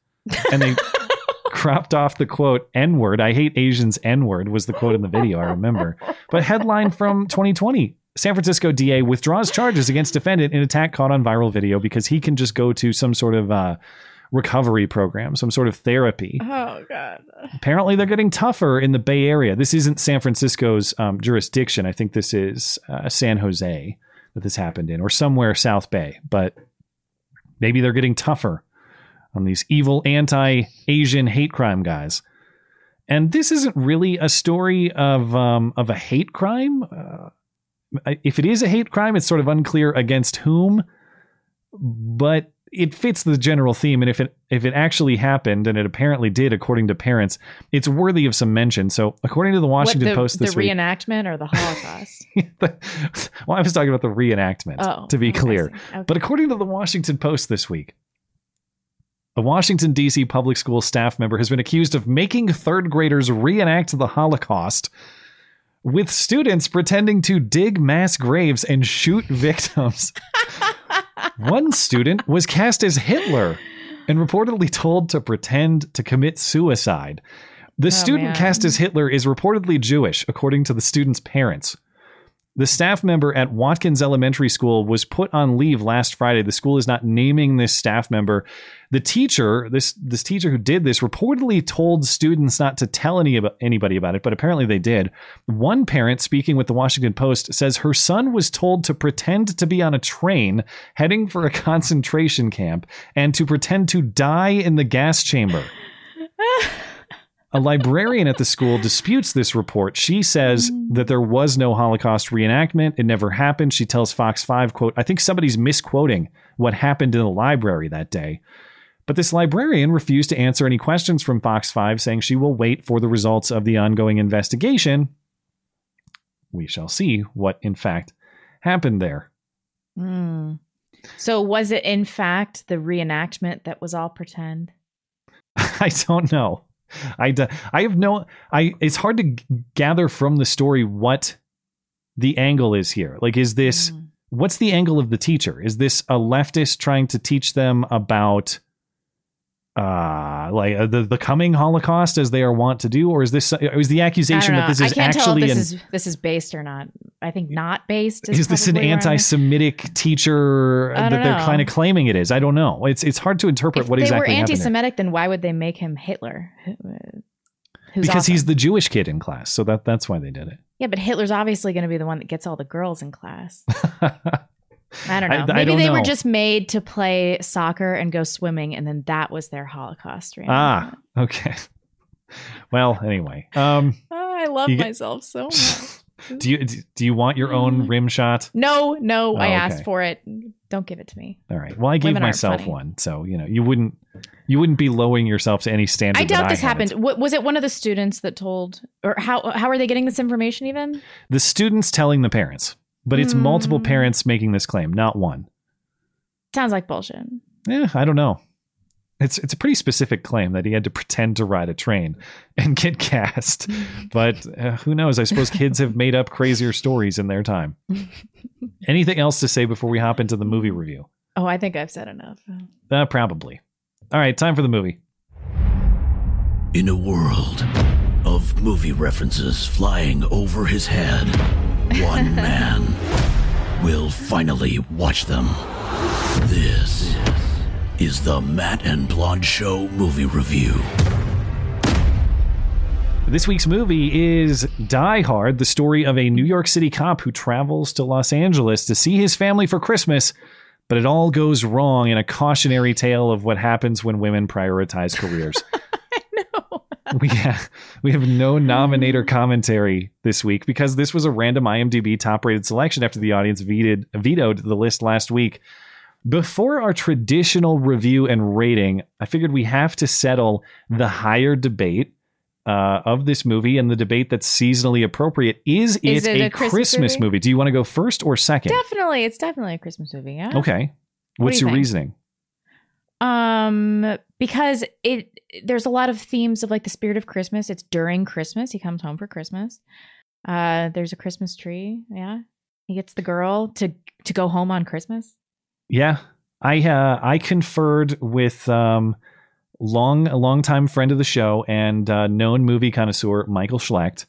and they *laughs* cropped off the quote N word. I hate Asians. N word was the quote in the video. I remember. But headline from 2020. San Francisco DA withdraws charges against defendant in attack caught on viral video because he can just go to some sort of uh, recovery program, some sort of therapy. Oh god. Apparently, they're getting tougher in the Bay Area. This isn't San Francisco's um, jurisdiction. I think this is uh, San Jose that this happened in, or somewhere South Bay. But maybe they're getting tougher on these evil anti-Asian hate crime guys. And this isn't really a story of um, of a hate crime. Uh, if it is a hate crime, it's sort of unclear against whom, but it fits the general theme. And if it if it actually happened, and it apparently did, according to parents, it's worthy of some mention. So, according to the Washington what, the, Post this week. the week, reenactment or the Holocaust? *laughs* well, I was talking about the reenactment, Oh, to be clear. okay. But according to the Washington Post this week, a Washington, D.C. public school staff member has been accused of making third graders reenact the Holocaust with students pretending to dig mass graves and shoot *laughs* victims. *laughs* One student was cast as Hitler and reportedly told to pretend to commit suicide. The oh, student man. cast as Hitler is reportedly Jewish, according to the student's parents. The staff member at Watkins Elementary School was put on leave last Friday. The school is not naming this staff member. The teacher, this this teacher who did this, reportedly told students not to tell any about, anybody about it, but apparently they did. One parent, speaking with the Washington Post, says her son was told to pretend to be on a train heading for a *laughs* concentration camp and to pretend to die in the gas chamber. *laughs* A librarian at the school disputes this report. She says that there was no Holocaust reenactment. It never happened. She tells Fox 5, quote, I think somebody's misquoting what happened in the library that day. But this librarian refused to answer any questions from Fox 5, saying she will wait for the results of the ongoing investigation. We shall see what, in fact, happened there. Hmm. So was it in fact the reenactment that was all pretend? *laughs* I don't know. I, d- I have no I it's hard to g- gather from the story what the angle is here. Like is this mm. what's the angle of the teacher? Is this a leftist trying to teach them about uh like uh, the the coming holocaust as they are wont to do or is this is the accusation that this is I can't actually tell if an this is this is based or not. I think not based. Is, is this an probably where I'm- anti-Semitic teacher that they're kind of claiming it is? I don't know. It's it's hard to interpret If what they exactly were anti-Semitic, then why would they make him Hitler? Who's because awesome. he's the Jewish kid in class, so that that's why they did it. Yeah, but Hitler's obviously going to be the one that gets all the girls in class. *laughs* I don't know. I- I Maybe don't they were just made to play soccer and go swimming, and then that was their Holocaust. Right? Ah, okay. *laughs* Well, anyway, um, Oh, I love You myself so *laughs* much. do you do you want your own rim shot? No, no, I Oh, asked okay. for it. Don't give it to me. All right. Well, I gave Women myself one, so you know you wouldn't you wouldn't be lowering yourself to any standard. I doubt this haven't. happened. Wa- Was it one of the students that told, or how how are they getting this information? Even The students telling the parents, but it's multiple Hmm. parents making this claim, not one. sounds like bullshit. Yeah, I don't know. It's it's a pretty specific claim that he had to pretend to ride a train and get cast, *laughs* but uh, who knows? I suppose kids have made up crazier stories in their time. *laughs* Anything else to say before we hop into the movie review? Oh, I think I've said enough. Uh, probably. All right, time for the movie. In a world of movie references flying over his head, one man will finally watch them. This is the Matt and Blonde Show movie review. This week's movie is Die Hard, the story of a New York City cop who travels to Los Angeles to see his family for Christmas, but it all goes wrong in a cautionary tale of what happens when women prioritize careers. *laughs* *laughs* we have, we have no nominator commentary this week because this was a random IMDb top rated selection after the audience vetoed, vetoed the list last week. Before our traditional review and rating, I figured we have to settle the higher debate uh, of this movie and the debate that's seasonally appropriate. Is, Is it, a, a Christmas Christmas, movie? movie? Do you want to go first or second? Definitely, it's definitely a Christmas movie. Yeah. Okay. What What's you your think? reasoning? Um, because it there's a lot of themes of like the spirit of Christmas. It's during Christmas. He comes home for Christmas. Uh, there's a Christmas tree. Yeah, he gets the girl to to go home on Christmas. Yeah, I uh, I conferred with um, long a long time friend of the show and uh, known movie connoisseur Michael Schlecht,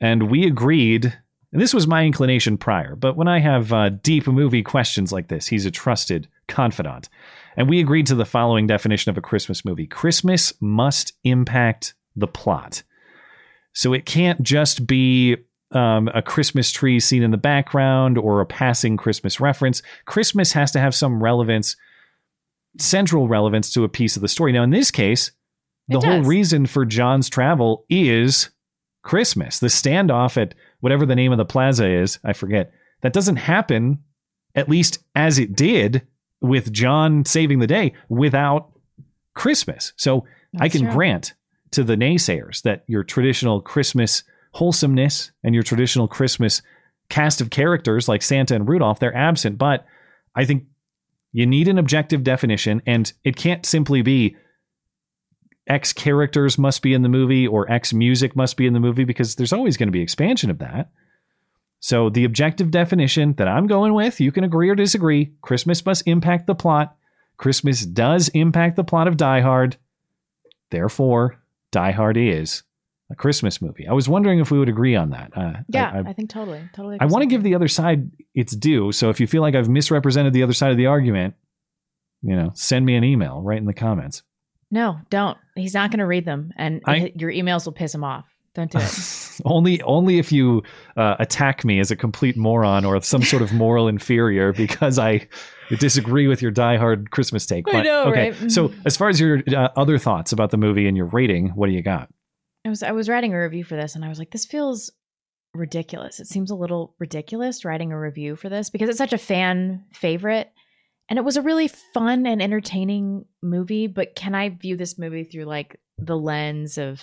and we agreed. And this was my inclination prior, but when I have uh, deep movie questions like this, he's a trusted confidant, and we agreed to the following definition of a Christmas movie: Christmas must impact the plot. So it can't just be um, a Christmas tree seen in the background or a passing Christmas reference. Christmas has to have some relevance, central relevance to a piece of the story. Now, in this case, the whole reason for John's travel is Christmas. The standoff at whatever the name of the plaza is, I forget, that doesn't happen, at least as it did with John saving the day, without Christmas. So I can true. grant to the naysayers that your traditional Christmas wholesomeness and your traditional Christmas cast of characters like Santa and Rudolph, they're absent. But I think you need an objective definition, and it can't simply be X characters must be in the movie or X music must be in the movie because there's always going to be expansion of that. So the objective definition that I'm going with, you can agree or disagree. Christmas must impact the plot. Christmas does impact the plot of Die Hard. Therefore, Die Hard is a Christmas movie. I was wondering if we would agree on that. Uh, Yeah, I, I, I, think totally, totally. I want to give the other side its due. So if you feel like I've misrepresented the other side of the argument, you know, send me an email right in the comments. No, don't. He's not going to read them, and I- your emails will piss him off. Don't do it. *laughs* only only if you uh, attack me as a complete moron or some sort of moral inferior because I disagree with your diehard Christmas take. I know, okay. right? So as far as your uh, other thoughts about the movie and your rating, what do you got? I was I was writing a review for this and I was like, this feels ridiculous. It seems a little ridiculous writing a review for this because it's such a fan favorite. and it was a really fun and entertaining movie. But can I view this movie through like the lens of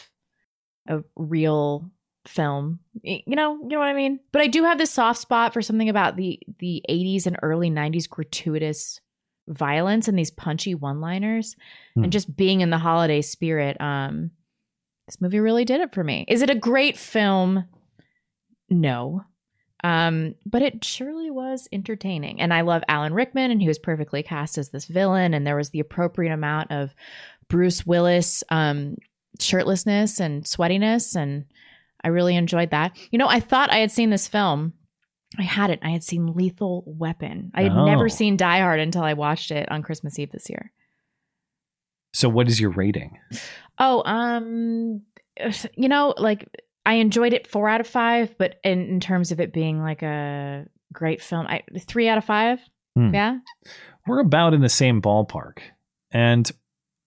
a real film? You know, you know what I mean. But I do have this soft spot for something about the the 80s and early 90s gratuitous violence and these punchy one-liners Hmm. and just being in the holiday spirit. Um, this movie really did it for me. Is it a great film? No. Um, but it surely was entertaining. And I love Alan Rickman, and he was perfectly cast as this villain. And there was the appropriate amount of Bruce Willis um, shirtlessness and sweatiness. And I really enjoyed that. You know, I thought I had seen this film. I hadn't. I had seen Lethal Weapon. I had Oh. never seen Die Hard until I watched it on Christmas Eve this year. So what is your rating? Oh, um, you know, like I enjoyed it four out of five, but in, in terms of it being like a great film, I three out of five. Hmm. Yeah. We're about in the same ballpark. And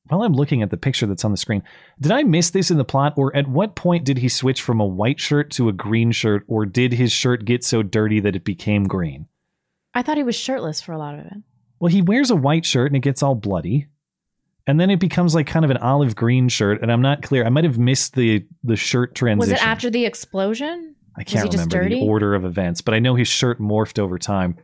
while I'm looking at the picture that's on the screen, did I miss this in the plot, or at what point did he switch from a white shirt to a green shirt, or did his shirt get so dirty that it became green? I thought he was shirtless for a lot of it. Well, he wears a white shirt and it gets all bloody. And then it becomes like kind of an olive green shirt, and I'm not clear. I might have missed the the shirt transition. Was it after the explosion? I can't remember dirty? the order of events, but I know his shirt morphed over time.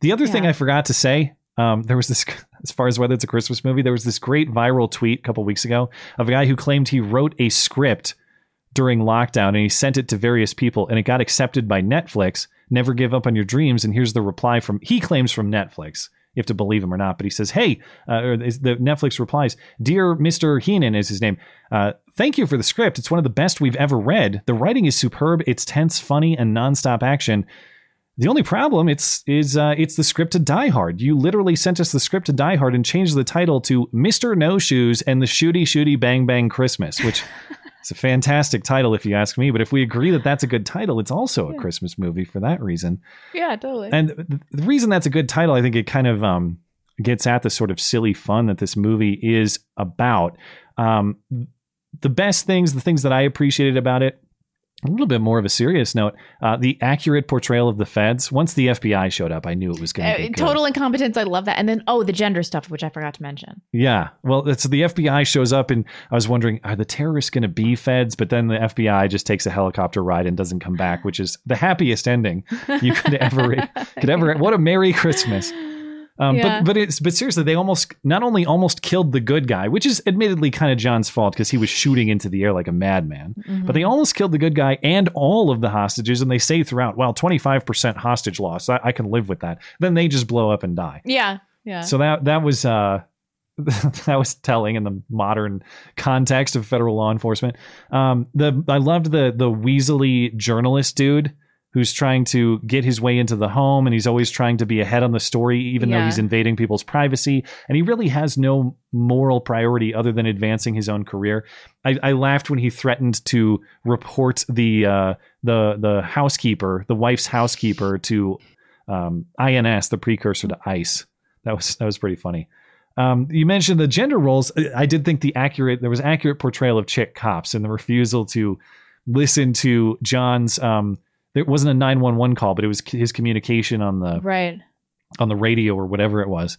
The other thing I forgot to say, um, there was this, as far as whether it's a Christmas movie, there was this great viral tweet a couple weeks ago of a guy who claimed he wrote a script during lockdown and he sent it to various people and it got accepted by Netflix. Never give up on your dreams. And here's the reply from, he claims from Netflix. You have to believe him or not, but he says, "Hey," uh, or the Netflix replies, "Dear Mr. Heenan is his name. Uh, thank you for the script. It's one of the best we've ever read. The writing is superb. It's tense, funny, and nonstop action. The only problem it's is uh, it's the script to Die Hard. You literally sent us the script to Die Hard and changed the title to Mister No Shoes and the Shooty Shooty Bang Bang Christmas, which *laughs* is a fantastic title if you ask me. But if we agree that that's a good title, it's also a Christmas movie for that reason. Yeah, totally. And the reason that's a good title, I think it kind of um, gets at the sort of silly fun that this movie is about. Um, the best things, the things that I appreciated about it, a little bit more of a serious note, uh, the accurate portrayal of the feds. Once the FBI showed up, I knew it was going to Uh, be good. total incompetence. I love that. And then, oh, the gender stuff, which I forgot to mention. Yeah. Well, it's the FBI shows up, and I was wondering, are the terrorists going to be feds? But then the FBI just takes a helicopter ride and doesn't come back, which is the happiest ending you could ever could ever. What a merry Christmas! Um, Yeah. But but it's but seriously, they almost not only almost killed the good guy, which is admittedly kind of John's fault because he was shooting into the air like a madman. Mhm. But they almost killed the good guy and all of the hostages, and they say throughout, well, twenty five percent hostage loss. I, I can live with that. Then they just blow up and die. Yeah. Yeah. So that that was uh *laughs* that was telling in the modern context of federal law enforcement. Um the I loved the the Weasley journalist dude who's trying to get his way into the home and he's always trying to be ahead on the story even though he's invading people's privacy and he really has no moral priority other than advancing his own career. I, I laughed when he threatened to report the uh the the housekeeper, the wife's housekeeper to um, INS, the precursor to ICE. That was that was pretty funny. Um, you mentioned the gender roles. I- I did think the accurate there was accurate portrayal of chick cops and the refusal to listen to John's. Um, there wasn't a nine one one call, but it was his communication on the right. on the radio or whatever it was,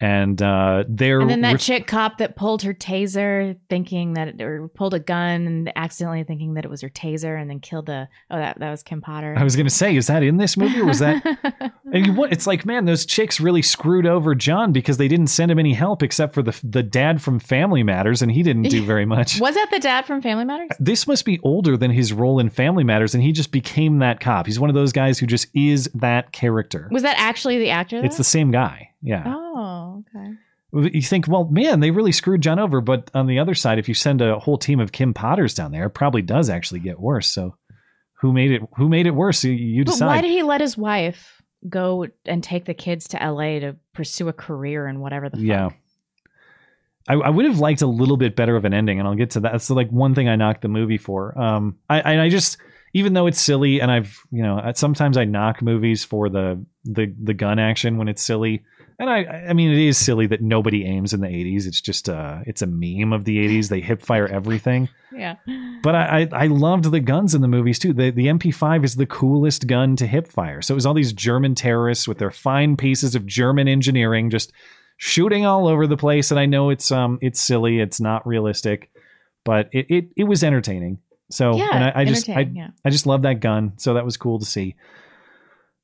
and uh, And then that ref- chick cop that pulled her taser, thinking that it, or pulled a gun and accidentally thinking that it was her taser, and then killed the. Oh, that that was Kim Potter. I was going to say, is that in this movie or was that? *laughs* and you, what? It's like, man, those chicks really screwed over John because they didn't send him any help except for the the dad from Family Matters, and he didn't do very much. *laughs* Was that the dad from Family Matters? This must be older than his role in Family Matters, and he just became that cop. He's one of those guys who just is that character. Was that actually the actor? It's the same guy. Yeah. Oh, okay. You think, well, man, they really screwed John over. But on the other side, if you send a whole team of Kim Potters down there, it probably does actually get worse. So, who made it? Who made it worse? You, you But decide. why did he let his wife go and take the kids to LA to pursue a career and whatever the fuck? Yeah. I, I would have liked a little bit better of an ending, and I'll get to that. That's like one thing I knocked the movie for. Um, I, I I just even though it's silly, and I've you know sometimes I knock movies for the the the gun action when it's silly. And I, I mean, it is silly that nobody aims in the '80s. It's just a, it's a meme of the '80s. They hip fire everything. Yeah. But I, I, I loved the guns in the movies too. The, the MP5 is the coolest gun to hip fire. So it was all these German terrorists with their fine pieces of German engineering just shooting all over the place. And I know it's um it's silly, it's not realistic, but it it, it was entertaining. So Yeah, and I, I just I, yeah. I just love that gun. So that was cool to see.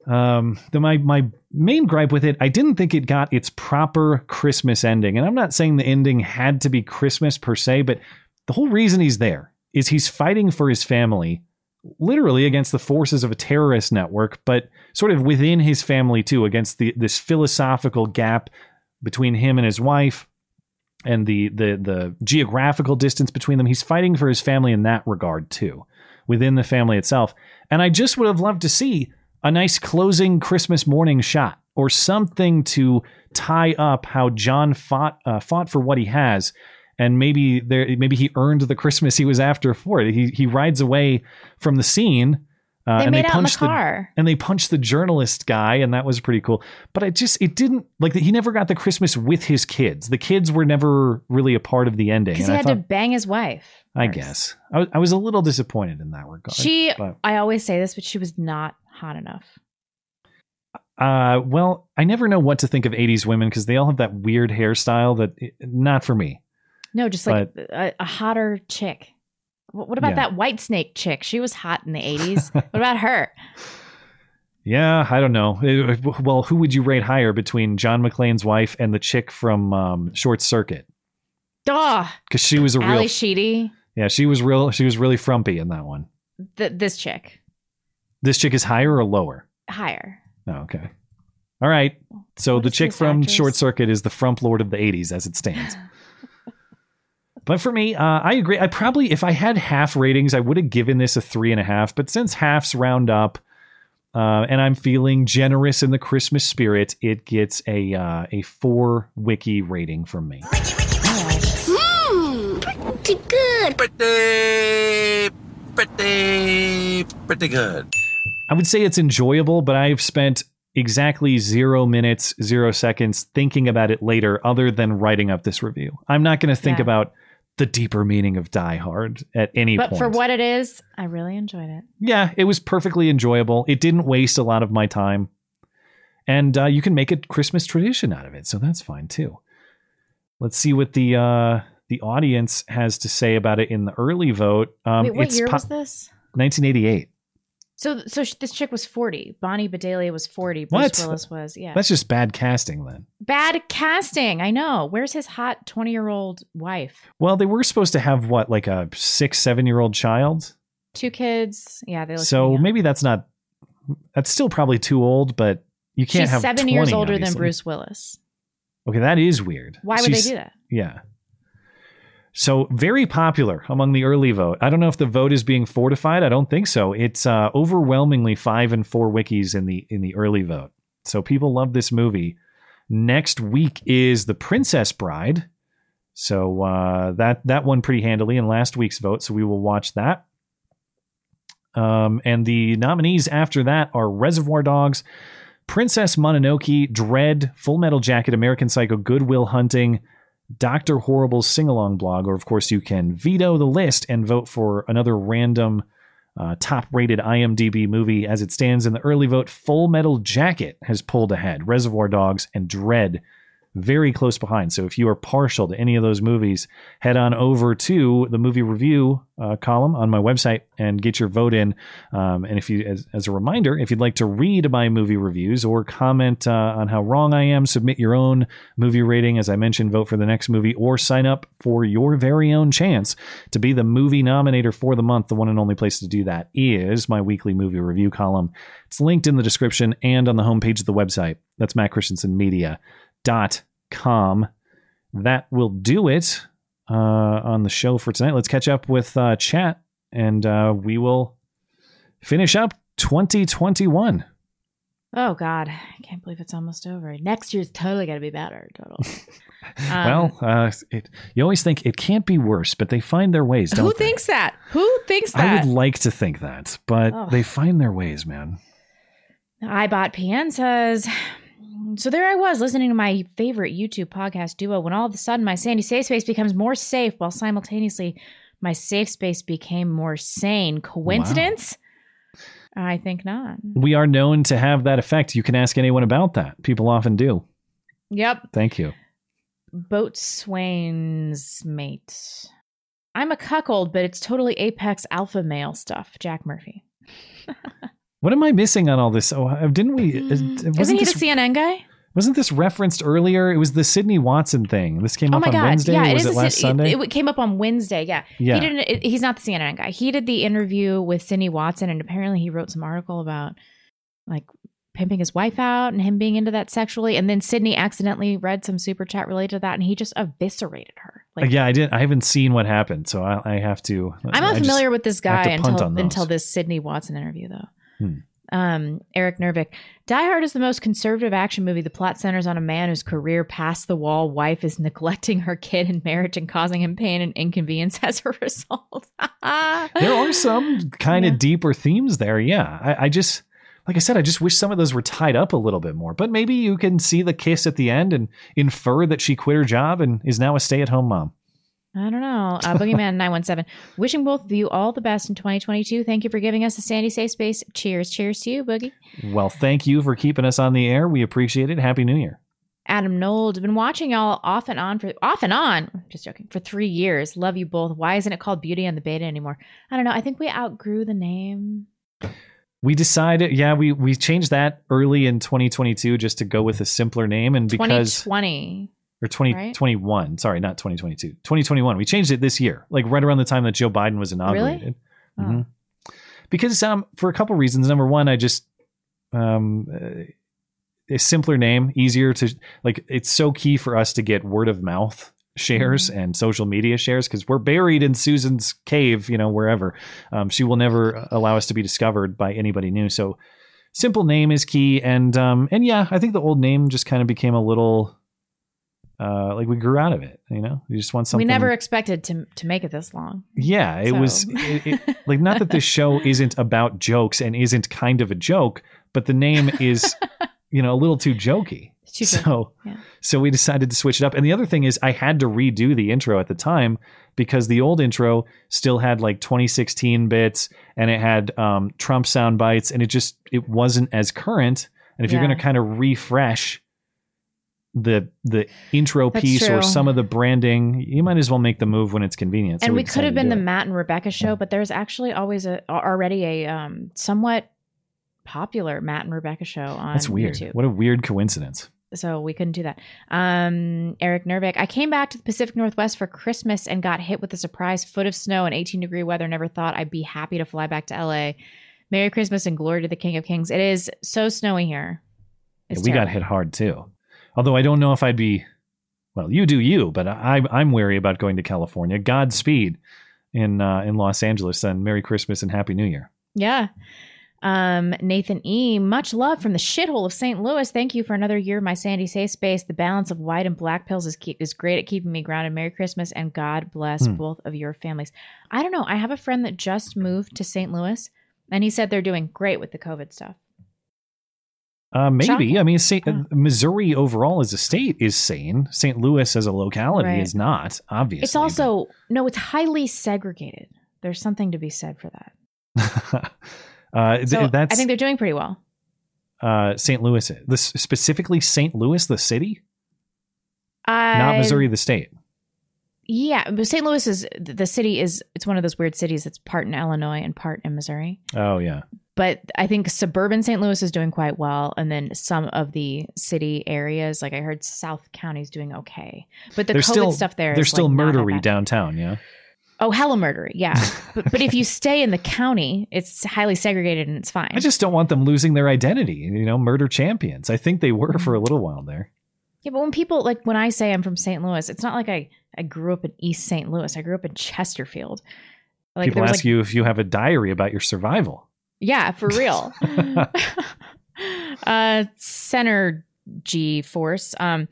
Um, the my my main gripe with it, I didn't think it got its proper Christmas ending, and I'm not saying the ending had to be Christmas per se, but the whole reason he's there is he's fighting for his family, literally against the forces of a terrorist network, but sort of within his family too, against the this philosophical gap between him and his wife and the the the geographical distance between them. He's fighting for his family in that regard too, within the family itself. And I just would have loved to see a nice closing Christmas morning shot or something to tie up how John fought uh, fought for what he has. And maybe there, maybe he earned the Christmas he was after for it. He he rides away from the scene, uh, They and they in the punch car. and they punched the journalist guy, and that was pretty cool. But I just it didn't like he never got the Christmas with his kids. The kids were never really a part of the ending. Because he I had to bang his wife. I guess I was, I was a little disappointed in that regard. She, but, I always say this, but she was not hot enough. uh, well, I never know what to think of '80s women because they all have that weird hairstyle that not for me. No, just like a, a hotter chick. What about Yeah. that white snake chick? She was hot in the *laughs* 80s. what about her? Yeah, I don't know. Eh, Well, who would you rate higher between John McClane's wife and the chick from um, Short Circuit? Duh. Because she was a real. Sheedy. yeah, she was real. She was really frumpy in that one. Th- this chick. This chick is higher or lower? Higher. Oh, okay. All right. So the chick this from actress? Short Circuit is the frump lord of the 80s as it stands. *laughs* but for me, uh, I agree. I probably, if I had half ratings, I would have given this a three and a half. But since halves round up, uh, and I'm feeling generous in the Christmas spirit, it gets a uh, a four wiki rating from me. Mmm, pretty good. Pretty, pretty, pretty good. I would say it's enjoyable, but I've spent exactly zero minutes, zero seconds thinking about it later, other than writing up this review. I'm not going to think Yeah. about the deeper meaning of Die Hard at any But point. But for what it is, I really enjoyed it. yeah, it was perfectly enjoyable. It didn't waste a lot of my time. And uh, you can make a Christmas tradition out of it, so that's fine too. Let's see what the uh, the audience has to say about it in the early vote. Um, Wait, what it's year po- was this? 1988. So, so this chick was 40. Bonnie Bedelia was 40. Bruce What? Willis was, yeah. That's just bad casting then. Bad casting. I know. Where's his hot 20 year old wife? Well, they were supposed to have what, like a six, seven year old child. Two kids. Yeah, they look So maybe that's not. That's still probably too old, but you can't She's have seven 20, years older obviously. than Bruce Willis. Okay, that is weird. Why would She's- they do that? Yeah. So very popular among the early vote. I don't know if the vote is being fortified. I don't think so. It's uh, overwhelmingly five and four wikis in the in the early vote. So people love this movie. Next week is The Princess Bride. So uh, that that one pretty handily in last week's vote. So we will watch that. Um, and the nominees after that are Reservoir Dogs, Princess Mononoke, Dredd, Full Metal Jacket, American Psycho, Good Will Hunting, Dr. Horrible's sing along blog, or of course, you can veto the list and vote for another random uh, top rated IMDb movie as it stands in the early vote. Full Metal Jacket has pulled ahead, Reservoir Dogs and Dredd very close behind. So if you are partial to any of those movies, head on over to the movie review uh, column on my website and get your vote in. Um, and if you, as, as a reminder, if you'd like to read my movie reviews or comment uh, on how wrong I am, submit your own movie rating. As I mentioned, vote for the next movie or sign up for your very own chance to be the movie nominator for the month. The one and only place to do that is my weekly movie review column. It's linked in the description and on the homepage of the website. That's Matt Christiansen Media dot com. That will do it uh, on the show for tonight. Let's catch up with uh, chat and uh, we will finish up 2021. Oh, God. I can't believe it's almost over. Next year's totally got to be better. Total. *laughs* Um, well, uh, it, you always think it can't be worse, but they find their ways, don't who they? thinks that? Who thinks that? I would like to think that, but Oh. they find their ways, man. I bought PN says So there I was listening to my favorite YouTube podcast duo when all of a sudden my sandy safe space becomes more safe while simultaneously my safe space became more sane. Coincidence? I think not. We are known to have that effect. You can ask anyone about that. People often do. Yep. Thank you. Boatswain's mate. I'm a cuckold, but it's totally apex alpha male stuff. Jack Murphy. *laughs* What am I missing on all this? Oh, uh, didn't we? Uh, hmm. is- Isn't he this, the CNN guy? wasn't this referenced earlier? It was the Sydney Watson thing. This came oh up on god! Wednesday. yeah, or was it it, last Syd- Sunday? It, it came up on Wednesday. Yeah, Yeah. He didn't. It, he's not the CNN guy. He did the interview with Sydney Watson, and apparently he wrote some article about like pimping his wife out and him being into that sexually. And then Sydney accidentally read some super chat related to that, and he just eviscerated her. Uh, like, yeah, I didn't. I haven't seen what happened, so I, I have to. I'm I not familiar with this guy until until this Sydney Watson interview, though. Hmm. Um, Eric Nervik. Die Hard is the most conservative action movie. The plot centers on a man whose career past the wall wife is neglecting her kid in marriage and causing him pain and inconvenience *laughs* as a result. *laughs* there are some kind of deeper themes there. Yeah, I, I just, like I said, I just wish some of those were tied up a little bit more. But maybe you can see the kiss at the end and infer that she quit her job and is now a stay-at-home mom. I don't know. Uh, Boogeyman *laughs* nine one seven. Wishing both of you all the best in 2022. Thank you for giving us a Sandy safe space. Cheers, cheers to you, Boogie. Well, thank you for keeping us on the air. We appreciate it. Happy New Year. Adam Nold. Been watching y'all off and on for off and on. Just joking. For three years. Love you both. Why isn't it called Beauty and the Beta anymore? I don't know. I think we outgrew the name. We decided, yeah, we we changed that early in 2022 just to go with a simpler name, and because 2020. Or right? 2021, sorry, not 2022, 2021. We changed it this year, like right around the time that Joe Biden was inaugurated. Oh. Mhm. Because um, for a couple reasons. Number one, I just um, a simpler name, easier to like. It's so key for us to get word of mouth shares Mm-hmm. and social media shares because we're buried in Susan's cave, you know, wherever. Um, she will never allow us to be discovered by anybody new. So simple name is key, and um, and yeah, I think the old name just kind of became a little. Uh, like we grew out of it, you know. We just want something. We never expected to to make it this long. Yeah, it So- was it, it, like not that this show *laughs* isn't about jokes and isn't kind of a joke, but the name is, you know, a little too jokey. too so, yeah. so we decided to switch it up. And the other thing is, I had to redo the intro at the time because the old intro still had like 2016 bits and it had um, Trump sound bites, and it just it wasn't as current. And if you're going to kind of refresh the the intro That's piece or some of the branding, you might as well make the move when it's convenient. So and we could have been the it. Matt and Rebecca show, but there's actually always a already a um, somewhat popular Matt and Rebecca show on That's weird. YouTube. What a weird coincidence. so we couldn't do that. Um, Eric Nervik, I came back to the Pacific Northwest for Christmas and got hit with a surprise foot of snow and 18 degree weather. Never thought I'd be happy to fly back to LA. Merry Christmas and glory to the King of Kings. It is so snowy here. Yeah, we got hit hard too. Although I don't know if I'd be, well, you do you, but I, I'm wary about going to California. Godspeed in uh, in Los Angeles, and Merry Christmas and Happy New Year. Yeah. Um, Nathan E. Much love from the shithole of St. Louis. Thank you for another year of my sandy safe space. The balance of white and black pills is keep, is great at keeping me grounded. Merry Christmas and God bless Hmm. both of your families. I don't know. I have a friend that just moved to St. Louis, and he said they're doing great with the COVID stuff. Uh, maybe Shocking. I mean, Saint, uh, Missouri overall as a state is sane. St. Louis as a locality Right. is not. Obviously, it's also no, it's highly segregated. There's something to be said for that. *laughs* uh, th- So that's I think they're doing pretty well. uh, St. Louis. The, specifically St. Louis, the city, I, not Missouri, the state. Yeah, but St. Louis is the city is it's one of those weird cities that's part in Illinois and part in Missouri. Oh yeah. but I think suburban St. Louis is doing quite well, and then some of the city areas, like I heard South County's doing okay. But the there's COVID still stuff there, There's is, still like, murdery downtown. Yeah. Oh, hella murdery, yeah. *laughs* but, but if you stay in the county, it's highly segregated and it's fine. I just don't want them losing their identity. You know, murder champions. I think they were mm-hmm. for a little while there. Yeah, but when people like when I say I'm from St. Louis, it's not like I I grew up in East St. Louis. I grew up in Chesterfield. Like People ask like you if you have a diary about your survival. Yeah, for real. *laughs* *laughs* uh center G force. Um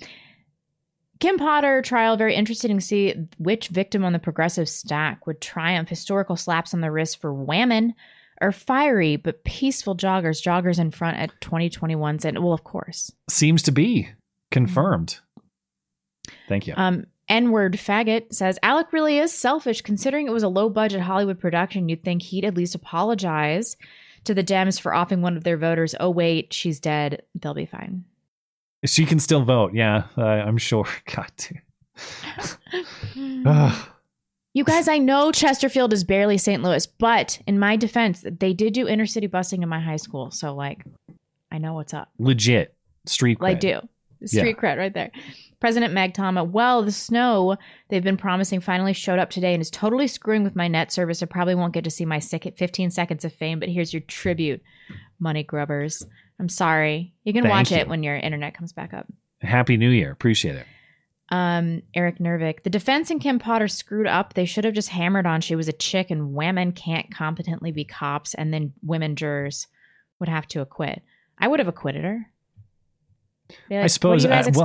Kim Potter trial very interesting to see which victim on the progressive stack would triumph. Historical slaps on the wrist for Whammon are fiery but peaceful joggers. Joggers in front at 2021's and well, of course. Seems to be confirmed. Thank you. Um, N-word faggot says Alec really is selfish. Considering it was a low-budget Hollywood production, you'd think he'd at least apologize to the Dems for offing one of their voters. Oh wait, she's dead. They'll be fine. She can still vote. Yeah, uh, I'm sure. *laughs* God. damn. You guys, I know Chesterfield is barely St. Louis, but in my defense, they did do inner city busing in my high school, so like, I know what's up. Legit street. Like, cred. do street cred right there. President Mag Tama, well, the snow they've been promising finally showed up today and is totally screwing with my net service. I probably won't get to see my 15 seconds of fame, but here's your tribute, money grubbers. I'm sorry. You can Thank watch you. it when your internet comes back up. Happy New Year. Appreciate it. Um, Eric Nervik. The defense and Kim Potter screwed up. They should have just hammered on she was a chick and women can't competently be cops, and then women jurors would have to acquit. I would have acquitted her. Like, I suppose. What do you guys uh, well,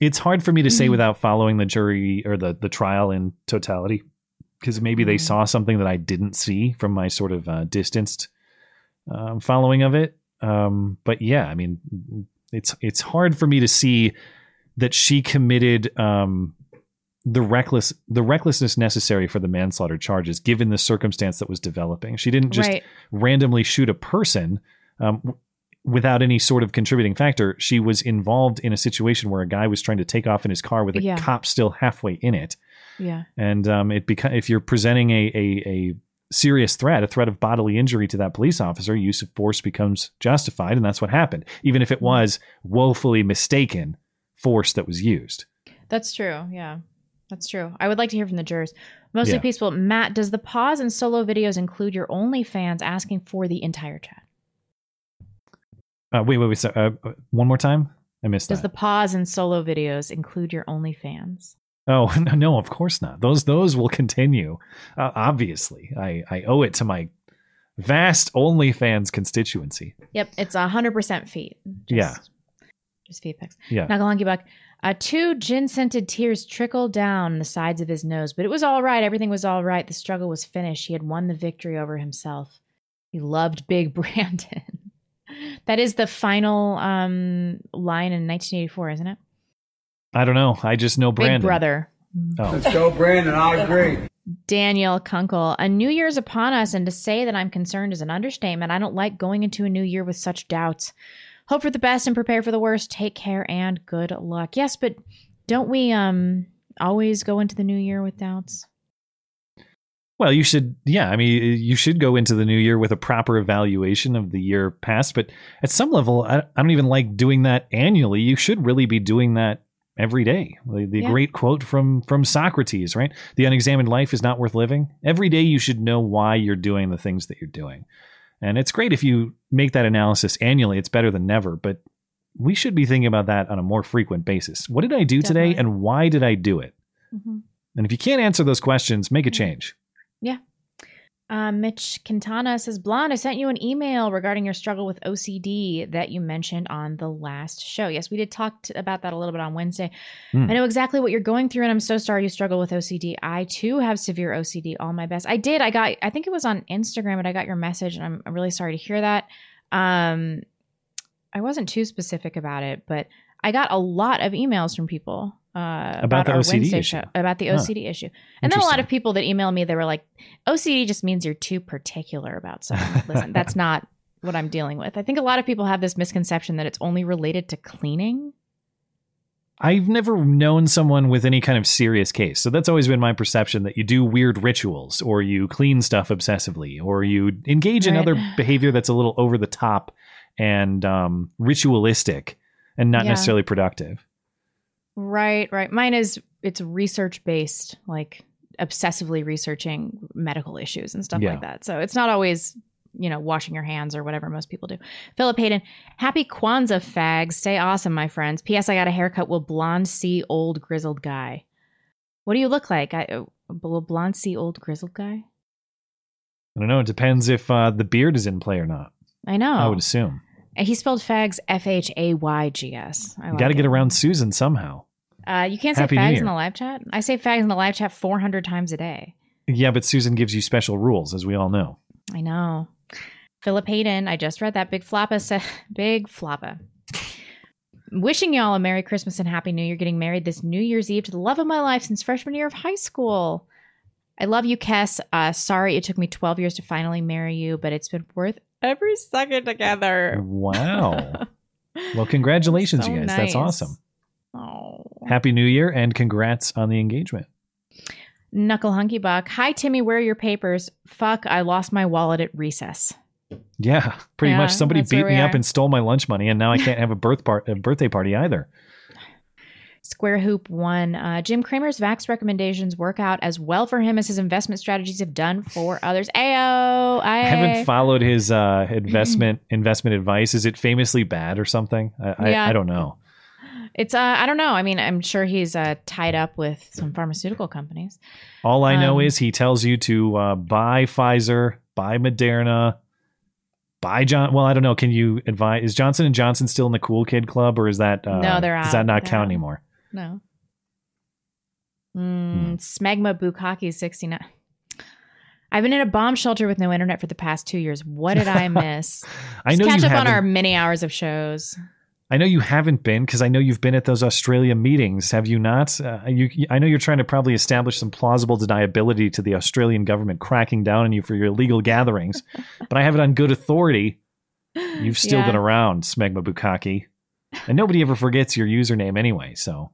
it's hard for me to say Mhm. without following the jury or the the trial in totality, because maybe they Mhm. saw something that I didn't see from my sort of uh, distanced um, following of it. Um, but yeah, I mean, it's it's hard for me to see that she committed um, the reckless the recklessness necessary for the manslaughter charges, given the circumstance that was developing. She didn't just Right. randomly shoot a person um, without any sort of contributing factor. She was involved in a situation where a guy was trying to take off in his car with a Yeah. cop still halfway in it, Yeah. and um, it beca- if you're presenting a, a a serious threat, a threat of bodily injury to that police officer, use of force becomes justified, and that's what happened, even if it was woefully mistaken force that was used. That's true. Yeah. That's true. I would like to hear from the jurors. Mostly Yeah. peaceful. Matt, does the pause and solo videos include your OnlyFans asking for the entire chat? Uh, wait, wait, wait. So, uh, one more time. I missed Does that. the pause and solo videos include your OnlyFans? Oh *laughs* no, no, of course not. Those those will continue. Uh, obviously, I I owe it to my vast OnlyFans constituency. Yep, it's a hundred percent feet. Just, Yeah. just feet pics. Yeah. Nagalungi Buck. Uh, two gin-scented tears trickled down the sides of his nose, but it was all right. Everything was all right. The struggle was finished. He had won the victory over himself. He loved Big *laughs* Brandon. That is the final um, line in 1984, isn't it? I don't know. I just know Brandon. Big Brother. Oh. Let's go, Brandon. I agree. Daniel Kunkel, a new year's upon us, and to say that I'm concerned is an understatement. I don't like going into a new year with such doubts. Hope for the best and prepare for the worst. Take care and good luck. Yes, but don't we um always go into the new year with doubts? Well, you should. Yeah, I mean, you should go into the new year with a proper evaluation of the year past. But at some level, I, I don't even like doing that annually. You should really be doing that every day. The, the Yeah. great quote from from Socrates, right? The unexamined life is not worth living. Every day, you should know why you're doing the things that you're doing. And it's great if you make that analysis annually. It's better than never. But we should be thinking about that on a more frequent basis. What did I do today, and why did I do it? Mhm. And if you can't answer those questions, make a change. Yeah. Uh, Mitch Quintana says, Blonde, I sent you an email regarding your struggle with OCD that you mentioned on the last show. Yes, we did talk about that a little bit on Wednesday. Hmm. I know exactly what you're going through, and I'm so sorry you struggle with OCD. I too have severe OCD. All my best. I did. I got. I think it was on Instagram, and I got your message, and I'm I'm really sorry to hear that. Um, I wasn't too specific about it, but I got a lot of emails from people uh, About the our OCD Wednesday issue. show about the Huh. OCD issue, and then a lot of people that emailed me, they were like, "OCD just means you're too particular about something." Listen, that's *laughs* not what I'm dealing with. I think a lot of people have this misconception that it's only related to cleaning. I've never known someone with any kind of serious case. So that's always been my perception that you do weird rituals or you clean stuff obsessively or you engage in other *sighs* behavior that's a little over the top and um, ritualistic and not Yeah. necessarily productive. Right, right. Mine is it's research based, like obsessively researching medical issues and stuff Yeah. like that. So it's not always, you know, washing your hands or whatever most people do. Philip Hayden, happy Kwanzaa fags. Stay awesome, my friends. P.S. I got a haircut. Will blonde see old grizzled guy? What do you look like? I uh, will blonde see old grizzled guy? I don't know. It depends if uh, the beard is in play or not. I know. I would assume. He spelled fags F H A Y G S. I like got to get around Susan somehow. Uh, you can't say Happy New fags in the live chat. I say fags in the live chat 400 times a day. Yeah, but Susan gives you special rules, as we all know. I know. Philip Hayden, I just read that. Big Floppa said, *laughs* Big Floppa. Wishing y'all a Merry Christmas and Happy New Year. Getting married this New Year's Eve to the love of my life since freshman year of high school. I love you, Kess. Uh, sorry it took me 12 years to finally marry you, but it's been worth every second together. Wow. *laughs* well, congratulations, So you guys. nice. That's awesome. Oh. Happy New Year and congrats on the engagement. Knuckle Hunky Buck. Hi, Timmy. Where are your papers? Fuck, I lost my wallet at recess. Yeah, pretty Yeah, much. Somebody beat me up and stole my lunch money, and now I can't have a *laughs* birth par- a birthday party either. Square Hoop one. Uh, Jim Cramer's Vax recommendations work out as well for him as his investment strategies have done for others. Ayo, I, I haven't followed his uh, investment *clears throat* investment advice. Is it famously bad or something? I, I, Yeah. I don't know. It's uh, I don't know. I mean, I'm sure he's uh, tied up with some pharmaceutical companies. All I know Um, is he tells you to uh, buy Pfizer, buy Moderna, buy John. Well, I don't know. Can you advise? Is Johnson and Johnson still in the cool kid club, or is that uh, No, they're out. Does that not They're count out. anymore? No. Hmm. Mm, Smegma Bukaki 69. I've been in a bomb shelter with no internet for the past two years. What did I *laughs* miss? I Just know catch up on our many hours of shows. I know you haven't been because I know you've been at those Australia meetings. Have you not? Uh, you, I know you're trying to probably establish some plausible deniability to the Australian government cracking down on you for your illegal gatherings, but I have it on good authority. You've still Yeah. been around, Smegma Bukaki, and nobody ever forgets your username anyway. So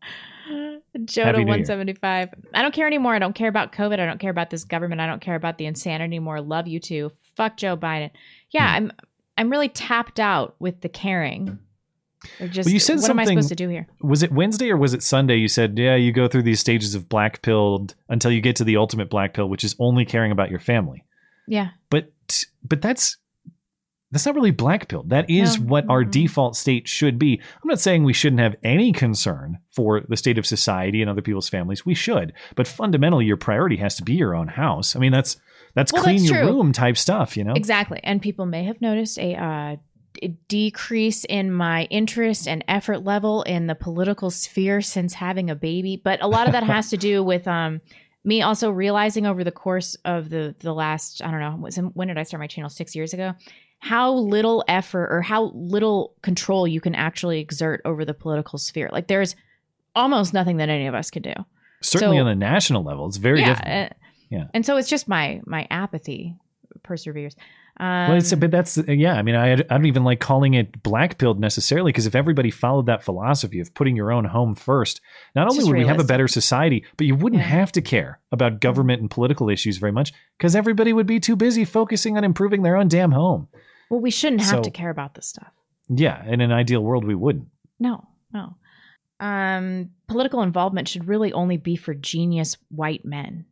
Joda175. I don't care anymore. I don't care about COVID. I don't care about this government. I don't care about the insanity anymore. Love you too. Fuck Joe Biden. Yeah, Hmm. I'm I'm really tapped out with the caring. Or just Well, you said what am I something- supposed to do here? Was it Wednesday or was it Sunday? You said, yeah, you go through these stages of black pilled until you get to the ultimate black pill, which is only caring about your family. Yeah. But but that's that's not really black pilled. That is No. what our default state should be. I'm not saying we shouldn't have any concern for the state of society and other people's families. We should, but fundamentally, your priority has to be your own house. I mean, that's that's Well, clean that's your true. room type stuff. You know, Exactly. And people may have noticed a, uh, a decrease in my interest and effort level in the political sphere since having a baby. But a lot of that has to do *laughs* with um, me also realizing over the course of the the last I don't know was when did I start my channel six years ago how little effort or how little control you can actually exert over the political sphere. Like there's almost nothing that any of us can do. certainly So- on the national level, it's very yeah, difficult. uh, yeah. And so it's just my my apathy perseveres. Um, well, it's but that's yeah. I mean, I I don't even like calling it black pilled necessarily because if everybody followed that philosophy of putting your own home first, not only would we have a better society, but you wouldn't Yeah. have to care about government and political issues very much because everybody would be too busy focusing on improving their own damn home. well, we shouldn't have So- to care about this stuff. Yeah, in an ideal world, we wouldn't. No, no. Um, political involvement should really only be for genius white men,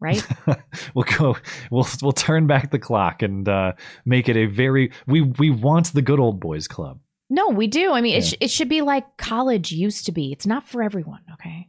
right? *laughs* We'll go. We'll we'll turn back the clock and uh, make it a very we we want the good old boys club. no, we do. I mean, it, sh- it should be like college used to be. It's not for everyone, okay?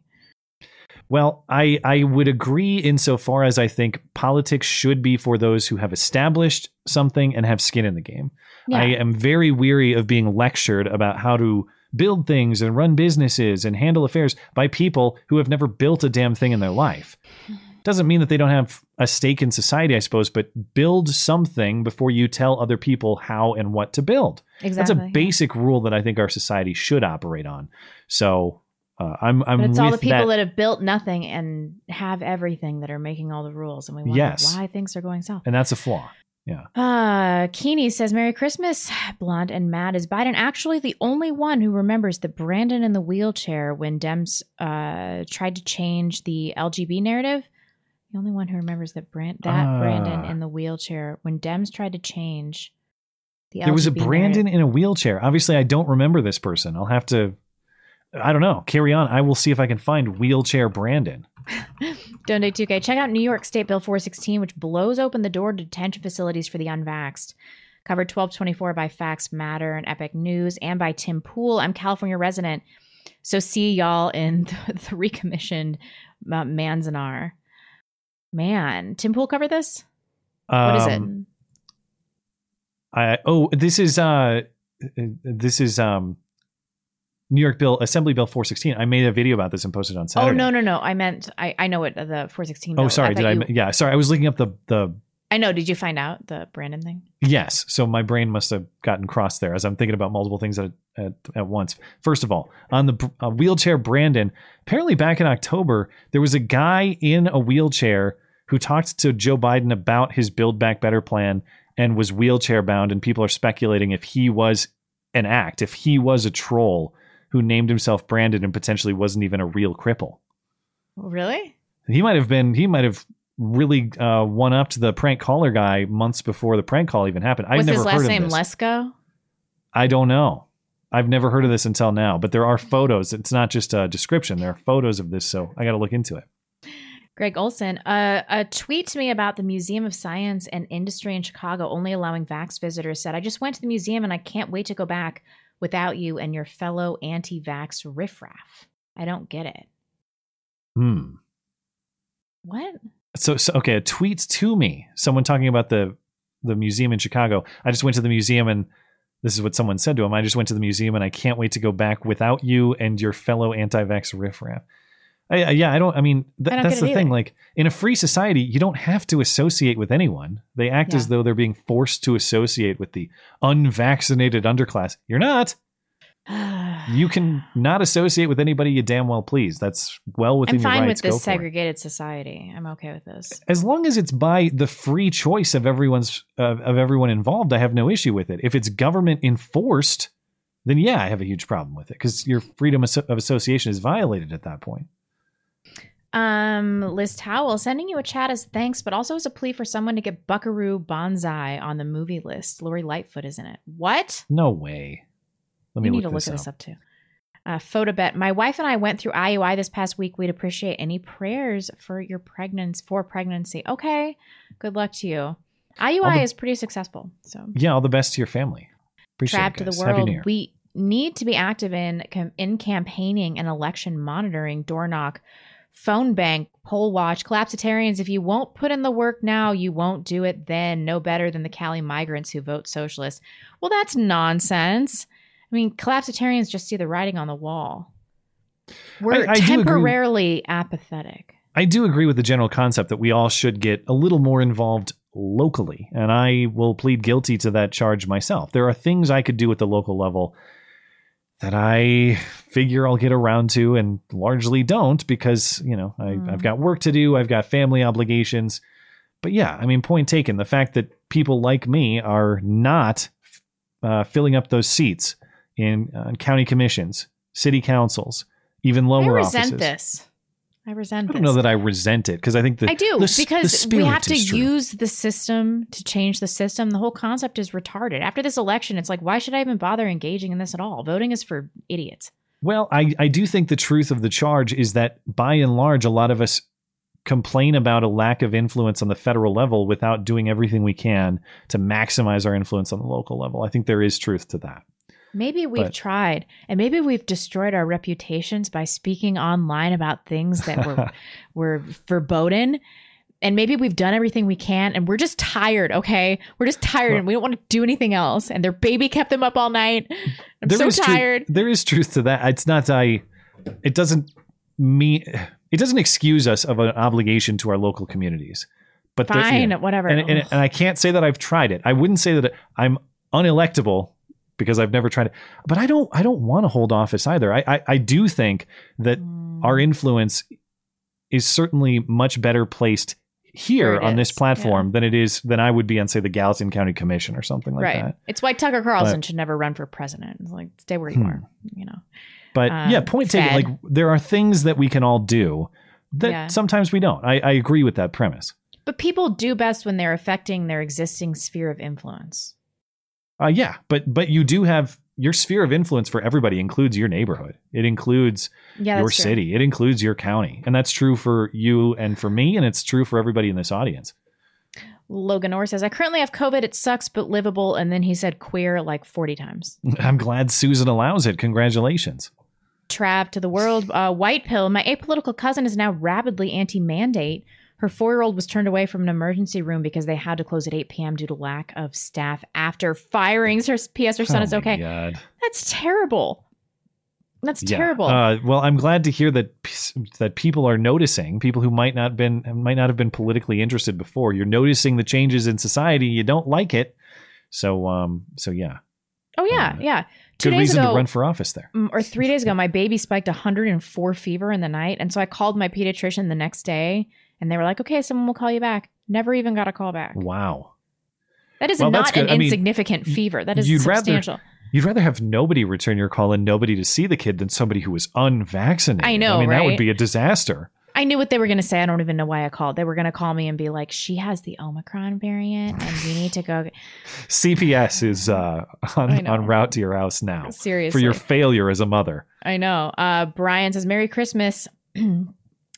Well, I, I would agree insofar as I think politics should be for those who have established something and have skin in the game. Yeah. I am very weary of being lectured about how to build things and run businesses and handle affairs by people who have never built a damn thing in their life. *laughs* Doesn't mean that they don't have a stake in society, I suppose, but build something before you tell other people how and what to build. Exactly. That's a basic rule that I think our society should operate on. So uh, I'm, I'm But it's all the people that. that have built nothing and have everything that are making all the rules, and we wonder Yes. why things are going south. and that's a flaw. Yeah. Uh, Keeney says, Merry Christmas. Blonde and mad. Is Biden actually the only one who remembers the Brandon in the wheelchair when Dems uh, tried to change the LGB narrative? The only one who remembers that Brand that Ah. Brandon in the wheelchair when Dems tried to change the There was a Brandon narrative. in a wheelchair. Obviously, I don't remember this person. I'll have to. I don't know. Carry on. I will see if I can find wheelchair Brandon. *laughs* Donate 2K. Check out New York State Bill 416, which blows open the door to detention facilities for the unvaxxed. Covered 1224 by Facts Matter and Epoch News and by Tim Pool. I'm California resident. So see y'all in the, *laughs* the recommissioned uh, Manzanar. Man, Tim Pool covered this? What is it? Um, I oh, this is uh, this is um, New York Bill Assembly Bill 416. I made a video about this and posted on Saturday. Oh, no, no, no. I meant, I, I know it, the 416. Oh, bill. sorry. I did I? you- Yeah, sorry. I was looking up the the I know. Did you find out the Brandon thing? Yes. So my brain must have gotten crossed there as I'm thinking about multiple things at at, at once. First of all, on the uh, wheelchair Brandon, apparently back in October, there was a guy in a wheelchair who talked to Joe Biden about his Build Back Better plan and was wheelchair bound. And people are speculating if he was an act, if he was a troll who named himself Brandon and potentially wasn't even a real cripple. Really? He might have been. He might have really uh, one upped the prank caller guy months before the prank call even happened. I've Was never his last heard of name this. Lesko? I don't know. I've never heard of this until now, but there are photos. It's not just a description. There are photos of this, so I got to look into it. Greg Olson, uh, a tweet to me about the Museum of Science and Industry in Chicago only allowing vax visitors said, I just went to the museum and I can't wait to go back without you and your fellow anti vax riffraff. I don't get it. Hmm. What? So, so okay, a tweet to me, someone talking about the the museum in Chicago. I just went to the museum and this is what someone said to him. I just went to the museum and I can't wait to go back without you and your fellow anti-vax riffraff. I, I- yeah, I don't. I mean, th- I don't that's the thing. either. Like in a free society, you don't have to associate with anyone. They act as though they're being forced to associate with the unvaccinated underclass. You're not. You can not associate with anybody you damn well please. That's well within I'm your fine with this for it. segregated society. I'm okay with this. As long as it's by the free choice of everyone's of of everyone involved, I have no issue with it. If it's government enforced, then yeah, I have a huge problem with it because your freedom of of association is violated at that point. Um, Liz Towell sending you a chat as thanks, but also as a plea for someone to get Buckaroo Banzai on the movie list. Lori Lightfoot is in it. What? No way. Let me you need look to look this this up. too. Uh, Photobet. My wife and I went through IUI this past week. We'd appreciate any prayers for your pregnancy for pregnancy. Okay. Good luck to you. IUI the- is pretty successful. So Yeah, all the best to your family. Appreciate it, to the world. New Year. We need to be active in in campaigning and election monitoring, door knock, phone bank, poll watch, collapsitarians. If you won't put in the work now, you won't do it then. No better than the Cali migrants who vote socialist. Well, that's nonsense. I mean, collapsitarians just see the writing on the wall. We're I do agree. temporarily apathetic. I do agree with the general concept that we all should get a little more involved locally, and I will plead guilty to that charge myself. There are things I could do at the local level that I figure I'll get around to and largely don't because, you know, I, I've got work to do, I've got family obligations. But yeah, I mean, point taken. The fact that people like me are not uh, filling up those seats in uh, county commissions, city councils, even lower offices. I resent offices. this. I resent I don't know that I resent it because I think that I do the s- the because we have to use the system to change the system. The whole concept is retarded. After this election, it's like, why should I even bother engaging in this at all? Voting is for idiots. Well, I, I do think the truth of the charge is that by and large, a lot of us complain about a lack of influence on the federal level without doing everything we can to maximize our influence on the local level. I think there is truth to that. Maybe we've But- tried, and maybe we've destroyed our reputations by speaking online about things that were *laughs* were verboten. And maybe we've done everything we can, and we're just tired. Okay, we're just tired, and we don't want to do anything else. And their baby kept them up all night. I'm so tired. there is truth to that. It's not I. It doesn't mean it doesn't excuse us of an obligation to our local communities. But Fine, whatever. And, and, and I can't say that I've tried it. I wouldn't say that I'm unelectable because I've never tried it. But I don't. I don't want to hold office either. I I, I do think that Mm. our influence is certainly much better placed here on this is, platform than it is than I would be on say the Gallatin County Commission or something like right. that. It's why Tucker Carlson But- should never run for president. It's like stay where you Hmm. are. You know. But Um, yeah, point taken. Like there are things that we can all do that Yeah. sometimes we don't. I, I agree with that premise. But people do best when they're affecting their existing sphere of influence. Uh, yeah, but but you do have your sphere of influence for everybody includes your neighborhood. It includes Yeah, your that's true. city. It includes your county, and that's true for you and for me, and it's true for everybody in this audience. Logan Orr says, I currently have COVID. It sucks, but livable. And then he said queer like 40 times. *laughs* I'm glad Susan allows it. Congratulations. Trapped to the world. Uh, white pill. My apolitical cousin is now rabidly anti mandate. Her four year old was turned away from an emergency room because they had to close at 8 p.m. due to lack of staff after firings. Her PS, her son Oh is okay. God. That's terrible. That's Yeah. terrible. Uh, well, I'm glad to hear that that people are noticing. People who might not been might not have been politically interested before. You're noticing the changes in society. You don't like it. So um so yeah. oh yeah, yeah. Two Good days reason ago, to run for office there. mm, or three days ago, my baby spiked 104 fever in the night, and so I called my pediatrician the next day, and they were like, "Okay, someone will call you back." Never even got a call back. Wow. That is Well, not an. I mean, insignificant fever. That is you'd substantial. rather you'd rather have nobody return your call and nobody to see the kid than somebody who was unvaccinated. I know, I mean, that would be a disaster. I knew what they were going to say. I don't even know why I called. They were going to call me and be like, "She has the Omicron variant, and you need to go." *laughs* CPS is uh, *laughs* on, on route to your house now. Seriously, For your failure as a mother. I know. Uh, Brian says, "Merry Christmas." *clears throat*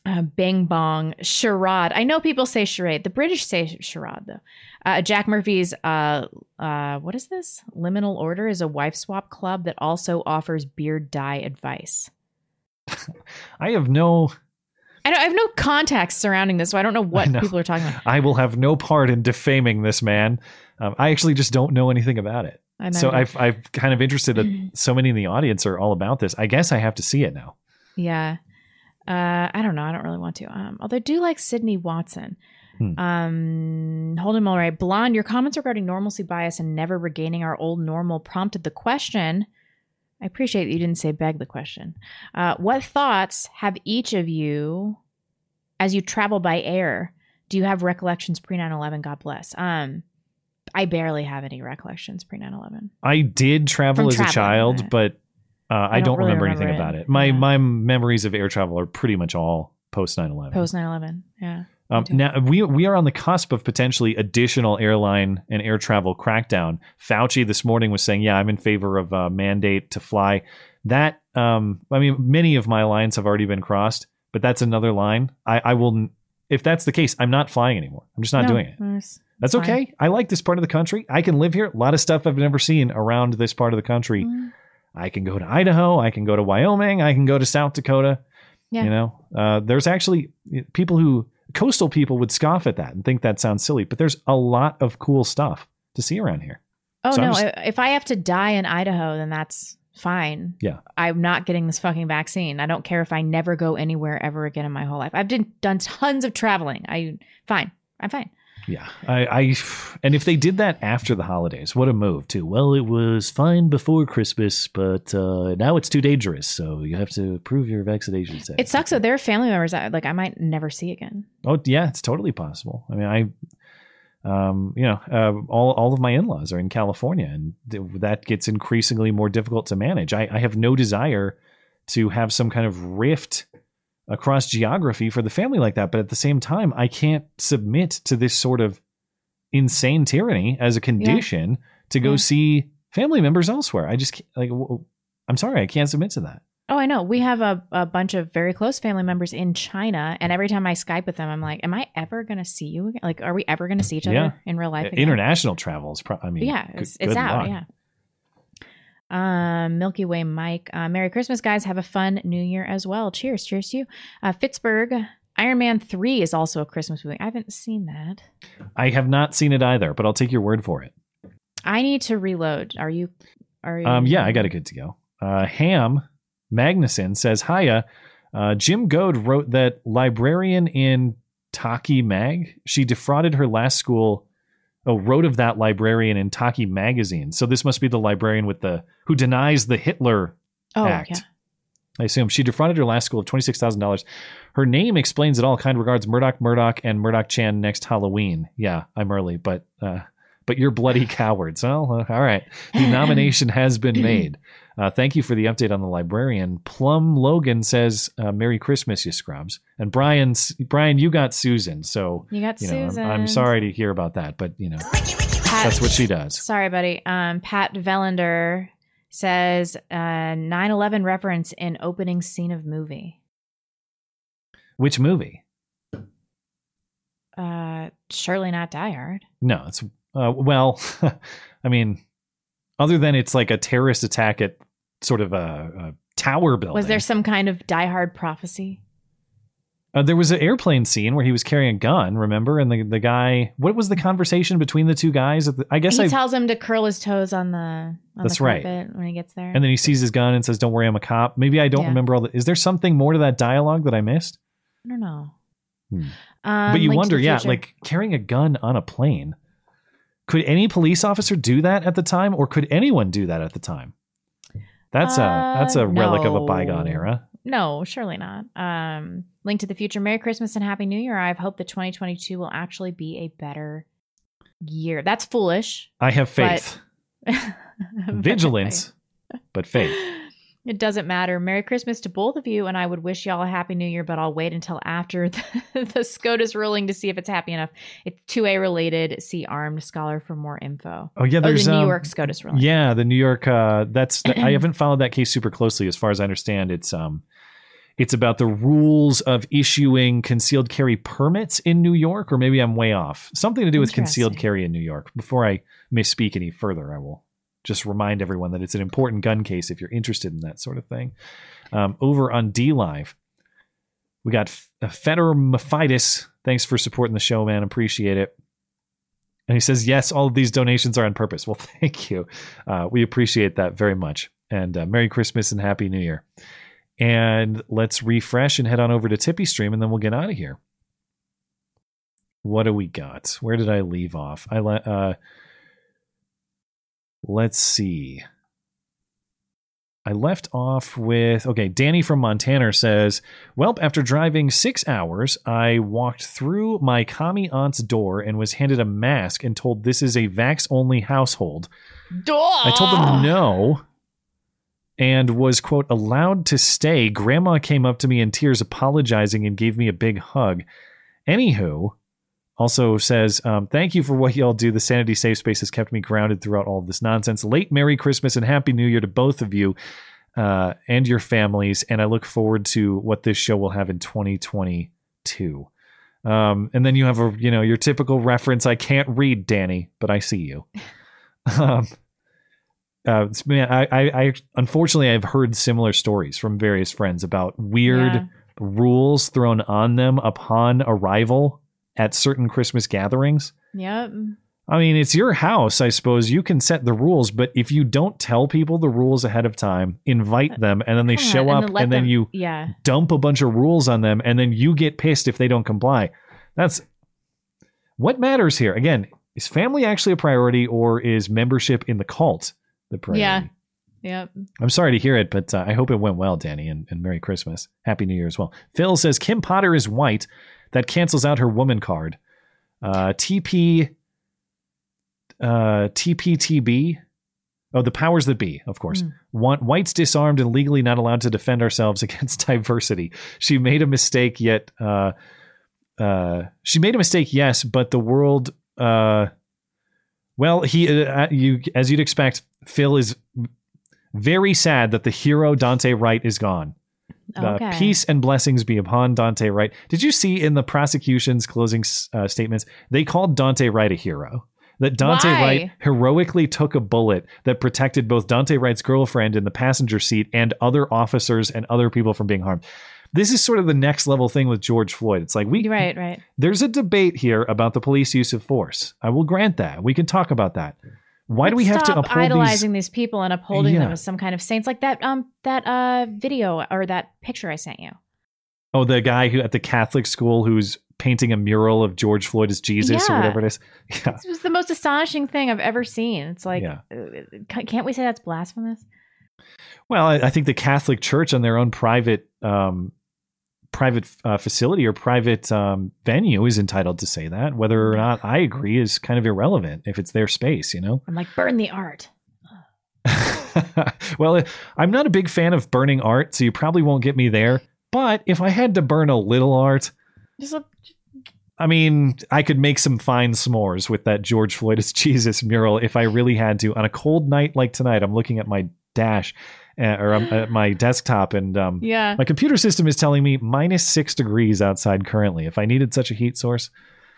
uh, bang bong charade. I know people say charade. The British say charade though. Uh, Jack Murphy's uh, uh, what is this? Liminal Order is a wife swap club that also offers beard dye advice. *laughs* I have no I, don't, I have no context surrounding this, so I don't know what *laughs* know. people are talking about. I will have no part in defaming this man. Um, I actually just don't know anything about it. So I've I've kind of interested that *clears throat* so many in the audience are all about this. I guess I have to see it now. Yeah. Uh, I don't know. I don't really want to. Um, although I do like Sydney Watson. Hmm. Um, Holden Mulray, blonde. Your comments regarding normalcy bias and never regaining our old normal prompted the question. I appreciate that you didn't say beg the question. Uh, what thoughts have each of you as you travel by air? Do you have recollections pre 9 11? God bless. Um, I barely have any recollections pre 9 11. I did travel From as a child, but uh, I, I don't don't, really remember, remember anything it. about it. My my memories of air travel are pretty much all post 9/11. Post 9 11. Yeah. Um, now we we are on the cusp of potentially additional airline and air travel crackdown. Fauci this morning was saying, "Yeah, I'm in favor of a mandate to fly." That um, I mean, many of my lines have already been crossed, but that's another line. I, I will, if that's the case, I'm not flying anymore. I'm just not No, doing it. it's- That's fine. okay. I like this part of the country. I can live here. A lot of stuff I've never seen around this part of the country. Mm. I can go to Idaho. I can go to Wyoming. I can go to South Dakota. Yeah. You know, uh, there's actually people who coastal people would scoff at that and think that sounds silly, but there's a lot of cool stuff to see around here. Oh So no! just- if I have to die in Idaho, then that's fine. Yeah. I'm not getting this fucking vaccine. I don't care if I never go anywhere ever again in my whole life. I've done done tons of traveling. I fine. I'm fine. Yeah, I, I, and if they did that after the holidays, what a move too. Well, it was fine before Christmas, but uh, now it's too dangerous, so you have to prove your vaccination status. It sucks that there are family members that like I might never see again. Oh yeah, it's totally possible. I mean, I, um, you know, uh, all all of my in laws are in California, and th- that gets increasingly more difficult to manage. I, I have no desire to have some kind of rift across geography for the family like that, but at the same time, I can't submit to this sort of insane tyranny as a condition to go Yeah. see family members elsewhere. I just like. I'm sorry, I can't submit to that. Oh, I know. We have a, a bunch of very close family members in China, and every time I Skype with them, I'm like, "Am I ever going to see you again? Like, are we ever going to see each other Yeah. in real life?" Again? International travels. Pro- I mean, yeah, it's, it's out. luck. Yeah. Um, Milky Way Mike. Uh, Merry Christmas, guys. Have a fun New Year as well. Cheers. Cheers to you. Uh, Pittsburgh. Iron Man 3 is also a Christmas movie. I haven't seen that. I have not seen it either, but I'll take your word for it. I need to reload. Are you? Are you? Um, yeah, I got it good to go. Uh, Ham Magnuson says, Hiya. Uh, Jim Goad wrote that librarian in Taki Mag. She defrauded her last school. Oh, wrote of that librarian in Taki magazine. So this must be the librarian with the who denies the Hitler Oh, Act. yeah. I assume she defrauded her last school of twenty six thousand dollars. Her name explains it all. Kind regards, Murdoch, Murdoch, and Murdoch Chan next Halloween. Yeah, I'm early, but uh, but you're bloody *laughs* cowards. Well, uh, all right. The nomination has been *clears throat* made. Uh, thank you for the update on the librarian. Plum Logan says, uh, "Merry Christmas, you scrubs." And Brian, Brian, you got Susan. So You got know, I'm- Susan. I'm sorry to hear about that, but you know, that's what she does. Sorry, buddy. Um, Pat Vellender says uh, 9/11 reference in opening scene of movie. Which movie? Uh, surely not Die Hard. No, it's uh, well, *laughs* I mean, other than it's like a terrorist attack at sort of a, a tower building. Was there some kind of Die Hard prophecy? Uh, there was an airplane scene where he was carrying a gun, remember? And the, the guy, what was the conversation between the two guys? At the, I guess he I. tells him to curl his toes on the on That's the right. when he gets there. and then he sees his gun and says, "Don't worry, I'm a cop." Maybe I don't Yeah. remember all the. Is there something more to that dialogue that I missed? I don't know. Hmm. Um, but you wonder, yeah, Future. like carrying a gun on a plane. Could any police officer do that at the time, or could anyone do that at the time? That's a that's a Uh, relic of a bygone era. No, surely not. Um, Link to the Future. Merry Christmas and Happy New Year. I hope that 2022 will actually be a better year. That's foolish. I have but- faith, *laughs* vigilance, *laughs* but faith. It doesn't matter. Merry Christmas to both of you, and I would wish y'all a happy new year, but I'll wait until after *laughs* the, the SCOTUS ruling to see if it's happy enough. It's 2A related. See Armed Scholar for more info. Oh yeah, there's the New um, York SCOTUS ruling. Yeah, the New York. Uh, that's I *clears throat* haven't followed that case super closely. As far as I understand, it's um, it's about the rules of issuing concealed carry permits in New York, or maybe I'm way off. Something to do with concealed carry in New York. Before I misspeak any further, I will just remind everyone that it's an important gun case if you're interested in that sort of thing. Um, over on DLive, we got F- uh, Feder Mephitis. Thanks for supporting the show, man. Appreciate it. And he says, yes, all of these donations are on purpose. *laughs* Well, thank you. Uh, we appreciate that very much. And uh, Merry Christmas and Happy New Year. And let's refresh and head on over to Tippy Stream, and then we'll get out of here. What do we got? Where did I leave off? I let. Uh, let's see. I left off with okay. Danny from Montana says, "Well, after driving six hours, I walked through my commie aunt's door and was handed a mask and told this is a vax-only household. I told them no, and was quote allowed to stay. Grandma came up to me in tears, apologizing, and gave me a big hug. Anywho." Also says, um, thank you for what y'all do. The Sanity Safe Space has kept me grounded throughout all of this nonsense. Late Merry Christmas and Happy New Year to both of you uh, and your families. And I look forward to what this show will have in 2022. Um, and then you have a, you know, your typical reference. I can't read, Danny, but I see you. *laughs* um, uh, man, I, I, I, unfortunately, I've heard similar stories from various friends about weird Yeah. rules thrown on them upon arrival at certain Christmas gatherings. Yep. I mean, it's your house, I suppose. You can set the rules, but if you don't tell people the rules ahead of time, invite them, and then they on, show and up, then and then them- you yeah. dump a bunch of rules on them, and then you get pissed if they don't comply. That's what matters here. Again, is family actually a priority, or is membership in the cult the priority? Yeah. Yep. I'm sorry to hear it, but uh, I hope it went well, Danny, and, and Merry Christmas. Happy New Year as well. Phil says Kim Potter is white. That cancels out her woman card. Uh, TP, uh, TPTB. Oh, the powers that be, of course. Want whites disarmed and legally not allowed to defend ourselves *laughs* against diversity. She made a mistake, yet uh, uh, she made a mistake, yes, but the world. Uh, well, he, uh, you, as you'd expect, Phil is very sad that the hero Daunte Wright is gone. Uh, peace and blessings be upon Daunte Wright. Did you see in the prosecution's closing uh, statements they called Daunte Wright a hero? That Daunte Why? Wright heroically took a bullet that protected both Daunte Wright's girlfriend in the passenger seat and other officers and other people from being harmed. This is sort of the next level thing with George Floyd. It's like we Right, right. there's a debate here about the police use of force. I will grant that. We can talk about that. Why do we have to uphold these? idolizing these? people and upholding Yeah. them as some kind of saints? Like that um that uh video or that picture I sent you. Oh, the guy who at the Catholic school who's painting a mural of George Floyd as Jesus or whatever it is. *laughs* Yeah. This was the most astonishing thing I've ever seen. It's like, Yeah. uh, can't we say that's blasphemous? Well, I, I think the Catholic Church on their own private um, private uh, facility or private um, venue is entitled to say that. Whether or not I agree is kind of irrelevant if it's their space, you know. I'm like, burn the art. *laughs* well, I'm not a big fan of burning art, so you probably won't get me there. But if I had to burn a little art, Just a, I mean, I could make some fine s'mores with that George Floyd is *laughs* Jesus mural if I really had to. On a cold night like tonight, I'm looking at my dash or um, at my desktop, and um, Yeah. my computer system is telling me minus six degrees outside currently. If I needed such a heat source,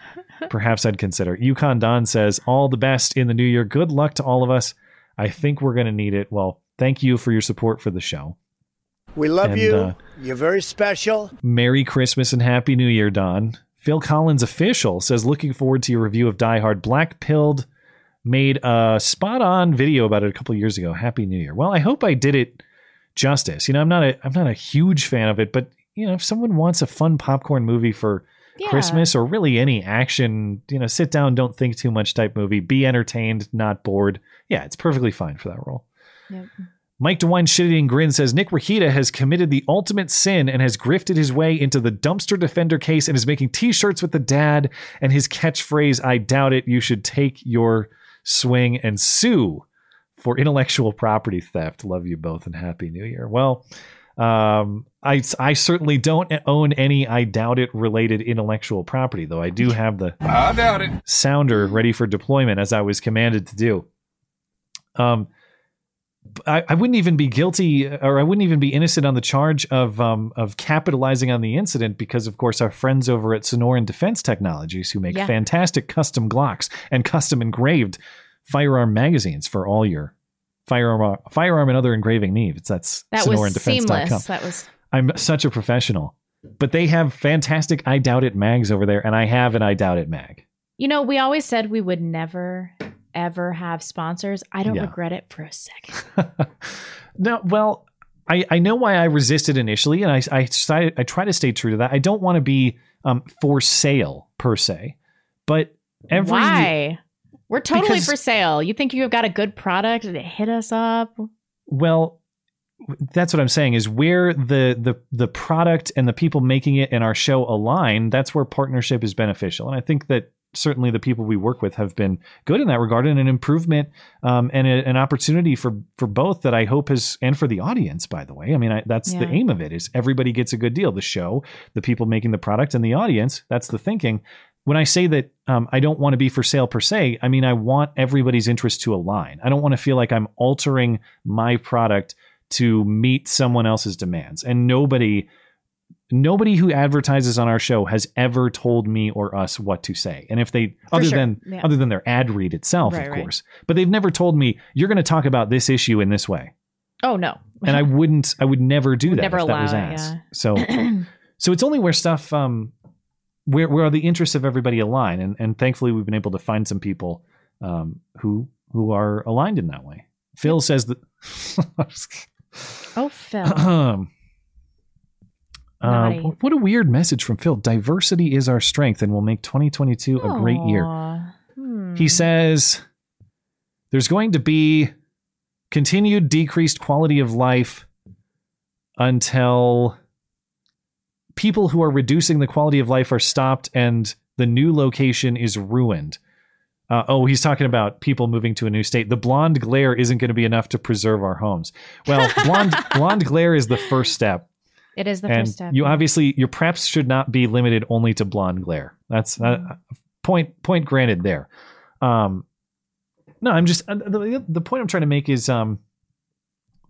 *laughs* perhaps I'd consider. Yukon Don says, All the best in the new year. Good luck to all of us. I think we're going to need it. Well, thank you for your support for the show. We love And, you. uh, You're very special. Merry Christmas and Happy New Year, Don. Phil Collins official says looking forward to your review of Die Hard. Black Pilled made a spot on video about it a couple years ago. Happy New Year. Well, I hope I did it justice. You know, I'm not a I'm not a huge fan of it, but you know, if someone wants a fun popcorn movie for Yeah. Christmas or really any action, you know, sit down, don't think too much type movie, be entertained, not bored. Yeah, it's perfectly fine for that role. Yep. Mike DeWine Shitting Grin says Nick Rekieta has committed the ultimate sin and has grifted his way into the dumpster defender case and is making t-shirts with the dad and his catchphrase I doubt it you should take your swing and sue for intellectual property theft. Love you both and happy new year. Well, um, I I certainly don't own any I doubt it related intellectual property though. I do have the I doubt it. sounder ready for deployment as I was commanded to do. Um, I, I wouldn't even be guilty or I wouldn't even be innocent on the charge of um, of capitalizing on the incident because of course our friends over at Sonoran Defense Technologies who make Yeah. fantastic custom Glocks and custom engraved firearm magazines for all your firearm firearm and other engraving needs. That's That was seamless. That was I'm such a professional. But they have fantastic I doubt it mags over there and I have an I doubt it mag. You know, we always said we would never ever have sponsors. I don't Yeah. regret it for a second. *laughs* No, well, I, I know why I resisted initially, and I I decided, I try to stay true to that. I don't want to be um, for sale per se, but every Why? We're totally Because- for sale. You think you've got a good product? And it hit us up. well, that's what I'm saying is where the the the product and the people making it and our show align. That's where partnership is beneficial, and I think that certainly the people we work with have been good in that regard and an improvement um, and a, an opportunity for for both that I hope has and for the audience by the way. I mean I, that's the aim of it is everybody gets a good deal. The show the people making the product and the audience that's the thinking. When I say that um, I don't want to be for sale per se I mean I want everybody's interest to align. I don't want to feel like I'm altering my product to meet someone else's demands. And nobody nobody who advertises on our show has ever told me or us what to say. And if they For other sure. than Yeah. other than their ad read itself, Right, of right. course. But they've never told me you're going to talk about this issue in this way. Oh no. And I wouldn't I would never do Would that never if that was asked. yeah. So *clears throat* so it's only where stuff um where where the interests of everybody align and and thankfully we've been able to find some people um who who are aligned in that way. Phil says that *laughs* Oh, Phil. *clears throat* uh, what a weird message from Phil. Diversity is our strength and will make 2022 a great year. Hmm. He says there's going to be continued decreased quality of life until people who are reducing the quality of life are stopped and the new location is ruined. Uh, oh, he's talking about people moving to a new state. The blonde glare isn't going to be enough to preserve our homes. Well, blonde *laughs* blonde glare is the first step. It is the and first step. you obviously your preps should not be limited only to blonde glare. That's uh, point point granted there. Um, no, I'm just uh, the, the point I'm trying to make is um,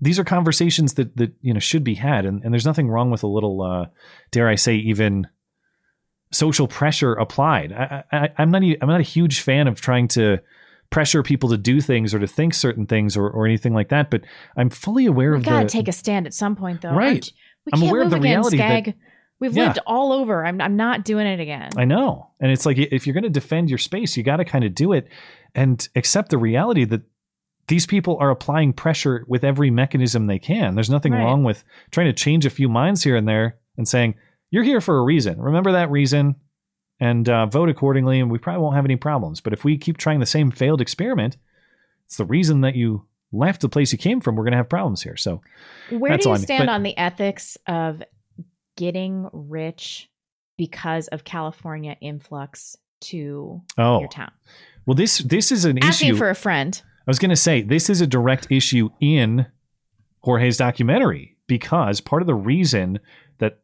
these are conversations that that you know should be had, and, and there's nothing wrong with a little, uh, dare I say, even social pressure applied. I, I, I'm not I'm not a huge fan of trying to pressure people to do things or to think certain things or, or anything like that, but I'm fully aware we of gotta the take a stand at some point, though. Right. Aren't- We I'm can't aware of move the again, reality that- We've Yeah. lived all over. I'm, I'm not doing it again. I know. And it's like if you're going to defend your space, you got to kind of do it and accept the reality that these people are applying pressure with every mechanism they can. There's nothing Right. wrong with trying to change a few minds here and there and saying, you're here for a reason. Remember that reason and uh, vote accordingly, and we probably won't have any problems. But if we keep trying the same failed experiment, it's the reason that you left the place you came from. We're going to have problems here. So Where do you stand But- on the ethics of getting rich because of California influx to Oh. your town? Well, this this is an Asking issue for a friend. I was going to say this is a direct issue in Jorge's documentary because part of the reason that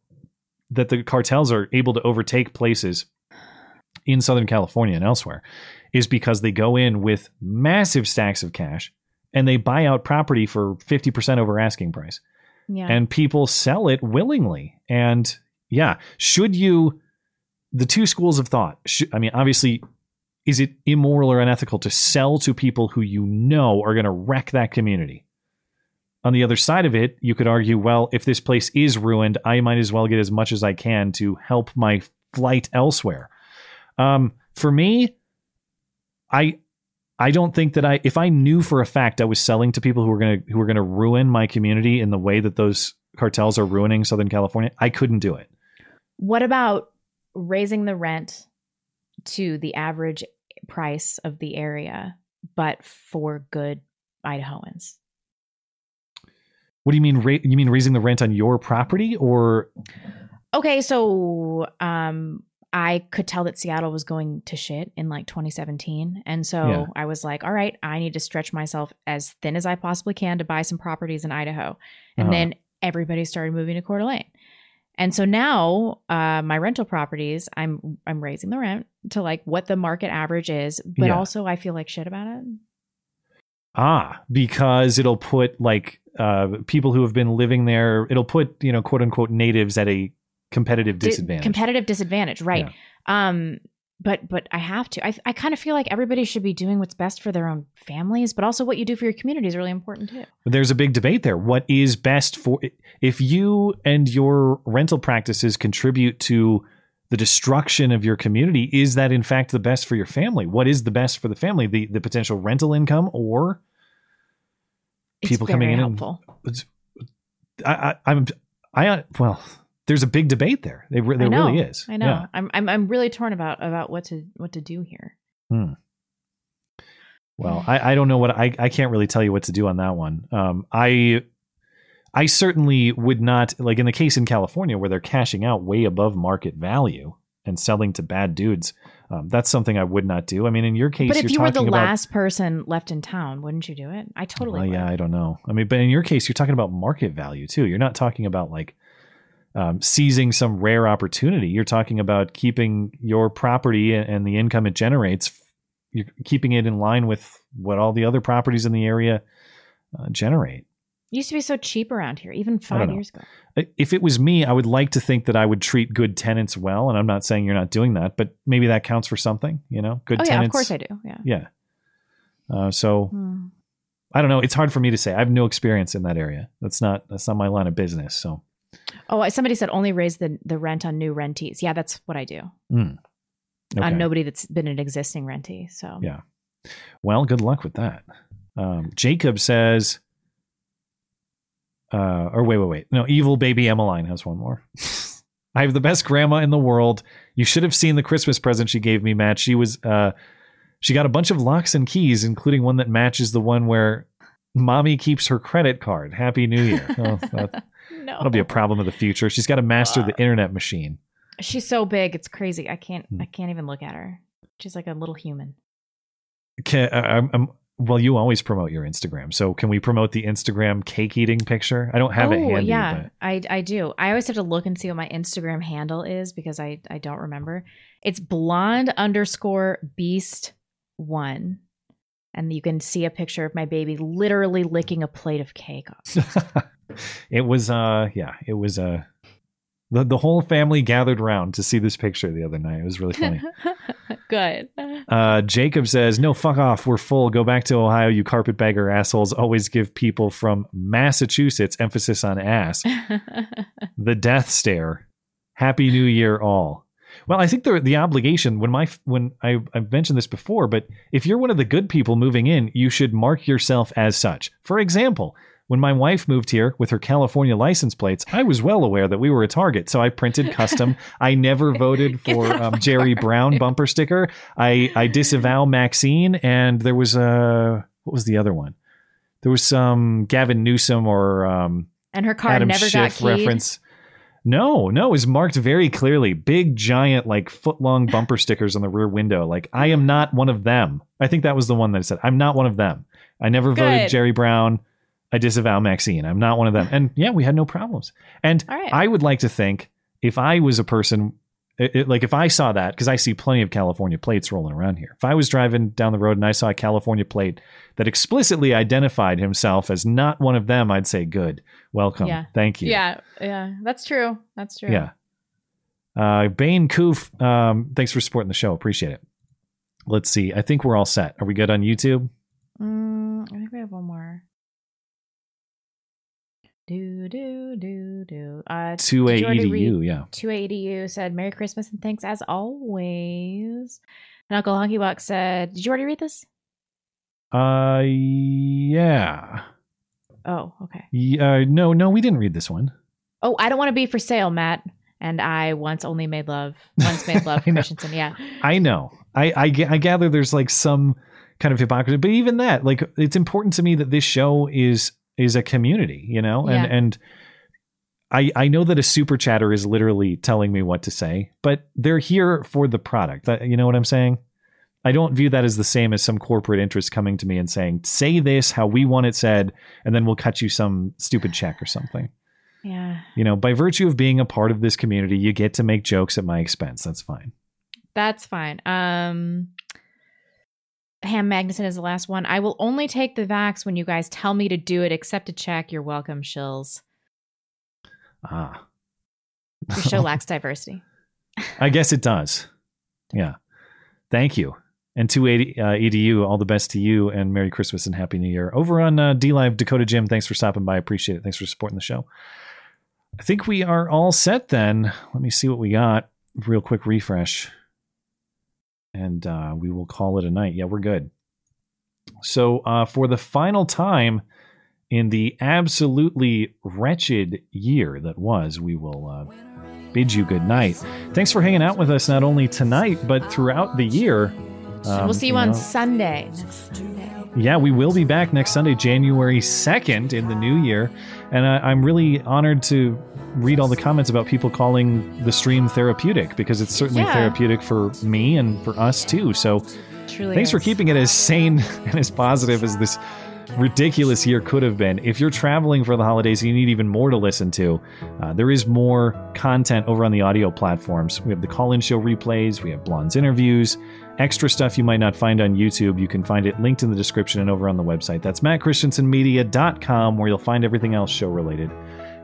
that the cartels are able to overtake places in Southern California and elsewhere is because they go in with massive stacks of cash and they buy out property for 50% over asking price Yeah. and people sell it willingly. And yeah, should you, the two schools of thought, should, I mean, obviously, is it immoral or unethical to sell to people who you know are going to wreck that community? on the other side of it, you could argue, well, if this place is ruined, I might as well get as much as I can to help my flight elsewhere. Um, for me, I I don't think that I if I knew for a fact I was selling to people who were gonna who were gonna ruin my community in the way that those cartels are ruining Southern California, I couldn't do it. What about raising the rent to the average price of the area, but for good Idahoans? What do you mean? Ra- you mean raising the rent on your property, or Okay, so um I could tell that Seattle was going to shit in like 2017. And so Yeah. I was like, all right, I need to stretch myself as thin as I possibly can to buy some properties in Idaho. And Uh-huh. then everybody started moving to Coeur d'Alene. And so now uh, my rental properties, I'm I'm raising the rent to like what the market average is, but Yeah. also I feel like shit about it. ah, because it'll put like uh, people who have been living there, it'll put you know quote unquote natives at a competitive Di- disadvantage. competitive disadvantage, right? Um, but but I have to. I I kind of feel like everybody should be doing what's best for their own families, but also what you do for your community is really important too. There's a big debate there. What is best for if you and your rental practices contribute to the destruction of your community? Is that in fact the best for your family? What is the best for the family? The the potential rental income or people coming in? helpful. And, I, I I'm I well. There's a big debate there. There, re- there know, really is. I know. Yeah. I'm I'm I'm really torn about about what to what to do here. Hmm. Well, I, I don't know what I, I can't really tell you what to do on that one. Um, I I certainly would not like in the case in California where they're cashing out way above market value and selling to bad dudes. Um, that's something I would not do. I mean, in your case, but if you were the about, last person left in town, wouldn't you do it? I totally Well, yeah, I don't know. I mean, but in your case, you're talking about market value too. You're not talking about like um, seizing some rare opportunity. You're talking about keeping your property and- the income it generates. You're keeping it in line with what all the other properties in the area uh, generate. It used to be so cheap around here, even five years ago. If it was me, I would like to think that I would treat good tenants well, and I'm not saying you're not doing that, but maybe that counts for something. You know, good oh yeah, tenants. of course I do. Yeah. Yeah. Uh, so Hmm. I don't know. It's hard for me to say. I have no experience in that area. That's not that's not my line of business. So Oh, somebody said only raise the the rent on new rentees. Yeah, that's what I do. mm. Okay. On nobody that's been an existing rentee. So Yeah. Well, good luck with that. Um, Jacob says, uh, or wait, wait, wait. No, evil baby Emmeline has one more. *laughs* I have the best grandma in the world. You should have seen the Christmas present she gave me, Matt. She was, uh, she got a bunch of locks and keys, including one that matches the one where mommy keeps her credit card. Happy New Year. *laughs* Oh, that, no. That'll be a problem of the future. She's got to master the internet machine. she's so big, it's crazy. I can't Hmm. I can't even look at her. She's like a little human. Can, uh, I'm, I'm, well, you always promote your Instagram, so can we promote the Instagram cake eating picture? I don't have it oh handy. yeah, but I I do. I always have to look and see what my Instagram handle is because I I don't remember. It's blonde underscore beast one, and you can see a picture of my baby literally licking a plate of cake off. *laughs* it was, uh, yeah, it was, uh, the the whole family gathered around to see this picture the other night. It was really funny. *laughs* Good. Uh, Jacob says, "No, fuck off. We're full. Go back to Ohio. You carpetbagger assholes. Always give people from Massachusetts emphasis on ass. *laughs* the death stare. Happy New Year, all." Well, I think the the obligation when my when I I've mentioned this before, but if you're one of the good people moving in, you should mark yourself as such. For example, when my wife moved here with her California license plates, I was well aware that we were a target, so I printed *laughs* custom. I never voted for um, Jerry Brown bumper sticker. I I disavow Maxine, and there was a what was the other one? There was some Gavin Newsom or um, and her car Adam never got Schiff keyed. reference. No, no, it was marked very clearly. Big, giant, like foot long bumper stickers on the rear window. Like, I am not one of them. I think that was the one that said, I'm not one of them. I never voted Jerry Brown. I disavow Maxine. I'm not one of them. And *laughs* yeah, we had no problems. And I would like to think if I was a person, it, it- like if I saw that, because I see plenty of California plates rolling around here. If I was driving down the road and I saw a California plate that explicitly identified himself as not one of them, I'd say, good, welcome, Yeah. thank you. Yeah, yeah, that's true. That's true. Yeah. Uh, Bane Koof, um, thanks for supporting the show. Appreciate it. Let's see. I think we're all set. Are we good on YouTube? Mm, I think we have one more. Do do do do. Uh, 2A did you already EDU, read- yeah. 2A EDU said Merry Christmas and thanks as always. And Uncle Honky Buck said, Did you already read this? Uh, yeah. Oh, okay. Yeah, uh, no, no, we didn't read this one. Oh, I don't want to be for sale, Matt. And I once only made love. Once made love *laughs* Christiansen. Yeah. I know. I, I, I gather there's like some kind of hypocrisy, but even that, like, it's important to me that this show is is a community, you know, and Yeah. and I I know that a super chatter is literally telling me what to say, but they're here for the product. You know what I'm saying? I don't view that as the same as some corporate interest coming to me and saying, "Say this how we want it said," and then we'll cut you some stupid check or something. Yeah. You know, by virtue of being a part of this community, you get to make jokes at my expense. That's fine. That's fine. Um Ham Magnuson is the last one. I will only take the vax when you guys tell me to do it, except to check. You're welcome, shills. Ah. Your show *laughs* lacks diversity. I guess it does. Yeah. Thank you. And to uh, EDU, all the best to you and Merry Christmas and Happy New Year. Over on uh, DLive, Dakota Jim, thanks for stopping by. Appreciate it. Thanks for supporting the show. I think we are all set then. Let me see what we got. Real quick refresh. And uh, we will call it a night. Yeah, we're good. So, uh, for the final time in the absolutely wretched year that was, we will uh, bid you good night. Thanks for hanging out with us not only tonight, but throughout the year. Um, we'll see you, on know, Sunday. Sunday. yeah, we will be back next Sunday, January 2nd in the new year. And I, I'm really honored to read all the comments about people calling the stream therapeutic because it's certainly Yeah. therapeutic for me and for us too. So Truly thanks for keeping it as sane *laughs* and as positive as this ridiculous year could have been. If you're traveling for the holidays, you need even more to listen to. Uh, there is more content over on the audio platforms. We have the call in show replays, we have Blonde's interviews, extra stuff you might not find on YouTube. You can find it linked in the description and over on the website. That's mattchristiansenmedia.com where you'll find everything else show related.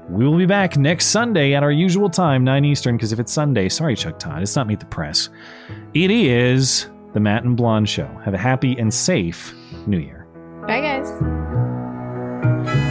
We will be back next Sunday at our usual time, 9 Eastern, because if it's Sunday, sorry, Chuck Todd, it's not Meet the Press. It is the Matt and Blonde Show. Have a happy and safe New Year. Bye, guys.